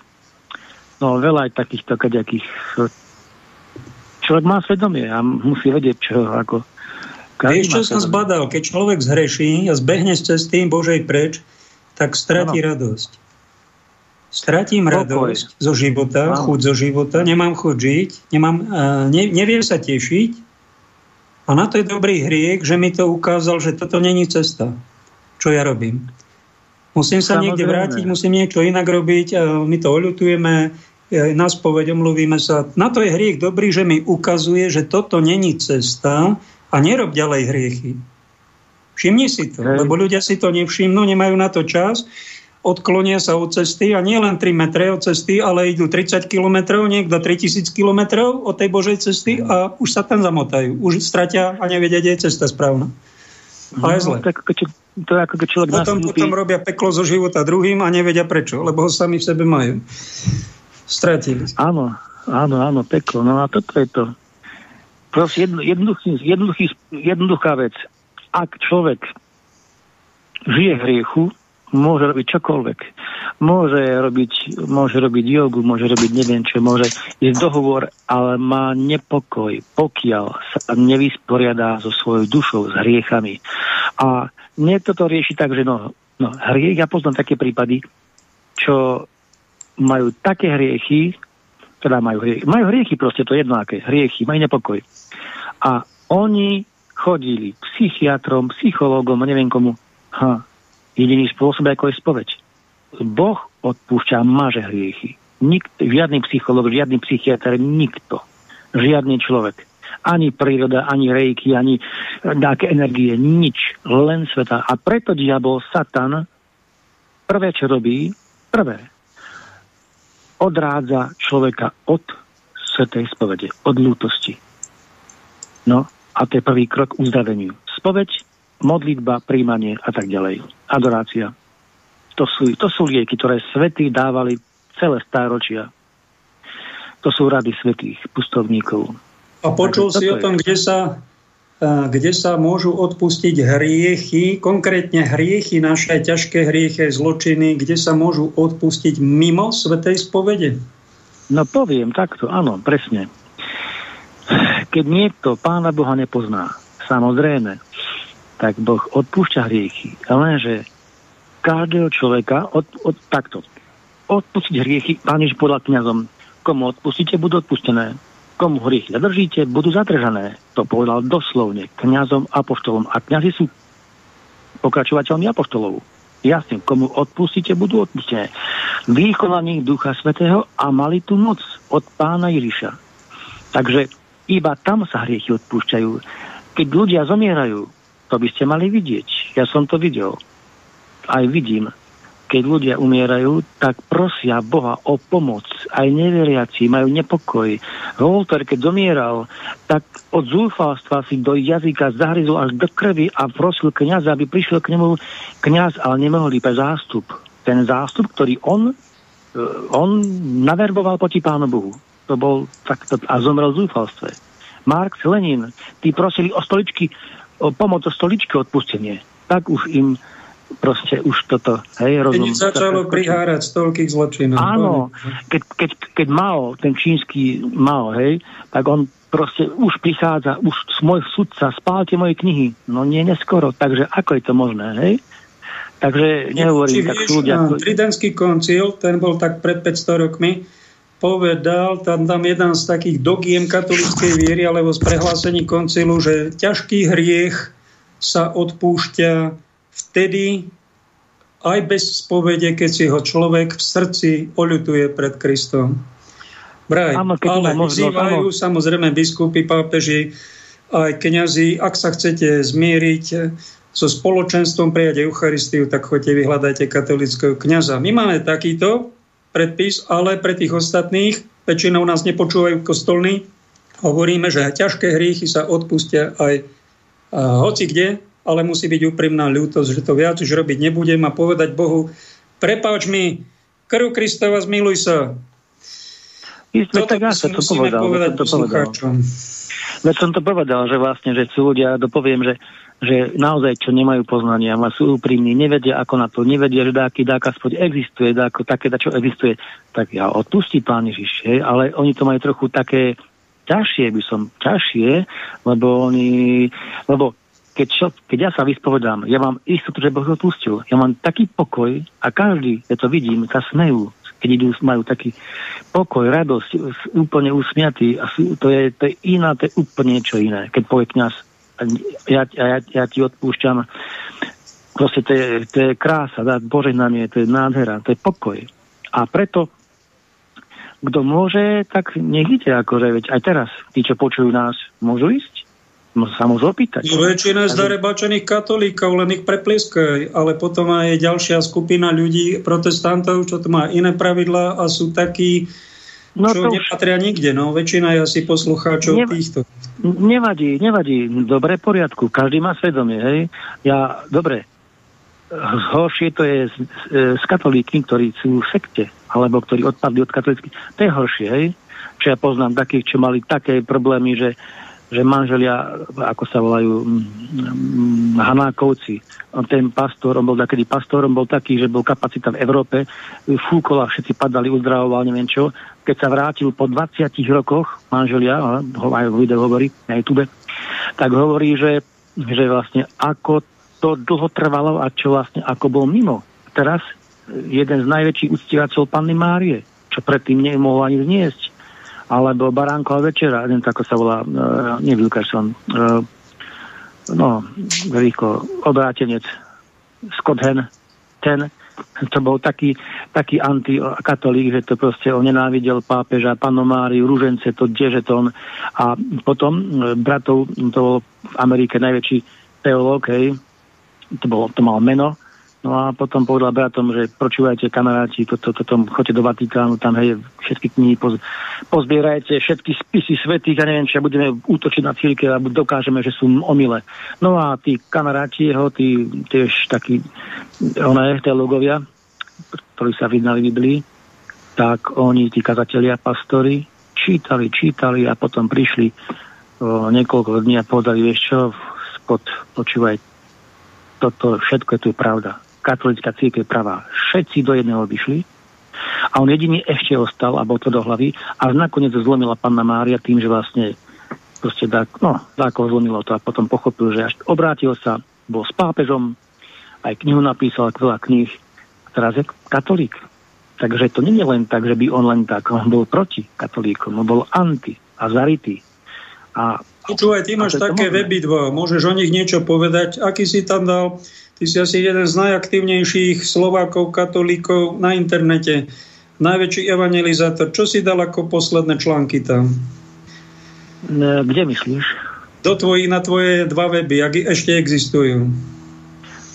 no veľa aj takýchto kaďakých človek má svedomie a musí vedieť, čo ako Vieš, čo som zbadal? Keď človek zhreší a zbehne z cesty Božej preč, tak stratí ano. radosť. Stratím radosť zo života, Áno. chuť zo života, nemám chuť žiť, nemám, uh, ne, neviem sa tešiť. A na to je dobrý hriek, že mi to ukázal, že toto není cesta. Čo ja robím? Musím sa Samozrejme. niekde vrátiť, musím niečo inak robiť, a my to oľutujeme, na spoveď omluvíme sa. Na to je hriech dobrý, že mi ukazuje, že toto není cesta a nerob ďalej hriechy. Všimni si to, Hej. lebo ľudia si to nevšimnú, nemajú na to čas odklonia sa od cesty a nie len 3 metre od cesty, ale idú 30 kilometrov, niekto 3000 kilometrov od tej Božej cesty a už sa tam zamotajú. Už stratia a nevedia, kde je cesta správna. A je no, zle. Tak, keď, to je ako keď človek potom, nastúpi... potom robia peklo zo života druhým a nevedia prečo, lebo ho sami v sebe majú. Stratili. Áno, áno, áno, peklo. No a toto je to. Proste jedno, jednoduchý, jednoduchý, jednoduchá vec. Ak človek žije v hriechu, môže robiť čokoľvek. Môže robiť, môže robiť jogu, môže robiť neviem čo, môže ísť dohovor, ale má nepokoj, pokiaľ sa nevysporiadá so svojou dušou, s hriechami. A niekto to rieši tak, že no, no hriech, ja poznám také prípady, čo majú také hriechy, teda majú hriechy, majú hriechy proste, to jedno aké, hriechy, majú nepokoj. A oni chodili psychiatrom, psychológom, neviem komu, ha, jediný spôsob, ako je spoveď. Boh odpúšťa maže hriechy. Nik, žiadny psycholog, žiadny psychiatr, nikto. Žiadny človek. Ani príroda, ani rejky, ani nejaké energie, nič. Len sveta. A preto diabol, Satan, prvé, čo robí, prvé, odrádza človeka od svetej spovede, od lútosti. No A to je prvý krok k uzdraveniu. Spoveď, modlitba, príjmanie a tak ďalej. Adorácia. To sú, to sú lieky, ktoré svety dávali celé stáročia. To sú rady svetých pustovníkov. A počul si o tom, kde sa, kde sa môžu odpustiť hriechy, konkrétne hriechy, naše ťažké hriechy, zločiny, kde sa môžu odpustiť mimo Svetej spovede? No poviem takto, áno, presne. Keď niekto Pána Boha nepozná, samozrejme, tak Boh odpúšťa hriechy. Lenže každého človeka od, od, takto. Odpustiť hriechy, Pán podľa kniazom, komu odpustíte, budú odpustené. Komu hriechy zadržíte, budú zadržané. To povedal doslovne kňazom apoštolom. A kňazi sú pokračovateľmi apoštolov. Jasne, komu odpustíte, budú odpustené. Vykonaní Ducha Svetého a mali tu moc od pána Ježiša. Takže iba tam sa hriechy odpúšťajú. Keď ľudia zomierajú, to by ste mali vidieť. Ja som to videl. Aj vidím. Keď ľudia umierajú, tak prosia Boha o pomoc. Aj neveriaci majú nepokoj. Volter, keď zomieral, tak od zúfalstva si do jazyka zahryzol až do krvi a prosil kniaza, aby prišiel k nemu kniaz, ale nemohol iba zástup. Ten zástup, ktorý on, e, on naverboval proti Pánu Bohu. To bol takto, a zomrel v zúfalstve. Marx, Lenin, tí prosili o stoličky, pomoc o stoličky odpustenie. Tak už im proste už toto, hej, rozum. Keď začalo prihárať z toľkých zločinov. Áno, keď, keď, keď Mao, ten čínsky Mao, hej, tak on proste už prichádza, už môj sudca, spálte moje knihy. No nie neskoro, takže ako je to možné, hej? Takže nehovorím, tak sú ľudia... Tridentský koncil, ten bol tak pred 500 rokmi, povedal, tam, tam jeden z takých dogiem katolíckej viery, alebo z prehlásení koncilu, že ťažký hriech sa odpúšťa vtedy aj bez spovede, keď si ho človek v srdci oľutuje pred Kristom. Braj, áno, ale vyzývajú samozrejme biskupy, pápeži, aj kňazi, ak sa chcete zmieriť so spoločenstvom prijať Eucharistiu, tak choďte vyhľadajte katolického kňaza. My máme takýto predpis, ale pre tých ostatných, väčšinou nás nepočúvajú kostolní, hovoríme, že ťažké hriechy sa odpustia aj hoci kde, ale musí byť úprimná ľútosť, že to viac už robiť nebudem a povedať Bohu, prepáč mi, krv Kristova, zmiluj sa. Isté, tak ja to povedal, povedať to povedal. Veď som to povedal, že vlastne, že sú ľudia, dopoviem, že, že naozaj, čo nemajú poznania, a sú úprimní, nevedia ako na to, nevedia, že dáky, dáka spoď existuje, dáko, také, čo existuje, tak ja odpustí pán Ježiš, ale oni to majú trochu také ťažšie, by som, ťažšie, lebo oni, lebo keď, čo, keď ja sa vyspovedám, ja mám istotu, že Boh odpustil. Ja mám taký pokoj a každý, ja to vidím, sa smejú, keď idú, majú taký pokoj, radosť, úplne usmiatý. A to je, to je iná, to je úplne niečo iné. Keď povie kniaz, ja, ja, ja ti odpúšťam, proste to je, to je krása, dá požehnanie, to je nádhera, to je pokoj. A preto kto môže, tak nech ide, akože, veď aj teraz, tí, čo počujú nás, môžu ísť sa môžu opýtať. No, väčšina je zdarebačených katolíkov, len ich preplieskaj, ale potom aj ďalšia skupina ľudí, protestantov, čo to má iné pravidlá a sú takí, no čo už... nepatria nikde. No, väčšina je asi poslucháčov Nev... týchto. Nevadí, nevadí. Dobre, poriadku. Každý má svedomie, hej. Ja, dobre. Horšie to je s, s katolíkmi, ktorí sú v sekte, alebo ktorí odpadli od katolícky. To je horšie, hej. Čo ja poznám takých, čo mali také problémy, že že manželia, ako sa volajú, Hanákovci, ten pastor, on bol takedy pastorom, bol taký, že bol kapacita v Európe, fúkol a všetci padali, uzdravoval, neviem čo. Keď sa vrátil po 20 rokoch, manželia, aj v video hovorí na YouTube, tak hovorí, že, že vlastne ako to dlho trvalo a čo vlastne ako bol mimo. Teraz jeden z najväčších uctievateľov Panny Márie, čo predtým nemohol ani zniesť alebo Baránková večera, neviem, ako sa volá, nie Wilkerson, uh, no, rýchlo, obrátenec, Scott Hen, ten, to bol taký, taký antikatolík, že to proste on nenávidel pápeža, panomáriu, rúžence, to dežeton. A potom e, bratov, to bol v Amerike najväčší teológ, hej, to, bolo, to mal meno, No a potom povedal bratom, že počúvajte kamaráti, toto, to, to, choďte do Vatikánu, tam hej, všetky knihy poz, pozbierajte, všetky spisy svetých a neviem, či budeme útočiť na církev a dokážeme, že sú omile. No a tí kamaráti jeho, tí tiež takí, oné, teologovia, ktorí sa vydali v Biblii, tak oni, tí kazatelia, pastori, čítali, čítali a potom prišli o, niekoľko dní a povedali, vieš čo, spod, počúvaj, toto všetko je tu pravda katolická církev pravá. Všetci do jedného vyšli a on jediný ešte ostal a bol to do hlavy a nakoniec zlomila panna Mária tým, že vlastne proste dá, no, dáko zlomilo to a potom pochopil, že až obrátil sa, bol s pápežom, aj knihu napísal, veľa kníh, a teraz je katolík. Takže to nie je len tak, že by on len tak, on bol proti katolíkom, on bol anti a zarytý. A, Počúvaj, ty máš také weby dva, môžeš o nich niečo povedať, aký si tam dal Ty si asi jeden z najaktívnejších Slovákov, katolíkov na internete. Najväčší evangelizátor. Čo si dal ako posledné články tam? Kde myslíš? Do tvojí, na tvoje dva weby, ak ešte existujú.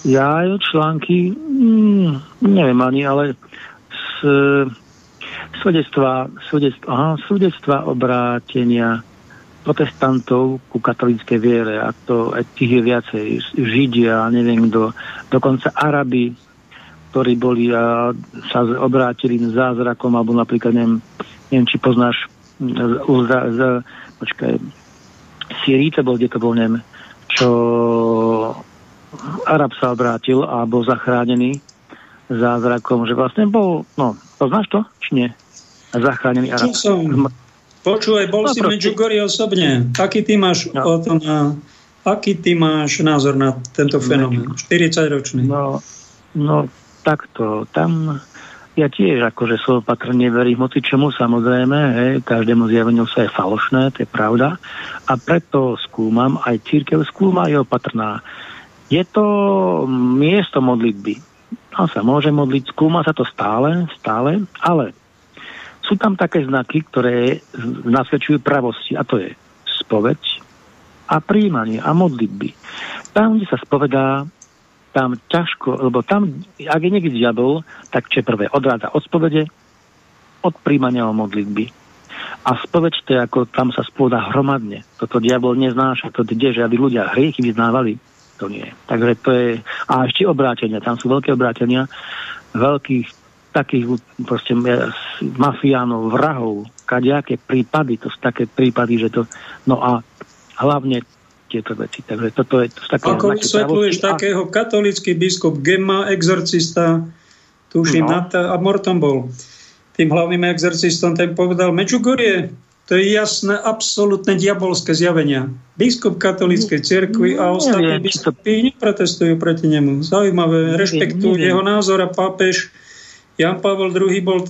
Ja články, mm, neviem ani, ale s, svedectva, svedectva, aha, svedectva obrátenia protestantov ku katolíckej viere a to aj tých je viacej Židia, neviem kto, dokonca Arabi, ktorí boli a sa obrátili zázrakom, alebo napríklad, neviem, neviem či poznáš z, z, z, počkaj, Syríte bol, kde to bol, neviem, čo Arab sa obrátil a bol zachránený zázrakom, že vlastne bol, no, poznáš to, či nie? Zachránený Arab. Čo som, Počúvaj, bol no, si v Medjugorje osobne. Aký ty máš no. o to na, aký ty máš názor na tento fenomén? 40-ročný. No, no takto. Tam ja tiež akože som opatrne verím moci čomu samozrejme, hej, každému zjaveniu sa je falošné, to je pravda. A preto skúmam, aj církev skúma, je opatrná. Je to miesto modlitby. Tam sa môže modliť, skúma sa to stále, stále, ale sú tam také znaky, ktoré nasvedčujú pravosti, a to je spoveď a príjmanie a modlitby. Tam, kde sa spovedá, tam ťažko, lebo tam, ak je niekde diabol, tak čo prvé, odráda od spovede, od príjmania o modlitby. A spoveď to je ako, tam sa spovedá hromadne. Toto diabol neznáša, to kde, že aby ľudia hriechy vyznávali, to nie. Takže to je, a ešte obrátenia, tam sú veľké obrátenia, veľkých takých proste mafiánov, vrahov, kadejaké prípady, to sú také prípady, že to, no a hlavne tieto veci. Takže toto je to také... Ako vysvetľuješ a... takého katolický biskup Gemma, exorcista, tuším, no. Nata, a Morton bol tým hlavným exorcistom, ten povedal, Medjugorje, to je jasné, absolútne diabolské zjavenia. Biskup katolíckej cirkvi a ostatní biskupy neprotestujú proti nemu. Zaujímavé, rešpektujú jeho názor a pápež Jan Pavel II bol e,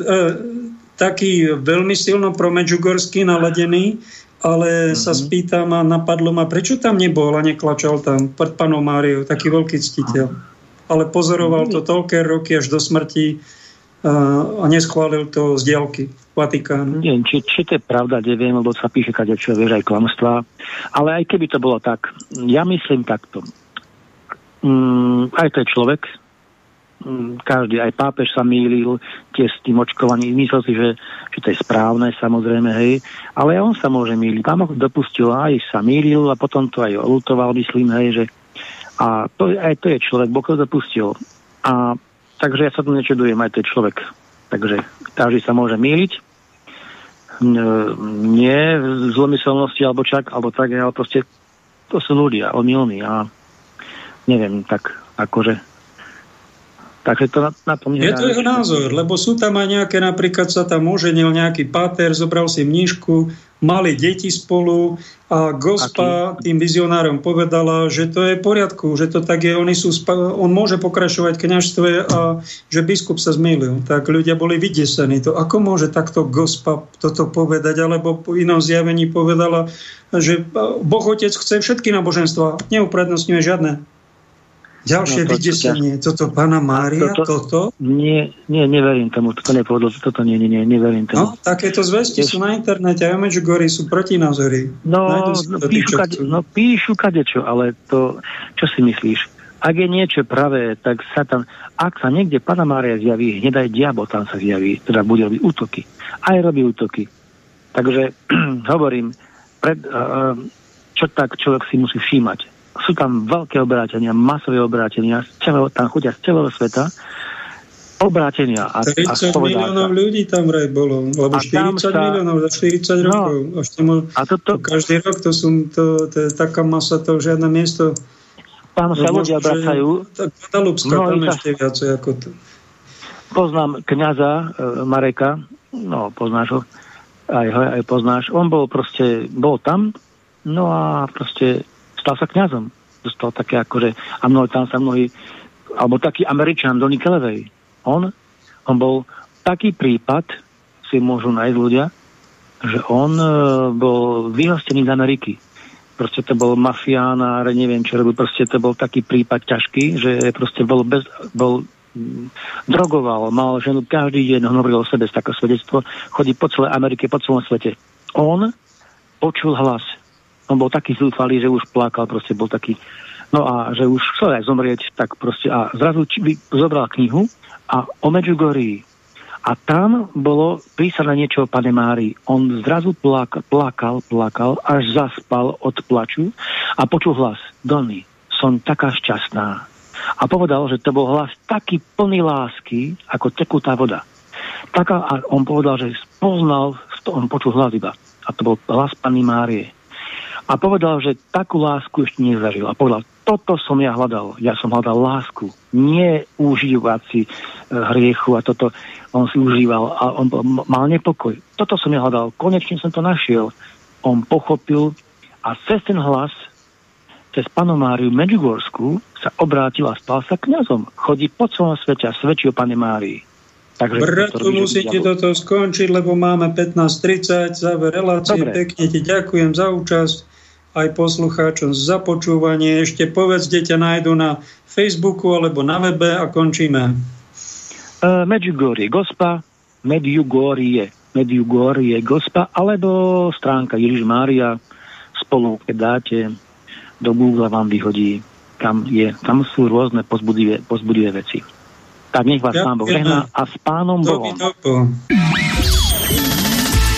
taký veľmi silno promedžugorský naladený, ale mm-hmm. sa spýtam a napadlo ma, prečo tam nebol a neklačal tam pred panou Máriou, taký veľký ctiteľ. Ale pozoroval to toľké roky až do smrti a, a neschválil to z diálky Vatikánu. Nie, či, či to je pravda, neviem, lebo sa píše kade čo, vieš, aj klamstvá. Ale aj keby to bolo tak, ja myslím takto. Mm, aj to je človek, každý, aj pápež sa mýlil tiež s tým očkovaním, myslel si, že, že to je správne, samozrejme, hej, ale on sa môže mýliť. Pán Boh dopustil, aj sa mýlil a potom to aj lutoval, myslím, hej, že a to, aj to je človek, Boh ho dopustil. A takže ja sa tu nečudujem, aj to je človek. Takže každý sa môže mýliť, nie v zlomyselnosti alebo čak, alebo tak, ale proste to sú ľudia, omylní a neviem, tak akože Takže to na, na tom Je to jeho názor, lebo sú tam aj nejaké, napríklad sa tam oženil nejaký páter, zobral si mníšku, mali deti spolu a gospa Aký? tým vizionárom povedala, že to je v poriadku, že to tak je, oni sú, on môže pokračovať v kniažstve a že biskup sa zmýlil. Tak ľudia boli vydesení. To ako môže takto gospa toto povedať, alebo po inom zjavení povedala, že Boh Otec chce všetky náboženstva, neuprednostňuje žiadne. Ďalšie no, to, vydesenie, to, toto pána Mária, toto, toto? Nie, nie, neverím tomu, toto nepovedal, toto nie, nie, nie, neverím tomu. No, takéto zvesti sú na internete, aj Medjugorje sú protinázory. No, no, píšu, kade, no píšu kadečo, ale to, čo si myslíš? Ak je niečo pravé, tak sa tam, ak sa niekde Pana Mária zjaví, hneď aj diabol tam sa zjaví, teda bude robiť útoky. Aj robí útoky. Takže hovorím, pred, čo tak človek si musí všímať. Sú tam veľké obrátenia, masové obrátenia, tam chodia z celého sveta, obrátenia. A, 30 a miliónov ľudí tam vraj bolo, lebo 40 sa, miliónov za 40 no, rokov. Až tomu, a toto, každý rok to, sú, to, to je taká masa, to žiadne miesto tam sa ľudia obracajú. Guadalupská, no, tam ešte viacej ako to. Poznám kniaza e, Mareka, no poznáš ho, aj ho aj poznáš. On bol proste, bol tam, no a proste stal sa kňazom. Dostal také akože, a mnohí tam sa mnohí, alebo taký Američan Donny Kelevej. On, on bol taký prípad, si môžu nájsť ľudia, že on e, bol vyhostený z Ameriky proste to bol mafián a neviem čo robil, proste to bol taký prípad ťažký, že proste bol, bez, bol mm, drogoval, mal ženu každý deň, hovoril o sebe z také svedectvo, chodí po celej Amerike, po celom svete. On počul hlas. On bol taký zúfalý, že už plakal, proste bol taký, no a že už chcel aj zomrieť, tak proste, a zrazu či, zobral knihu a o Medjugorji a tam bolo písané niečo o pane Mári. On zrazu plak, plakal, plakal, až zaspal od plaču a počul hlas. Dony, som taká šťastná. A povedal, že to bol hlas taký plný lásky, ako tekutá voda. Taká, a on povedal, že spoznal, on počul hlas iba. A to bol hlas Pany Márie. A povedal, že takú lásku ešte nezažil. A povedal, toto som ja hľadal. Ja som hľadal lásku. Nie užívať si e, hriechu a toto on si užíval a on mal nepokoj. Toto som ja hľadal. Konečne som to našiel. On pochopil a cez ten hlas, cez panomáriu Medjugorskú sa obrátil a stal sa kňazom. Chodí po celom svete a svedčí o pane Márii. Takže Bratu, musíte toto skončiť, lebo máme 15.30, záver relácie. Dobre. Pekne ti ďakujem za účasť aj poslucháčom za počúvanie. Ešte povedz, kde ťa nájdu na Facebooku alebo na webe a končíme. Uh, Medjugorje Gospa, Medjugorje, Medjugorje Gospa, alebo stránka Ježiš Mária spolu, keď dáte do Google vám vyhodí, kam, je, tam sú rôzne pozbudivé, pozbudivé veci. Tak nech vás Pán Boh a s Pánom Bohom.